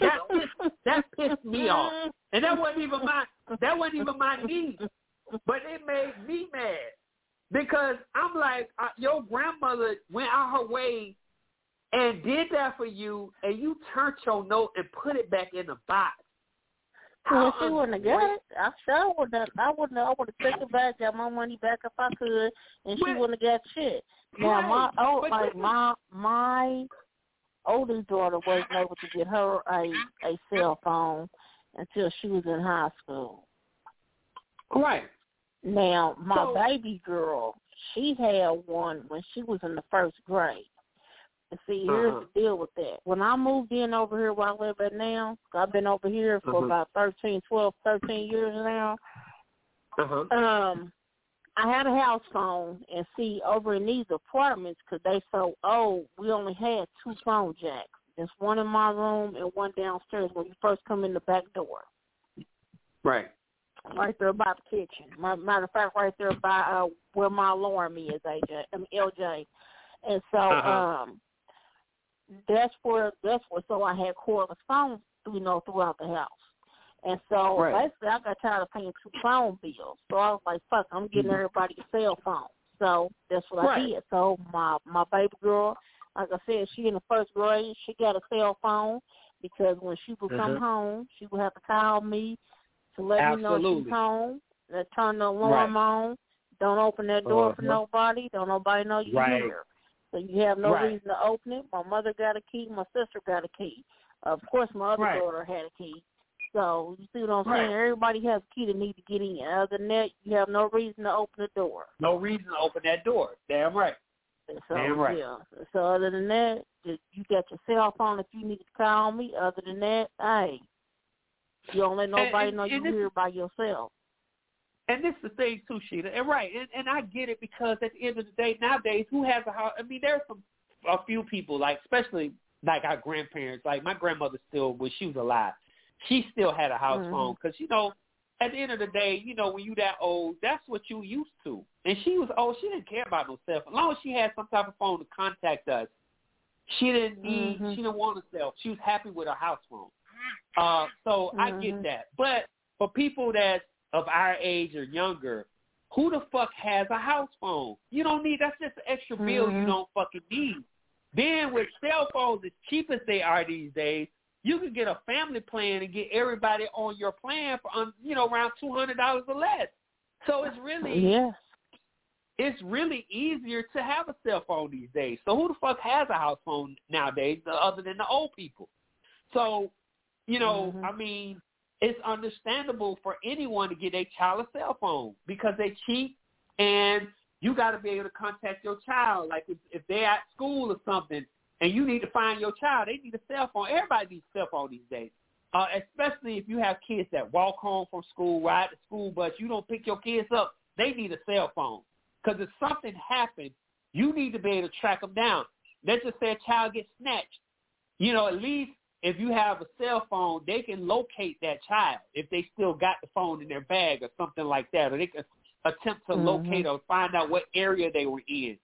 that pissed, that pissed me off, and that wasn't even my that wasn't even my niece, but it made me mad because I'm like, uh, your grandmother went out her way and did that for you, and you turned your note and put it back in the box. Well, she wouldn't have got it. I sure would have. I wouldn't. have- I would have taken back, got my money back if I could, and she wouldn't have got shit. Now my oh, like my my oldest daughter wasn't able to get her a a cell phone until she was in high school. Right. Now my So- baby girl, she had one when she was in the first grade. And see, here's Uh-huh. the deal with that. When I moved in over here where I live at now, I've been over here for Uh-huh. about thirteen, twelve, thirteen years now. Uh huh. Um, I had a house phone, and see, over in these apartments, because they so old, we only had two phone jacks. There's one in my room and one downstairs when you first come in the back door, Right. right there by the kitchen. Ma- Matter of fact, right there by uh where my alarm is, AJ, I mean LJ. And so, Uh-huh. um, that's where that's where. So I had cordless phones, you know, throughout the house. And so Right. basically, I got tired of paying two phone bills. So I was like, "Fuck, I'm getting Mhm. everybody a cell phone." So that's what I did. So my my baby girl, like I said, she in the first grade. She got a cell phone because when she would come Mhm. home, she would have to call me to let me know she's home. That turn the alarm on. Don't open that door for Uh-huh. nobody. Don't nobody know you Right. here. So you have no Right. reason to open it. My mother got a key. My sister got a key. Of course, my other Right. daughter had a key. So you see what I'm Right. saying? Everybody has a key to need to get in. Other than that, you have no reason to open the door. No reason to open that door. Damn right. So Damn right. yeah. So other than that, you got your cell phone if you need to call me. Other than that, hey, you don't let nobody and- know and this- here by yourself. And this is the thing too, Sheeta. And right, and, and I get it because at the end of the day, nowadays, who has a house? I mean, there's some a few people, like especially like our grandparents. Like my grandmother still, when she was alive, she still had a house Mhm. phone because you know, at the end of the day, you know, when you that old, that's what you used to. And she was old; she didn't care about no cell phone. As long as she had some type of phone to contact us, she didn't need. Mhm. She didn't want a cell. She was happy with her house phone. Uh, so I get Mhm. that. But for people that of our age or younger, who the fuck has a house phone? You don't need. That's just an extra bill you Mhm. don't fucking need. Then with cell phones, as cheap as they are these days, you can get a family plan and get everybody on your plan for um, you know around two hundred dollars or less. So it's really Yes. it's really easier to have a cell phone these days. So who the fuck has a house phone nowadays other than the old people? So, you know, Mhm. I mean, it's understandable for anyone to get a child a cell phone because they cheap and you got to be able to contact your child. Like if, if they're at school or something and you need to find your child, they need a cell phone. Everybody needs a cell phone these days. Uh, especially if you have kids that walk home from school, ride the school bus, you don't pick your kids up, they need a cell phone. Because if something happened, you need to be able to track them down. Let's just say a child gets snatched. You know, at least if you have a cell phone, they can locate that child if they still got the phone in their bag or something like that, or they can attempt to Mhm. locate or find out what area they were in.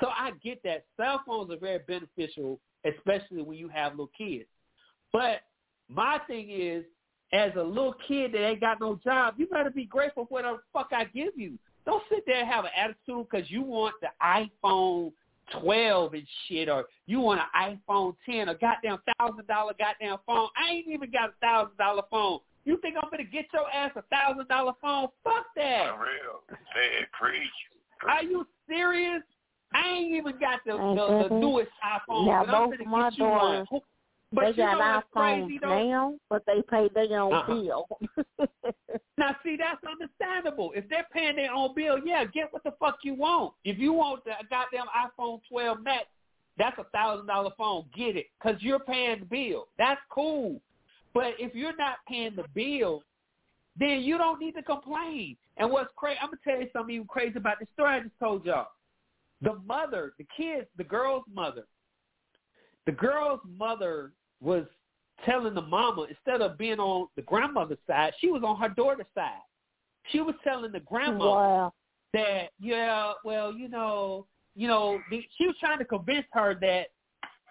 So I get that. Cell phones are very beneficial, especially when you have little kids. But my thing is, as a little kid that ain't got no job, you better be grateful for whatever the fuck I give you. Don't sit there and have an attitude because you want the iPhone 12 and shit, or you want an iPhone 10, a goddamn thousand dollar goddamn phone. I ain't even got a thousand dollar phone. You think I'm gonna get your ass a thousand dollar phone? Fuck that. For real. Say it, preach. Are you serious? I ain't even got the the, the newest iPhone. Now but I'm both my get you one. daughters, But they you got iPhones now, but they pay their own Uh-huh. bill. Now, see, that's understandable. If they're paying their own bill, yeah, get what the fuck you want. If you want the goddamn iPhone 12 Max, that's a thousand dollar phone. Get it, cause you're paying the bill. That's cool. But if you're not paying the bill, then you don't need to complain. And what's crazy, I'm gonna tell you something even crazy about the story I just told y'all. The mother, the kids, the girl's mother, the girl's mother was telling the mama instead of being on the grandmother's side, she was on her daughter's side. She was telling the grandma wow. that yeah, well, you know, you know, the, she was trying to convince her that,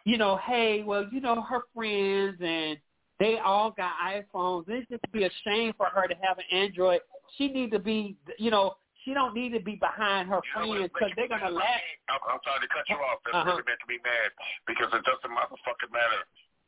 you know, hey, well, you know, her friends and they all got iPhones. It's just be a shame for her to have an Android. She need to be, you know, she don't need to be behind her You friends because they're gonna laugh. I'm, I'm sorry to cut you off. That's Uh-huh. really meant to be mad because it doesn't motherfucking matter.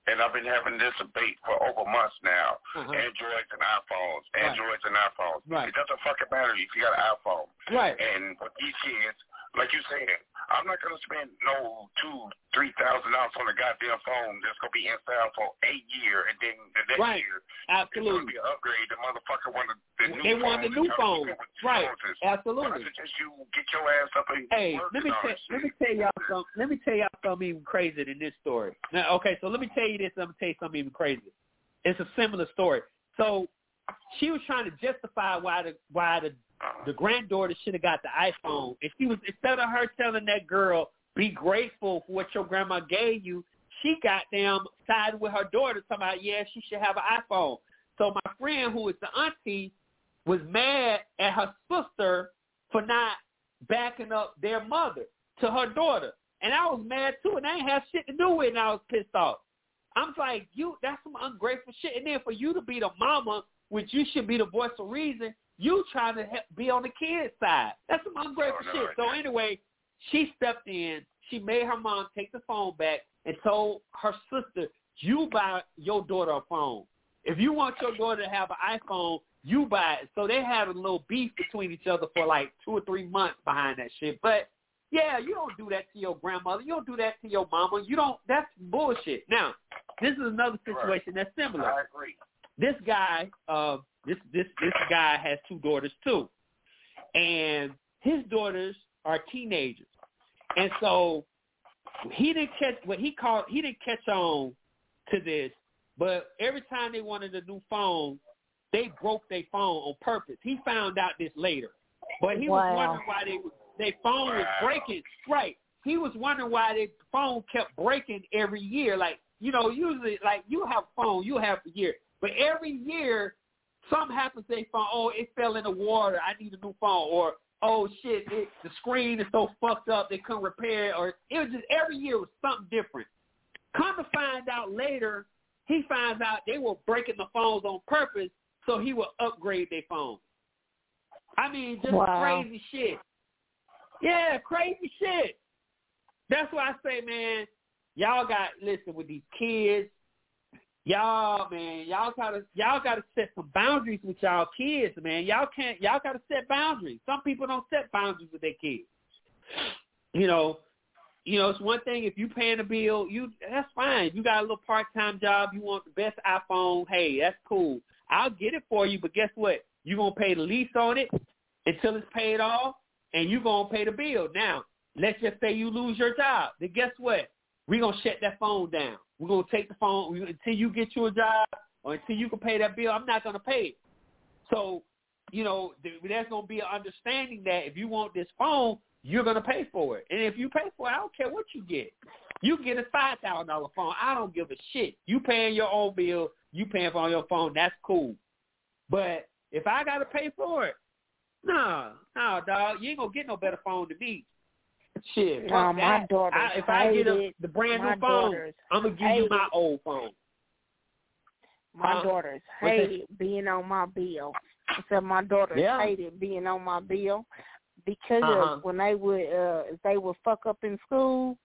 And I've been having this debate for over months now. Uh-huh. Androids and iPhones. Right. Androids and iPhones. Right. It doesn't fucking matter if you got an iPhone. Right. And with these kids, like you said, I'm not gonna spend no two, three thousand dollars on a goddamn phone that's gonna be installed for a year and then the next Right. year it's gonna be an upgrade. The motherfucker wanted the new They want the new and trying to phone. Right. Joneses. Absolutely. don't just you get your ass up and Hey, let me that let me tell y'all something. Let me tell y'all something even crazier than this story. Now, okay, so let me tell you this. I'm gonna tell you something even crazier. It's a similar story. So she was trying to justify why the why the the granddaughter should have got the iPhone. And she was instead of her telling that girl, be grateful for what your grandma gave you, she got them sided with her daughter talking about, yeah, she should have an iPhone. So my friend who is the auntie was mad at her sister for not backing up their mother to her daughter. And I was mad too, and I ain't have shit to do with it, and I was pissed off. I'm like, you, that's some ungrateful shit. And then for you to be the mama, which you should be the voice of reason, you trying to help, be on the kid's side. That's some ungrateful Oh, no, shit. So anyway, she stepped in. She made her mom take the phone back and told her sister, you buy your daughter a phone. If you want your daughter to have an iPhone, you buy it. So they had a little beef between each other for like two or three months behind that shit. But yeah, you don't do that to your grandmother. You don't do that to your mama. You don't. That's bullshit. Now, this is another situation that's similar. I agree. This guy, uh, this this this guy has two daughters too, and his daughters are teenagers. And so he didn't catch what he called he didn't catch on to this, but every time they wanted a new phone, they broke their phone on purpose. He found out this later. But he Wow. was wondering why they their phone was breaking. Right. He was wondering why their phone kept breaking every year. Like, you know, usually like you have a phone, you have a year. But every year something happens to their phone. Oh, it fell in the water. I need a new phone. Or oh shit, it, the screen is so fucked up they couldn't repair it. Or it was just every year was something different. Come to find out later, he finds out they were breaking the phones on purpose so he would upgrade their phone. I mean, just Wow. crazy shit. Yeah, crazy shit. That's why I say, man, y'all got listen with these kids. Y'all, man, y'all gotta y'all gotta set some boundaries with y'all kids, man. Y'all can't y'all gotta set boundaries. Some people don't set boundaries with their kids. You know, you know, it's one thing if you paying a bill, you that's fine. You got a little part time job, you want the best iPhone, hey, that's cool. I'll get it for you, but guess what? You're gonna pay the lease on it until it's paid off and you're gonna pay the bill. Now, let's just say you lose your job. Then guess what? We're gonna shut that phone down. We're gonna take the phone until you get you a job or until you can pay that bill. I'm not gonna pay it. So, you know, there's gonna be an understanding that if you want this phone, you're gonna pay for it. And if you pay for it, I don't care what you get. You get a five thousand dollar phone. I don't give a shit. You paying your own bill. You paying for your phone. That's cool. But if I gotta pay for it, no, no, dog, you ain't gonna get no better phone than me. Shit, No, my I, if I get a, the brand new phone, I'm gonna give you my old phone. My daughters hated being on my bill. I said my daughters Yeah. hated being on my bill because Uh-huh. when they would uh if they would fuck up in school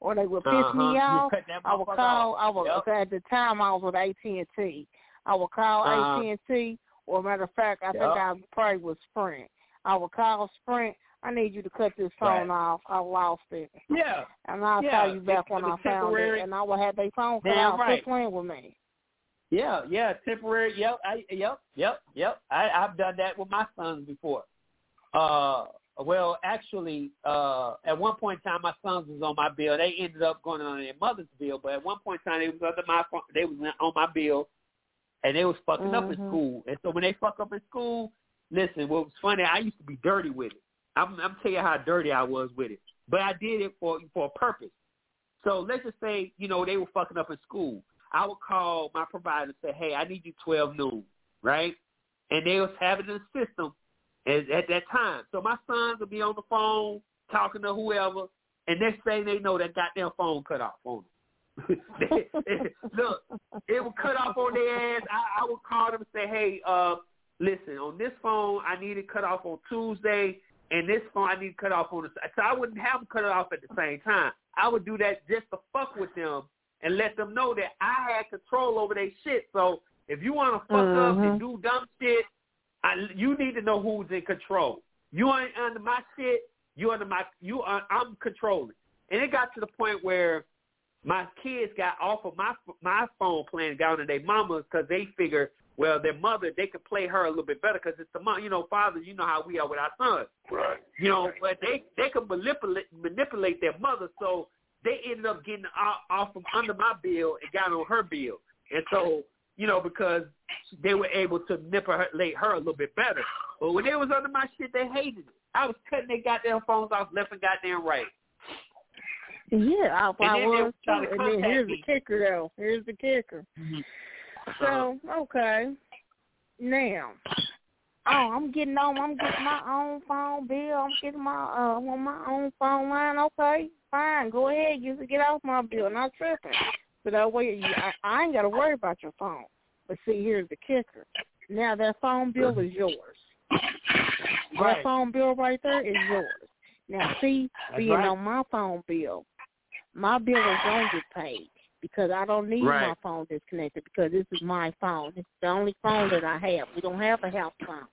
or they would piss Uh-huh. me off, I would call. off. I would Yep. at the time I was with AT and T. I would call Uh-huh. AT and T, or matter of fact, I think I probably was Sprint. I would call Sprint. I need you to cut this phone Right. off. I lost it, Yeah. and I'll Yeah, call you back it- when I found it, and I would have their phone cut Damn right. Playing with me. Yeah, yeah, temporary. Yep, I, yep, yep, yep. I, I've done that with my sons before. Uh, well, actually, uh, at one point in time, my sons was on my bill. They ended up going on their mother's bill, but at one point in time, they was under my they was on my bill, and they was fucking up in Mhm. school. And so when they fuck up in school, listen, what was funny, I used to be dirty with it. I'm, I'm telling you how dirty I was with it, but I did it for for a purpose. So let's just say, you know, they were fucking up in school. I would call my provider and say, hey, I need you 12 noon, right? And they was having the system at, at that time. So my sons would be on the phone talking to whoever, and next thing they know, that goddamn phone cut off on them. Look, it would cut off on their ass. I, I would call them and say, hey, uh, listen, on this phone, I need it cut off on Tuesday, and this phone, I need it cut off on the. side. So I wouldn't have them cut it off at the same time. I would do that just to fuck with them and let them know that I had control over their shit. So if you want to fuck up Mhm. and do dumb shit, I, you need to know who's in control. You ain't under my shit. You under my. You are. I'm controlling. And it got to the point where my kids got off of my my phone plan, got onto their mamas because they figure, well, their mother they could play her a little bit better because it's the mom. You know, fathers, you know how we are with our sons. Right. You know, but they they could manipulate manipulate their mother, so they ended up getting off, off from under my bill and got on her bill, and so you know because they were able to manipulate her a little bit better. But when they was under my shit, they hated it. I was cutting their goddamn phones off left and goddamn right. Yeah, I, I was too. And then here's me. the kicker, though. Here's the kicker. Mm-hmm. So okay, now, oh, I'm getting on. I'm getting my own phone bill. I'm getting my uh on my own phone line. Okay, fine. Go ahead. You can get off my bill. Not tripping. So that way, you, I, I ain't got to worry about your phone. But see, here's the kicker. Now that phone bill is yours. That phone bill right there is yours. Now, see, That's being right. on my phone bill, my bill is going to get paid because I don't need my phone disconnected because this is my phone. It's the only phone that I have. We don't have a house phone.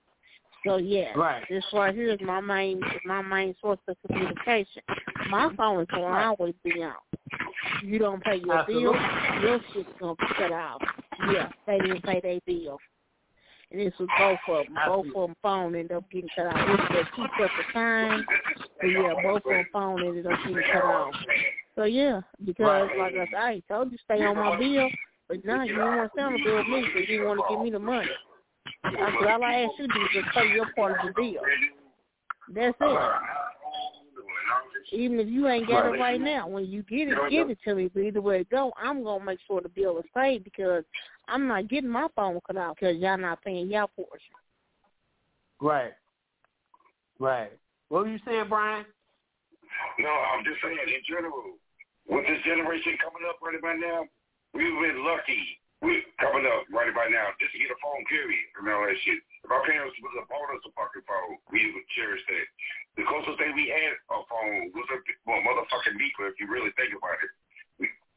So yeah, Right. this right here is my main my main source of communication. My phone is Right. always be on. You don't pay your Absolutely. bill, your shit's to be cut off. Yeah, they didn't pay their bill. And this was both of them. Both of them phone ended up getting cut off. This was two separate times. But yeah, both of them phone ended up getting cut off. So yeah, because like I said, I told you stay on my bill, but now you don't want to send a bill with me because you want to give me the money. I said, all I ask you to do is just pay your part of the bill. That's it. Even if you ain't got it right now, when you get it, give it to me. But either way it go, I'm gonna make sure the bill is paid because I'm not getting my phone cut out because y'all not paying y'all portion. Right. Right. What were you saying, Brian? No, I'm just saying in general, with this generation coming up right about now, we've been lucky. We coming up right about now just to get a phone period and all that shit. If our parents would have bought us a fucking phone, we would cherish that. The closest thing we had a phone was a well, motherfucking beeper. If you really think about it,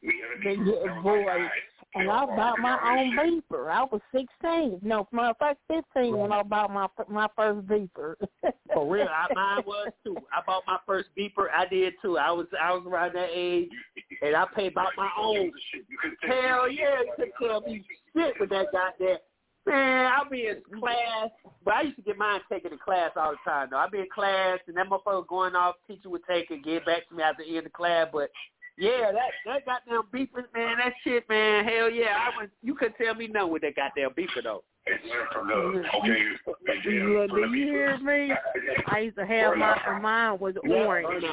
we we had a But yeah, boy, like, and I bought my own beeper. I was sixteen. No, matter of fact, fifteen when I bought my my first beeper. For real, I, mine was too. I bought my first beeper. I did too. I was I was around that age, and I paid about my own. You couldn't take Hell yeah, you could tell me shit with that goddamn. Man, I'll be in mm-hmm. class, but I used to get mine taken in class all the time. Though I'd be in class, and that motherfucker going off, teacher would take it, get back to me at the end of class. But yeah, that that goddamn beeper, man, that shit, man, hell yeah, I was. You couldn't tell me no with that goddamn beeper though. It's from the okay. you, do you hear me? I used to have my mine was orange.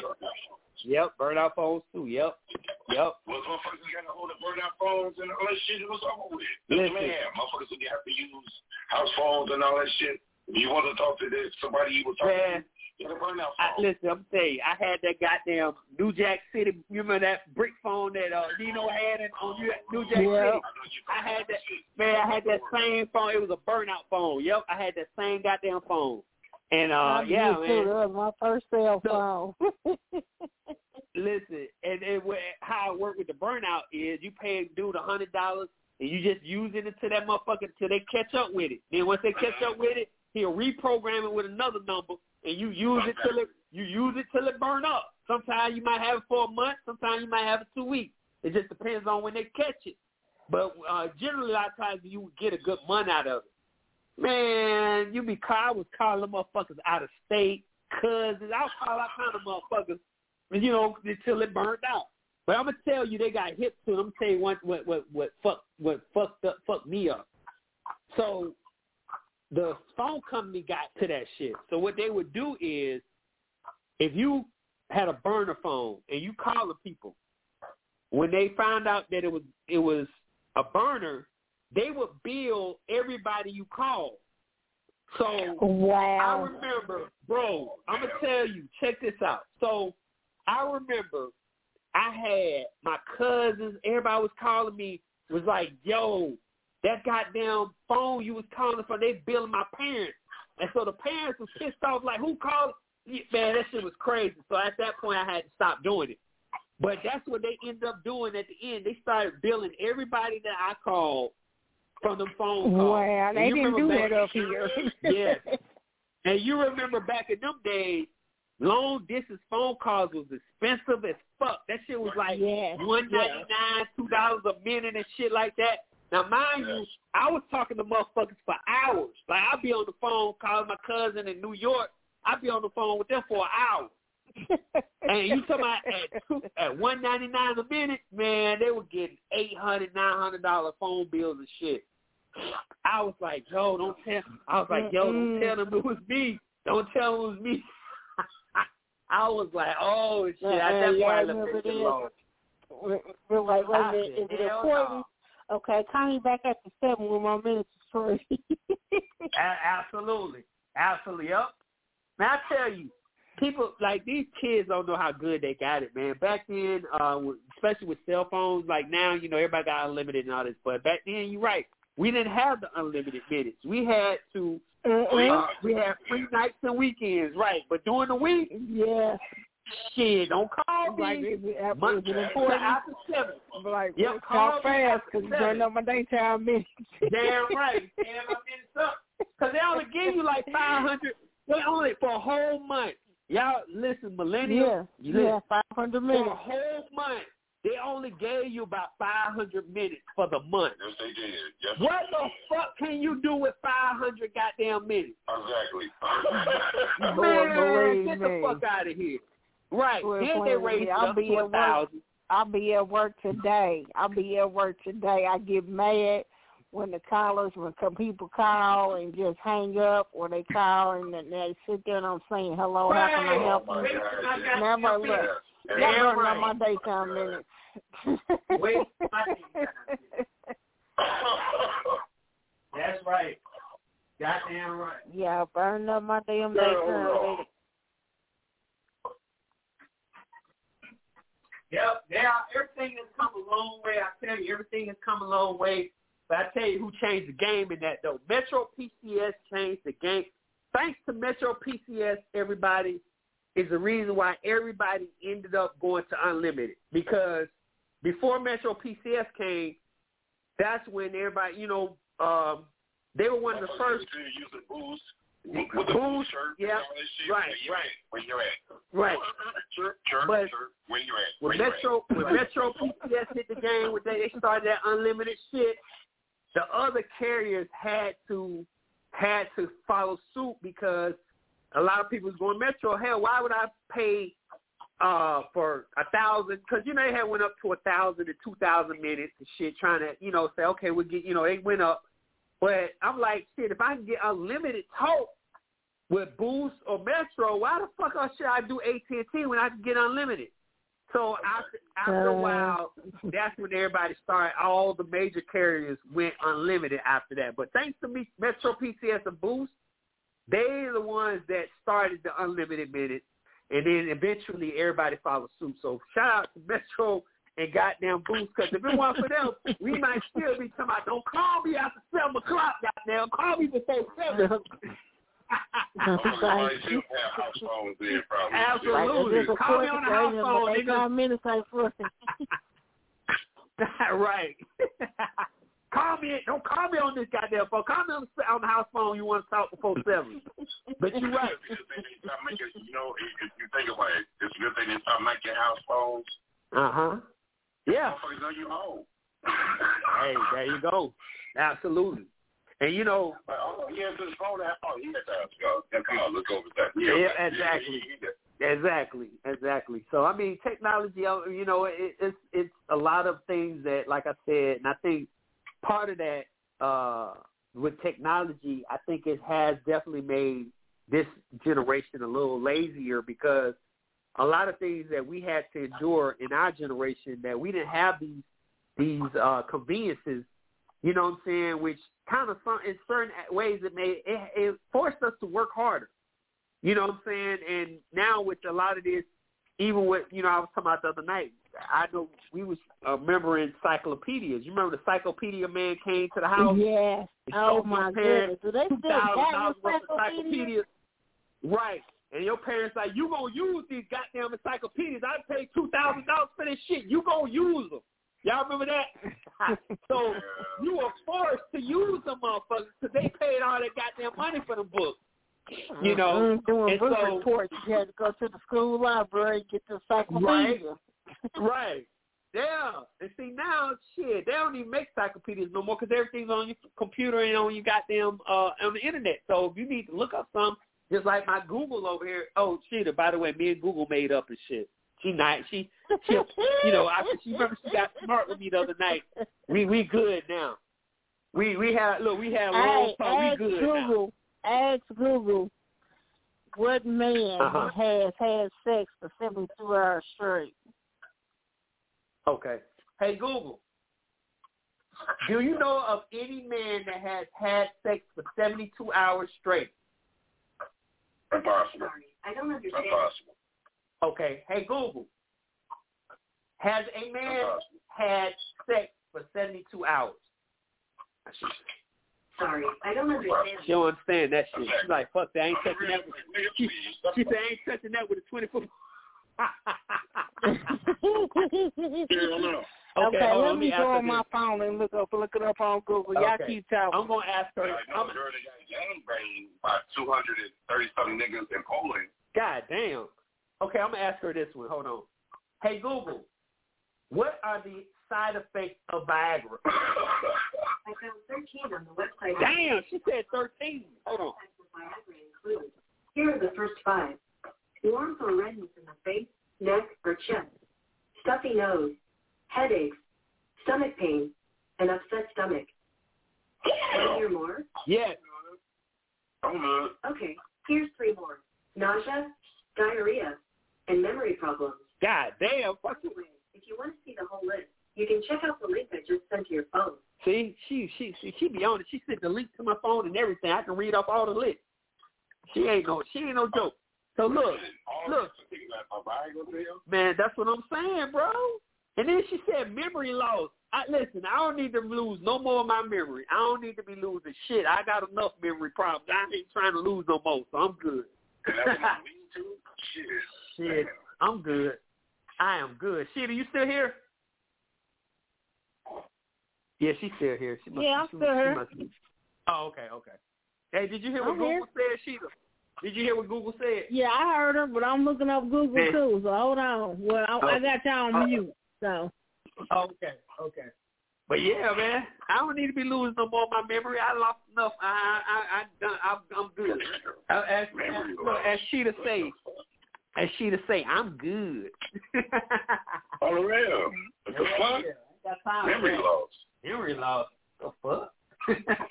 Yep, burn out phones too. Yep, yep. Well, motherfuckers got to hold the burn out phones and all that shit. It was over with. Listen. Man, motherfuckers would have to use house phones and all that shit. If you want to talk to this, somebody you was talking Man. to, get a burn out I, listen, I'm saying I had that goddamn New Jack City. You remember that brick phone that uh, Nino had in, on New- New Jack Yeah. City? I had that. Man, I had that same phone. It was a burnout phone. Yep, I had that same goddamn phone. And uh, I yeah, did too. man. That was my first cell phone. Listen, and, and wh- how it worked with the burnout is you pay a dude a hundred dollars and you just using it to that motherfucker till they catch up with it. Then once they catch up with it, he'll reprogram it with another number and you use it till it you use it till it burn up. Sometimes you might have it for a month, sometimes you might have it two weeks. It just depends on when they catch it. But uh generally a lot of times you get a good month out of it. Man, you be call I was calling motherfuckers out of state, cousins. I was calling all kind of motherfuckers you know, until it burned out. But I'm gonna tell you, they got hip to it. I'm gonna tell you what what what what fuck what fucked up fucked me up. So the phone company got to that shit. So what they would do is, if you had a burner phone and you call the people, when they found out that it was it was a burner, they would bill everybody you called. So wow. I remember, bro, I'm gonna tell you, check this out. So I remember I had my cousins, everybody was calling me, was like, yo, that goddamn phone you was calling from, they billing my parents. And so the parents was pissed off, like, who called? Man, that shit was crazy. So at that point, I had to stop doing it. But that's what they ended up doing at the end. They started billing everybody that I called from the phone calls. Wow, they didn't do that up here. Yes. And you remember back in them days, long distance phone calls was expensive as fuck. That shit was like Yes, one ninety nine, two dollars a minute and shit like that. Now mind you, I was talking to motherfuckers for hours. Like I'd be on the phone calling my cousin in New York. I'd be on the phone with them for an hour. And you talking about at two, at one ninety nine a minute, man, they were getting eight hundred, nine hundred dollar phone bills and shit. I was like, yo, don't tell. I was like, yo, don't tell them it was me. Don't tell them it was me. I was like, oh shit. At Uh-uh, that point, yeah, I I left remember that shit alone. We're, like, wait a I minute, is it important? Okay, call me back after seven when my minutes is free. Absolutely, absolutely. Yep. Now I tell you, people like these kids don't know how good they got it, man. Back then, uh, especially with cell phones, like now, you know, everybody got unlimited and all this. But back then, you're right. We didn't have the unlimited minutes. We had to. Uh, we had free nights and weekends, right? But during the week, yeah. Shit, don't call me. Like, is it, Mon- is it important? after seven. I'm like, Yep, yep, call call me fast after because you don't know my daytime minutes. Damn right. Damn, I minutes up. Because they only give you like 500. They only for a whole month. Y'all listen, millennials. Yeah, you yeah, listen, 500 for a whole month, they only gave you about 500 minutes for the month. Yes, they did. Yes, What the fuck can you do with 500 goddamn minutes? Exactly. Man, believe get the fuck out of here. Right. Then they raised I'll up be to a at work. thousand. I'll be at work today. I'll be at work today. I get mad when the callers, when some people call and just hang up, or they call and then they sit there and I'm saying, hello, how can I help Oh, you? God. Never look. Yes. Never right. my daytime minutes. Wait, That's right. Goddamn right. yeah, burn up my damn daytime minutes. Yep. Now everything has come a long way. I tell you, everything has come a long way. But I tell you who changed the game in that though. Metro PCS changed the game. Thanks to Metro PCS, everybody is the reason why everybody ended up going to unlimited. Because before Metro PCS came, that's when everybody, you know, um, they were one of the first. Use the boost. Boost, With the boost shirt, yeah, and all that shit. right, Where right. At? Where you at? Right. Chirp, chirp, But chirp. Where you at? When Where you at? Metro when Metro PCS hit the game, when they, they started that unlimited shit, the other carriers had to had to follow suit because a lot of people was going Metro. Hell, why would I pay uh for a thousand? Because you know they had went up to a thousand to two thousand minutes and shit, trying to you know say okay we'll get you know they went up, but I'm like shit if I can get unlimited talk with Boost or Metro, why the fuck else should I do AT and T when I can get unlimited? So after after a Uh. while, that's when everybody started. All the major carriers went unlimited after that. But thanks to me, Metro PCS and Boost, they're the ones that started the unlimited minutes, and then eventually everybody followed suit. So shout out to Metro and goddamn Boost, because if it wasn't for them, we might still be talking about, don't call me after 7 o'clock, goddamn. Call me before 7. Somebody still have house phones there, probably. Absolutely. Like, Call me on the house phone, but nigga. daytime minutes ain't for right. call me. Don't call me on this goddamn phone. Call me on the, on the house phone. You want to talk before seven. But you're right. It's a good thing they stop making, you know, if you think about it, it's a good thing they stop making house phones. Uh huh. Yeah. Home. Hey, there you go. Absolutely. And you know, Like, oh, he has his phone at oh, he at the house, y'all. Come on, look over that. Yeah, okay. exactly. Yeah, yeah, Exactly, exactly. So I mean, technology, uh, you know, it, it's it's a lot of things that, like I said, and I think part of that uh, with technology, I think it has definitely made this generation a little lazier because a lot of things that we had to endure in our generation that we didn't have these these uh, conveniences. You know what I'm saying? Which kind of some in certain ways it made it, it forced us to work harder. You know what I'm saying? And now with a lot of this, even with you know, I was talking about the other night. I know we was uh, remembering encyclopedias. You remember the encyclopedia man came to the house? Yes. Oh my goodness. Do they still $2,000 have encyclopedias? encyclopedias. Right. And your parents like, you gonna use these goddamn encyclopedias? I paid two thousand dollars for this shit. You gonna use them? Y'all remember that? so you were forced to use them, motherfuckers, because they paid all that goddamn money for the books. You know, Mm, doing and book so- reports. You had to go to the school library and get the encyclopedia. right. Yeah. And see now, shit, they don't even make encyclopedias no more because everything's on your computer and on your goddamn uh on the internet. So if you need to look up something, just like my Google over here. Oh shit! By the way, me and Google made up and shit. She nice. She, she you know, after she remember she got smart with me the other night. We we good now. We we had look. We had long talk. We good now. Google. Ask Google. What man Uh-huh. has had sex for seventy two hours straight? Okay. Hey Google. Do you know of any man that has had sex for 72 hours straight? Impossible. I don't understand. Impossible. Okay. Hey Google. Has a man Impossible. had sex for 72 hours? Sorry, I don't understand. She don't understand that shit. She's like, fuck that. I ain't touching that. With, she, she said, I ain't touching that with a 20 foot. Hell no. Okay, okay, hold on, let let me me go ask her on my phone and look up look it up on Google. Y'all Okay. keep talking. I'm gonna ask her. I know I'm, a girl that got gangbanged by 230 something niggas in Poland. God damn. Okay, I'm gonna ask her this one. Hold on. Hey Google, What are the side effects of Viagra? I found 13 on the website. Damn, she said 13. Hold on. Viagra include. Here are the first five. Warmth or redness in the face, neck, or chest. Stuffy nose. Headaches. Stomach pain. And upset stomach. Want to hear more? Yes. I'm. Okay, here's three more. Nausea, diarrhea, and memory problems. God damn. Fuck you. If you want to see the whole list, you can check out the link I just sent to your phone. See, she she she, she be on it. She sent the link to my phone and everything. I can read off all the list. She ain't no she ain't no joke. So look, look, man, that's what I'm saying, bro. And then she said memory loss. I listen, I don't need to lose no more of my memory. I don't need to be losing shit. I got enough memory problems. I ain't trying to lose no more, so I'm good. Shit, I'm good. I am good. Shit, are you still here? Yeah, she's still here. She must, Yeah, I'm she, still here. must be- Oh, okay, okay. Hey, did you hear what I'm Google here. said, Sheeta? Did you hear what Google said? Yeah, I heard her, but I'm looking up Google Man. too. So hold on. Well, I, I oh. got y'all on oh. mute. So Okay, okay. But yeah, man, I don't need to be losing no more of my memory. I lost enough. I, I, I done. I'm, I'm good. Uh, As, as, look, as Sheeta say, as Sheeta say, I'm good. On the real. What the fuck? Got time, Memory man. loss. Memory loss. The fuck?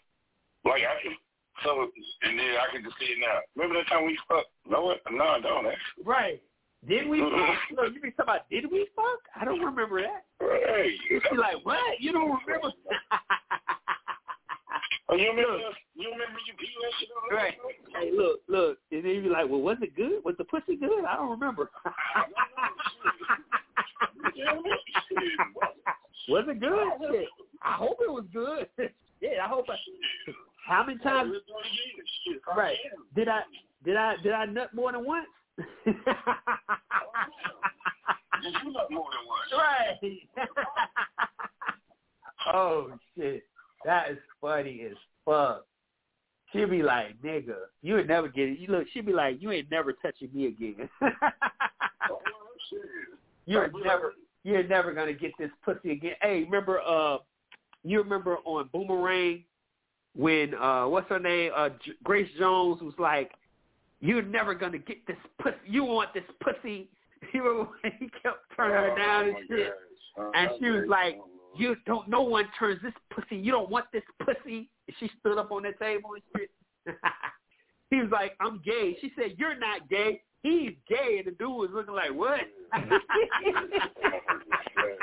Like I can so and then I can just see it now. Remember that time we fucked? No what? No, I don't actually. right. Did we? Look, you be talking about did we fuck? I don't remember that. Right. You be like, what? You don't remember? Oh, you remember you remember you pee that shit on Right. Hey, look, look. And then you be like, well, was it good? Was the pussy good? I don't remember. was it good? Shit. I hope it was good. yeah, I hope. I, how many times? Right. Did I? Did I? Did I nut more than once? You nut more than once. Right. oh shit, that is funny as fuck. She'll be like, nigga, you would never get it. You look, she'll be like, you ain't never touching me again. you're never, you're never gonna get this pussy again. Hey, remember, uh, you remember on Boomerang when uh, what's her name, uh, Grace Jones was like, you're never gonna get this pussy. You want this pussy. You remember when he kept turning her down and shit. And she was like, you don't, no one turns this pussy. You don't want this pussy. And she stood up on the table and shit. he was like, I'm gay. She said, you're not gay. He's gay. And the dude was looking like, what?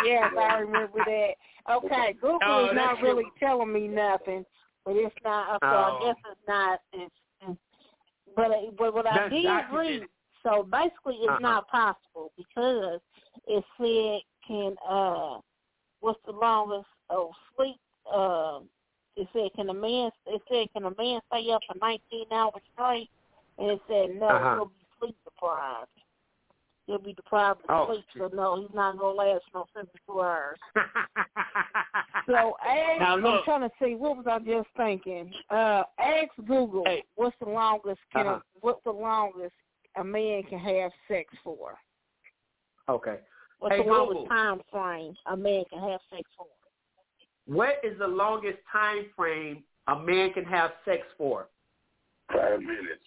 yes, I remember that. Okay, Google Oh, is not really true. telling me nothing, but it's not. So Oh. I guess it's not. It's, it's but uh, but what I That's did documented. read. So basically, it's Uh-huh. not possible because it said can uh what's the longest of sleep uh it said can a man it said can a man stay up for nineteen hours straight and it said no Uh-huh. he'll be sleep deprived he'll be deprived of Oh, sleep so no he's not gonna last no seventy two hours so ask Now, I'm trying to see what was I just thinking uh ask Google Hey. what's the longest can Uh-huh. what's the longest a man can have sex for okay. What's Hey, the longest Google. time frame a man can have sex for? What is the longest time frame a man can have sex for? Five minutes.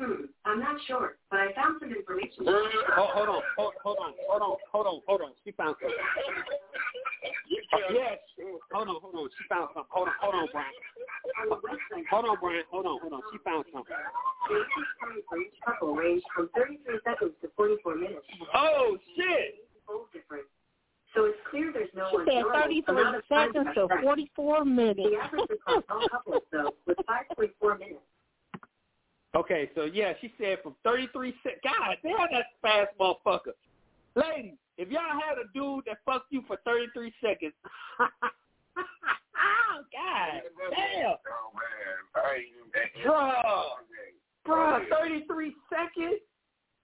Hmm, I'm not sure, but I found some information. Oh, hold on, hold, hold on, hold on, hold on, hold on. She found something. Yes. Hold on, hold on. She found something. Hold on, hold on, Brian. On the website, Hold on, Brian. Hold on, hold on. She found something. the average time for each couple ranged from 33 seconds to 44 minutes. Oh shit! Both. So it's clear there's no She one said 33 amount of time seconds to to have sex. 44 minutes. The average across all couples, though, was 5.4 minutes. Okay, so yeah, she said from 33 seconds. God damn, that's a fast motherfucker. Ladies, if y'all had a dude that fucked you for 33 seconds, oh God damn, Oh man, I ain't even that. Bruh. bro, 33 seconds.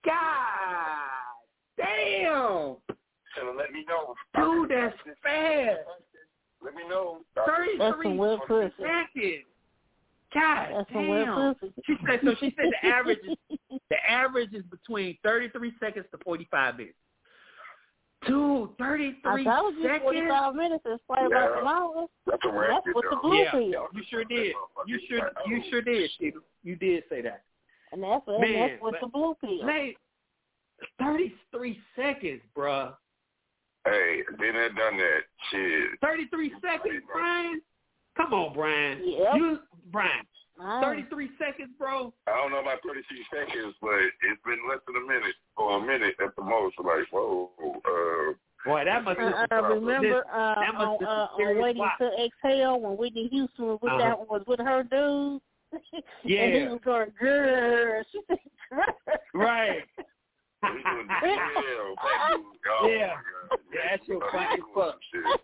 God damn, So let me know. dude, that's fast. Let me know. 33 some wet seconds. God That's damn. She said so. She said the average is the average is between 33 seconds to 45 minutes. Dude, 33 I told you seconds? 45 minutes is probably about Yeah. the longest. That's That's what the though. blue Yeah, pill. you sure did. You sure you sure did, Steve. You did say that. And that's, and Man, that's what but- the blue pill. Man, 33 seconds, bruh. Hey, been there, done that. Shit. 33 seconds, Brian. Come on, Brian. Yep. You, Brian. Ah. 33 seconds, bro. I don't know about 33 seconds, but it's been less than a minute or a minute at the most. Like, whoa, uh, Boy, that must Uh, have uh, remember uh, that must on, have uh, been on Waiting block. to Exhale when Whitney Houston was with Uh-huh. that was with her dude. yeah. and he Yeah. was going, girl. She said, girl. Right. we doing the hell, back dude. Oh, Yeah. my God. Yeah, that shit Thought funny he as was fuck.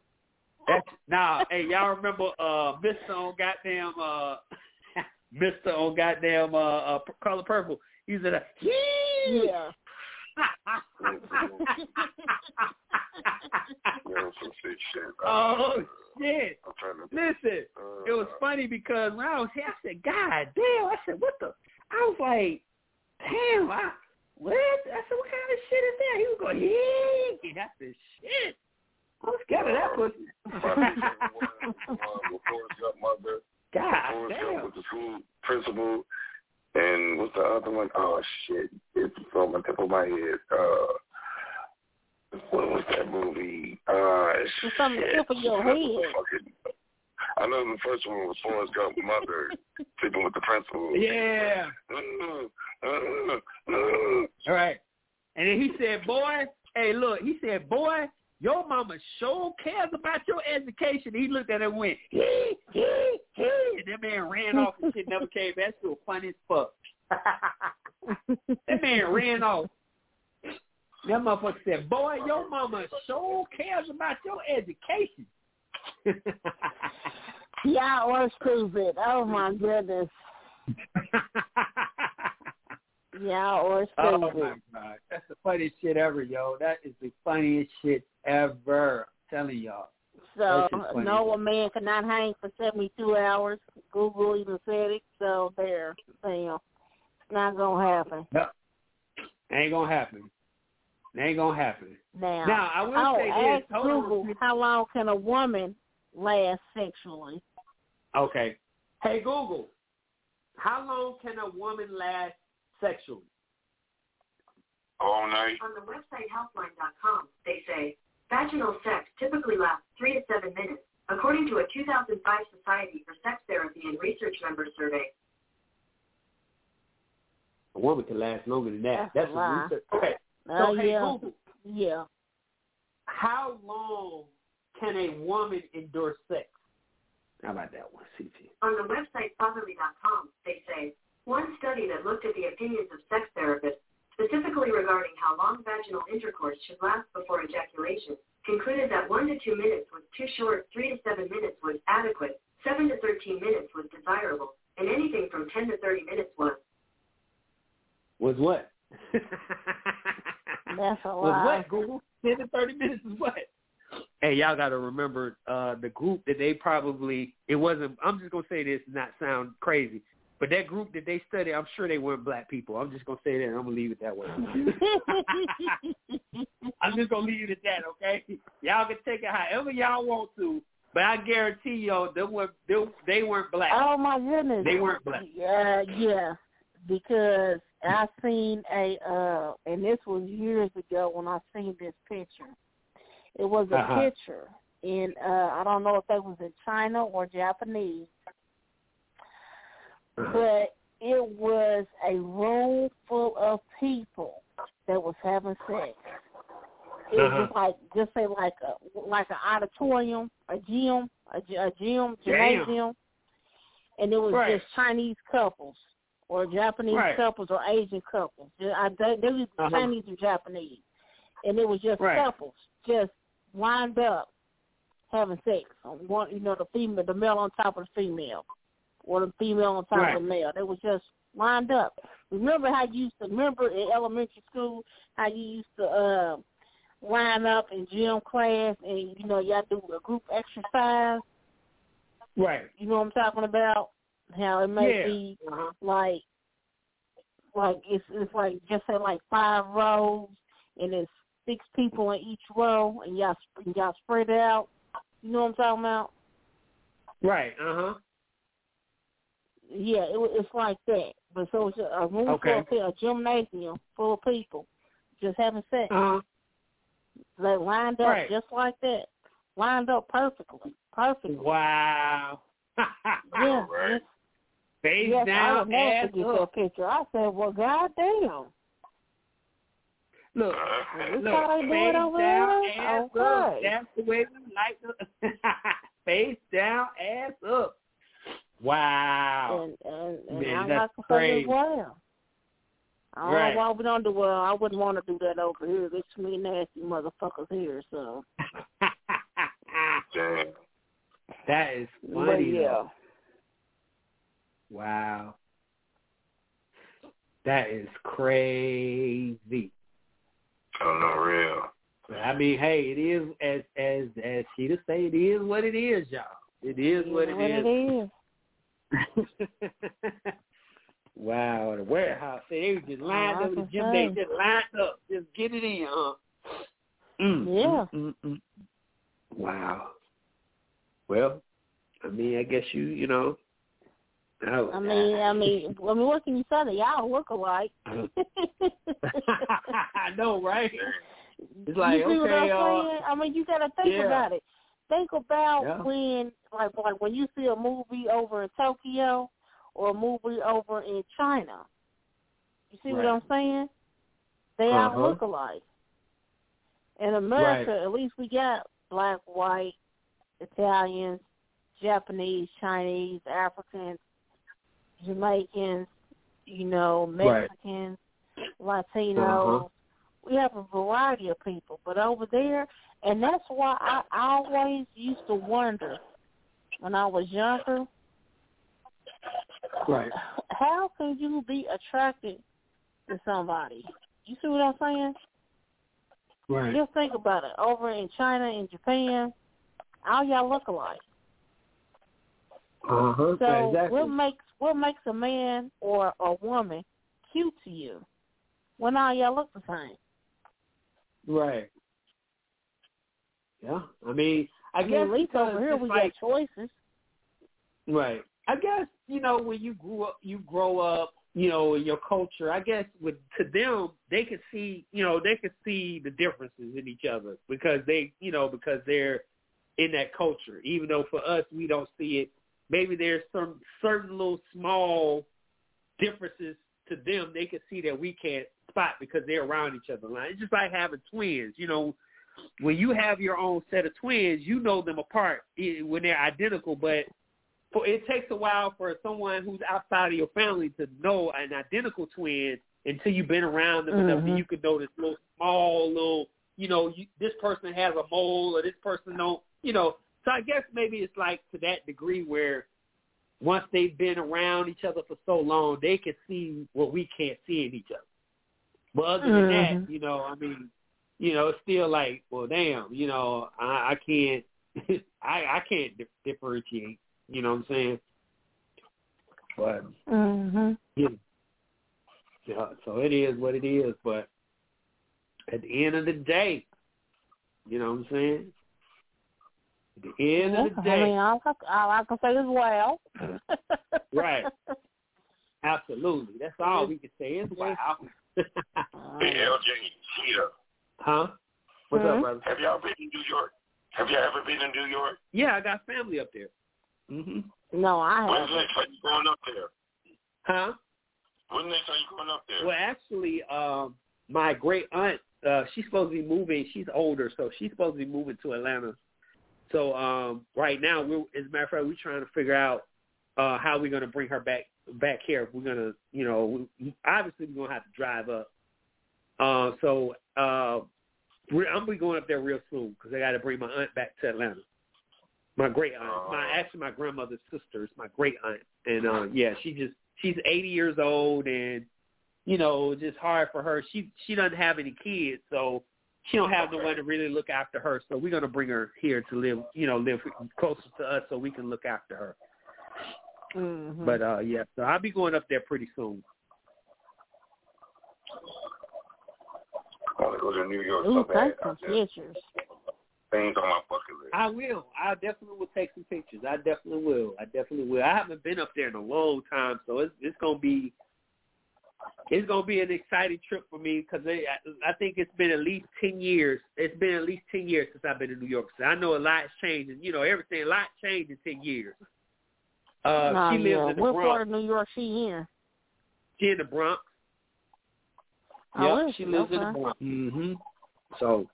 Doing some shit. That's nah, hey, y'all remember uh Mr. on goddamn uh Mr. on goddamn uh, uh color purple. He's at a yeah. Yeah, some sick shit. oh shit. I'm trying to. Listen, Uh, it was funny because when I was here, I said, God damn, I said, what the I was like, damn, I what? I said, what kind of shit is that? He was going, yeah. And I said, shit. I'm scared of that pussy. Was, uh, before it got mother. God Forrest damn. Gump with the school principal, and what's the other one? Oh shit, it's on the tip of my head. Uh, what was that movie? Uh, It's on the tip of your head. fucking- I know the first one was Forrest Gump's mother sleeping with the principal. Yeah. Uh, uh. All right. And then he said, boy, hey, look, he said, boy, your mama sure cares about your education. He looked at it and went, hee, hee, hee. And that man ran off and shit never came back. That's funny as fuck. that man ran off. That motherfucker said, boy, your mama sure cares about your education. Y'all are stupid. Oh my goodness. Y'all are oh, stupid. my God. That's the funniest shit ever, yo. That is the funniest shit ever. I'm telling y'all. So That's just funny. no a man cannot hang for seventy two hours. Google even said it. So there, damn, it's not gonna happen. No. Ain't gonna happen. It ain't gonna happen. Now, Now, I will oh, say this. ask on. Google how long can a woman last sexually? Okay. Hey Google, how long can a woman last sexually? All night. On the website healthline.com, they say vaginal sex typically lasts three to seven minutes, according to a 2005 Society for Sex Therapy and Research Members survey. A woman can last longer than that. That's That's, what research. Okay. So Uh, hey yeah, Google, yeah. how long can a woman endure sex? How about that one, CT? On the website fatherly.com, they say one study that looked at the opinions of sex therapists, specifically regarding how long vaginal intercourse should last before ejaculation, concluded that one to two minutes was too short, three to seven minutes was adequate, seven to thirteen minutes was desirable, and anything from ten to thirty minutes was. Was what? That's a lot. was what, Google? 10 to 30 minutes is what? Hey, y'all got to remember uh, the group that they probably, it wasn't, I'm just going to say this and not sound crazy, but that group that they studied, I'm sure they weren't black people. I'm just going to say that and I'm going to leave it that way. I'm just going to leave it at that, okay? Y'all can take it however y'all want to, but I guarantee y'all they weren't, they, they weren't black. oh my goodness. They weren't black. Yeah, yeah. Because I seen a uh and this was years ago when I seen this picture. It was a Uh-huh. picture in uh I don't know if that was in China or Japanese. But it was a room full of people that was having sex. It Uh-huh. was like just say like a like an auditorium, a gym, a, a gym, gymnasium, and it was Right. just Chinese couples or Japanese Right. couples or Asian couples. I, they, they was Uh-huh. Chinese or Japanese, and it was just Right. couples just lined up having sex. One, you know, the female, the male on top of the female, or the female on top Right. of the male. They was just lined up. Remember how you used to remember in elementary school how you used to uh, line up in gym class and you know y'all do a group exercise. Right. You know what I'm talking about? How it may Yeah. be Uh-huh. like like it's it's like just say like five rows and it's six people in each row, and y'all and y'all spread it out. You know what I'm talking about? Right. Uh huh. Yeah, it, it's like that. But so it's a room Okay. full of a gymnasium full of people just having sex. Uh huh. They lined up Right. just like that, lined up perfectly, perfectly. Wow. Yeah, Right. yes, Face yes, I down, would never ass forget up. that picture. I said, "Well, goddamn, Look, this look, how they do face it down, there." ass up. Okay. That's the way we like to. face down, ass up. Wow. And and, and Man, I'm that's not gonna crazy. as well. I don't Right. know why we don't well. I wouldn't want to do that over here. There's too many nasty motherfuckers here, so. Damn. that is But funny. yeah. though. Wow. That is crazy. Oh no, real. But I mean, hey, it is as as as Sheeta say, it is what it is, y'all. It is what it what is. it is. wow, the warehouse. They was just lined Oh, up in the gym. They just lined up. Just get it in, huh? Mm, Yeah. mm, mm, mm. Wow. Well, I mean, I guess you, you know. Oh, I mean, I mean, I mean, what can you say? Y'all look alike. I know, right? It's like, you see what okay, I'm uh, saying? I mean, you got to think yeah. about it. Think about Yeah. when, like, like when you see a movie over in Tokyo or a movie over in China. You see what I'm saying? They all Uh-huh. look alike. In America, at least we got black, white, Italians, Japanese, Chinese, Africans, Jamaicans, you know, Right. Mexicans, Latinos. Uh-huh. We have a variety of people, but over there, and that's why I always used to wonder when I was younger, Right. how can you be attracted to somebody? You see what I'm saying? Right. Just think about it. Over in China and Japan, all y'all look alike. Uh huh. So exactly. what makes what makes a man or a woman cute to you when all y'all look the same? Right. Yeah. I mean, I, I guess mean, at least over here we like, got choices. Right. I guess you know when you grew up, you grow up, you know, in your culture. I guess with to them, they could see, you know, they could see the differences in each other because they, you know, because they're in that culture. Even though for us, we don't see it. Maybe there's some certain little small differences to them. They could see that we can't spot because they're around each other. Like, It's just like having twins. You know, when you have your own set of twins, you know them apart when they're identical, but for it takes a while for someone who's outside of your family to know an identical twin until you've been around them enough that Mhm. you can notice little small little you know you, this person has a mole or this person don't you know so i guess maybe it's like to that degree where once they've been around each other for so long they can see what we can't see in each other but other than that Mhm. you know i mean you know it's still like well damn you know i i can't i i can't di- differentiate you know what I'm saying? But Mhm. yeah, yeah, so it is what it is. But at the end of the day, you know what I'm saying? At the end of the I mean, day, all I, all I can say is well. Right. absolutely. That's all we can say is wow. Hey, LJ, Sheeta, huh? What's up, Mhm. brother? have y'all been in New York? Have you ever been in New York? Yeah, I got family up there. Mhm. no, I When's the haven't. next time you going up there? Huh? When's the next time you going up there? Well, actually, um, my great aunt, uh, she's supposed to be moving. She's older, so she's supposed to be moving to Atlanta. So um, right now, we're as a matter of fact, we're trying to figure out uh, how we're going to bring her back back here. If We're going to, you know, we, obviously we're going to have to drive up. Uh, so uh, we're, I'm gonna be going up there real soon because I got to bring my aunt back to Atlanta. My great aunt, my actually my grandmother's sister is my great aunt, and uh, yeah, she just she's 80 years old, and you know, just hard for her. She she doesn't have any kids, so she don't have no one to really look after her. So we're gonna bring her here to live, you know, live closer to us so we can look after her. Mhm. But uh yeah, so I'll be going up there pretty soon. I want to go to New York Ooh, so bad. take some just- pictures. Things on my bucket list. I will. I definitely will take some pictures. I definitely will. I definitely will. I haven't been up there in a long time, so it's it's gonna be it's gonna be an exciting trip for me because I, I think it's been at least ten years. It's been at least ten years since I've been in New York. So I know a lot's changed, and you know everything. A lot changed in ten years. Uh, Nah, she lives yeah. in the What Bronx. part of New York she in? She in the Bronx. Oh, Yep, she lives in the Okay. Bronx. hmm So,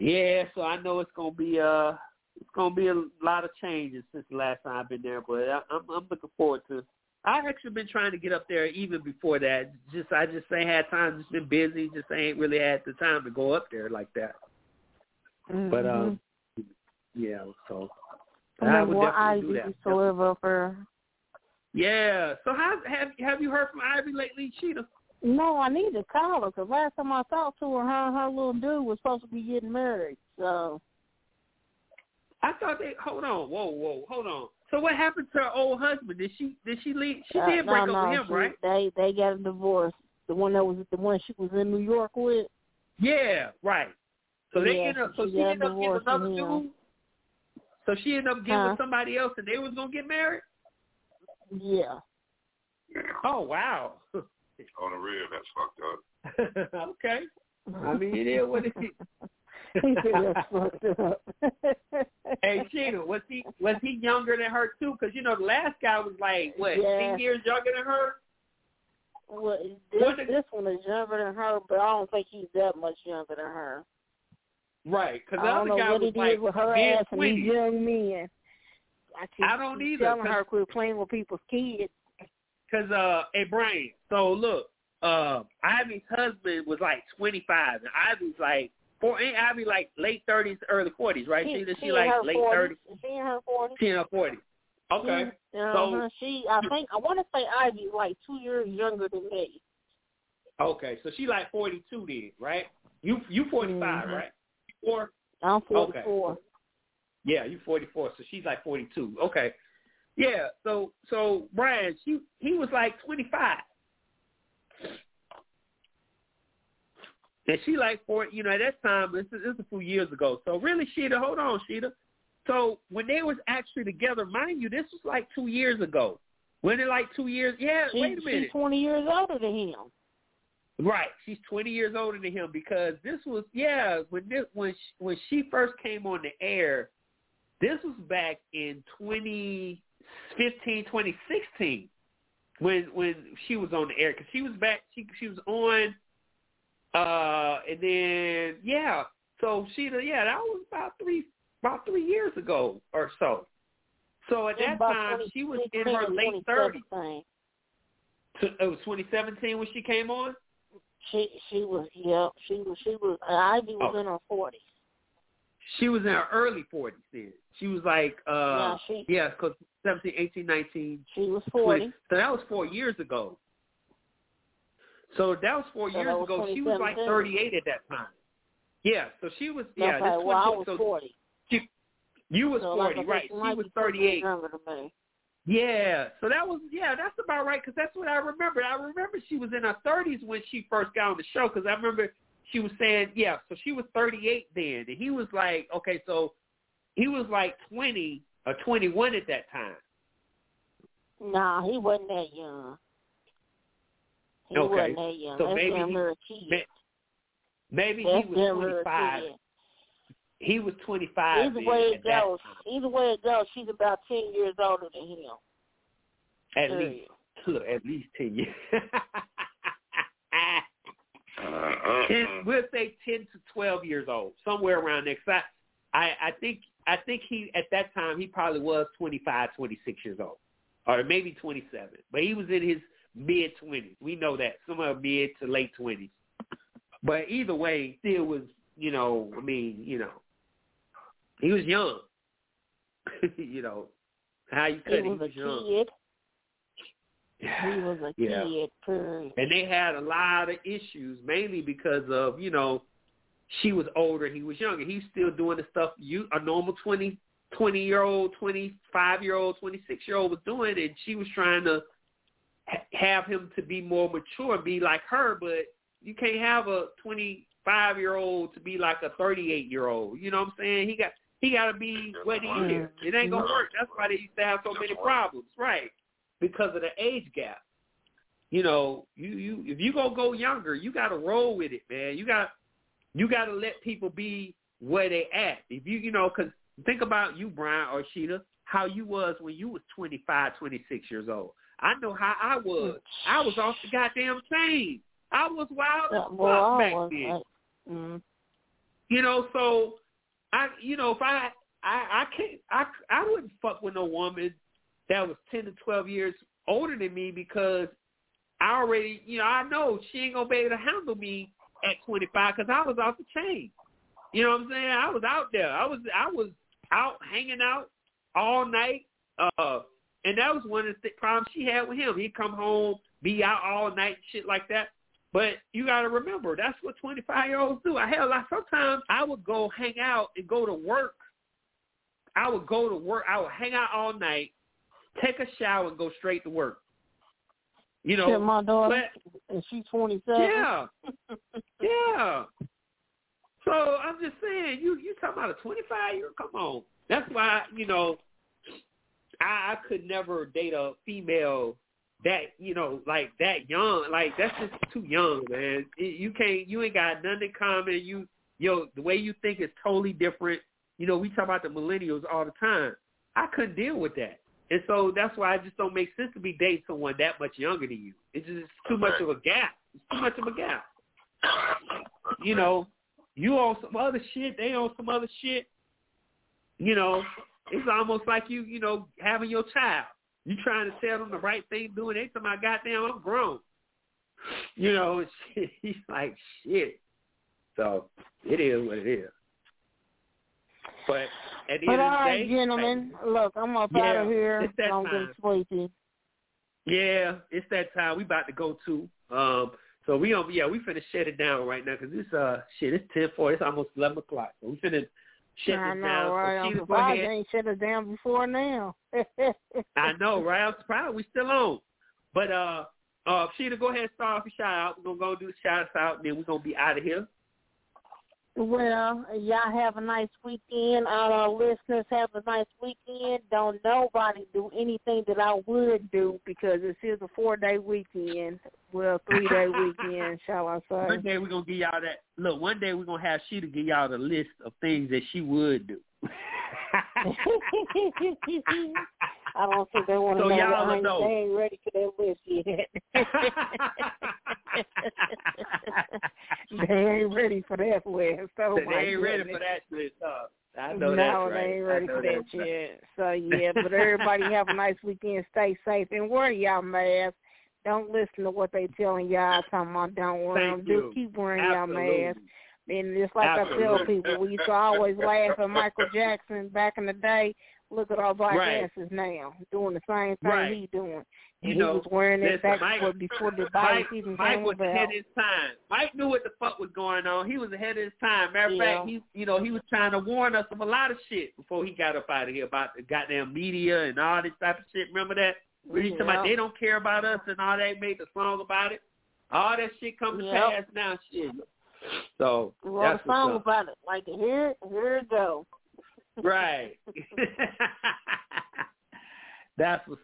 yeah, so I know it's gonna be uh it's gonna be a lot of changes since the last time I've been there, but I, I'm I'm looking forward to. I actually been trying to get up there even before that. Just I just ain't had time. Just been busy. Just ain't really had the time to go up there like that. But um, yeah. So And I would definitely Ivy do that. to live. Yeah. So how have have you heard from Ivy lately, Sheeta? No, I need to call her because last time I talked to her, her and her little dude was supposed to be getting married. So I thought they hold on, whoa, whoa, hold on. So what happened to her old husband? Did she did she leave? She uh, did no, break no, up with him, she, right? They they got a divorce. The one that was the one she was in New York with. Yeah, right. So they Yeah, ended up. So she she ended up getting another dude. So she ended up getting Huh? with somebody else, and they was gonna get married. Yeah. Oh wow. On the real, that's fucked up. okay. I mean, it is what it is. he said that's fucked up. Hey, Sheena, was he was he younger than her too? Because you know the last guy was like what Yeah. ten years younger than her. Well, this, What this one is younger than her, but I don't think he's that much younger than her. Right, because the I don't other know guy what was he like did with her mid ass and these young men. I, keep, I don't keep either, telling 'cause- her quit playing with people's kids. Cause uh, hey Brian, so look, uh, Ivy's husband was like twenty five, and Ivy's like four. Ain't Ivy like late thirties, early forties, right? She, She, she, she like late 40s. thirties, She in her forties. she in her forties. Okay, She, uh, so she, I think, I want to say Ivy's like two years younger than me. okay, so she like forty two then, right? You you forty five, Mhm. right? Four. I'm Okay. 44. Yeah, you forty four, so she's like forty two. Okay. Yeah, so so Brian, she he was like twenty five. And she like four, you know, at that time, this is, this is a few years ago. So really, Sheeta, hold on, Sheeta. So when they was actually together, mind you, this was like two years ago. When it like two years? Yeah, She, wait a minute. She's 20 years older than him. Right, she's twenty years older than him because this was yeah when this when she, when she first came on the air, this was back in 2015, 2016 when when she was on the air because she was back she she was on uh and then yeah so she yeah that was about three about three years ago or so so at that time she was in her late thirties 2017. it was 2017 when she came on She she was yeah she was she was Ivy was Oh. in her 40s. She was in her early forties then. She was like uh Yeah, she- yeah, cause 17, 18, 19, She was 20. 40. So that was four years ago. So that was four So years was ago. She was like thirty eight at that time. Yeah, so she was yeah, okay, this well I was- so 40. She, you was so forty, said, right? She, was be two thirty years eight. Younger than me. Yeah, so that was yeah, that's about right because that's what I remember. I remember she was in her thirties when she first got on the show because I remember she was saying yeah, so she was thirty eight then, and he was like okay, so he was like twenty or twenty one at that time. Nah, he wasn't that young. He Okay, wasn't that young. so That's maybe damn he- near a kid. May- Maybe That's he was damn near twenty a five. kid. He was twenty five. Either way it goes, either way it goes, she's about ten years older than him. At Period. least, look, at least ten years. Uh-uh. ten, we'll say ten to twelve years old, somewhere around there. 'Cause I, I, I think, I think he at that time he probably was twenty five, twenty six years old, or maybe twenty seven. But he was in his mid twenties. We know that somewhere mid to late twenties. But either way, still was, you know, I mean, you know, he was young. you know, how you could he was he a was young. kid. He was a Yeah. kid. Period. And they had a lot of issues, mainly because of, you know, she was older, he was younger. He's still doing the stuff you a normal twenty twenty year old, twenty five year old, twenty six year old was doing, and she was trying to ha- have him to be more mature, be like her, but you can't have a twenty five year old to be like a thirty eight year old. You know what I'm saying? He got he got to be what he is. It ain't gonna work. That's why they used to have so many problems, right? Because of the age gap. You know, you you if you gonna go younger, you got to roll with it, man. You got you got to let people be where they at. If you you know, because think about you, Brian or Sheeta, how you was when you was twenty five, twenty six years old. I know how I was. I was off the goddamn chain. I was wild as Yeah, well, fuck I back was, then. like, mm. You know, so I, you know, if I, I, I can't, I, I wouldn't fuck with no woman that was ten to twelve years older than me because I already, you know, I know she ain't gonna be able to handle me at twenty five because I was off the chain. You know what I'm saying? I was out there. I was, I was out hanging out all night. Uh, and that was one of the problems she had with him. He'd come home, be out all night, shit like that. But you got to remember, that's what 25 year olds do. I hell, like sometimes I would go hang out and go to work. I would go to work. I would hang out all night, take a shower, and go straight to work. You know, Shit, my daughter, but- and she's twenty seven. yeah, yeah. So I'm just saying, you you talking about a 25 year? Come on. That's why you know, I, I could never date a female that you know like that young. Like that's just too young, man. You can't. You ain't got nothing in common. You yo, the way you think is totally different. You know, we talk about the millennials all the time. I couldn't deal with that. And so that's why it just don't make sense to be dating someone that much younger than you. It's just too much of a gap. It's too much of a gap. You know, you on some other shit, they on some other shit. You know, it's almost like you, you know, having your child. You trying to tell them the right thing, doing they my goddamn, I'm grown. You know, he's like shit. So it is what it is. But at the But end all right, day, gentlemen, look, I'm up Yeah, out of here. it's that I'm time. sleepy. Yeah, it's that time. We about to go to. Um, so we on. Yeah, we finna shut it down right now because it's uh shit. It's ten four. It's almost eleven o'clock. So we finna shut I this know, down. right? So I'm surprised they ain't shut it down before now. I know, right? I'm surprised we still on. But uh, uh, Sheila, go ahead and start off your shout out. We're gonna go do the shout out, and then we're gonna be out of here. Well, y'all have a nice weekend. All our listeners have a nice weekend. Don't nobody do anything that I would do because this is a four day weekend. Well, three day weekend, shall I say? One day we're gonna give y'all that. Look, one day we're gonna have Sheila give y'all the list of things that she would do. I don't think they want to So know. y'all I ain't, know. They ain't ready for that list yet. they ain't ready for that list. Oh they my ain't ready for that list. Uh, I know no, that's right. they ain't ready for that right. yet. So yeah, but everybody have a nice weekend. Stay safe and wear y'all masks. Don't listen to what they telling y'all. Talking about don't wear Thank them. you. Just keep wearing y'all Absolutely. masks. And just like I tell people, we used to always laugh at Michael Jackson back in the day. Look at all black Right. asses now doing the same thing Right. he doing. And You he know, was wearing listen, back Mike- before, the Mike, even Mike came was about. ahead of his time. Mike knew what the fuck was going on. He was ahead of his time. Matter of Yeah. fact, he you know he was trying to warn us of a lot of shit before he got up out of here about the goddamn media and all this type of shit. Remember that? When he talking about they don't care about us and all that, made the song about it. All that shit come to Yep. pass now, shit. So Wrote that's a song about it. Like here, here it go. Right. That's what's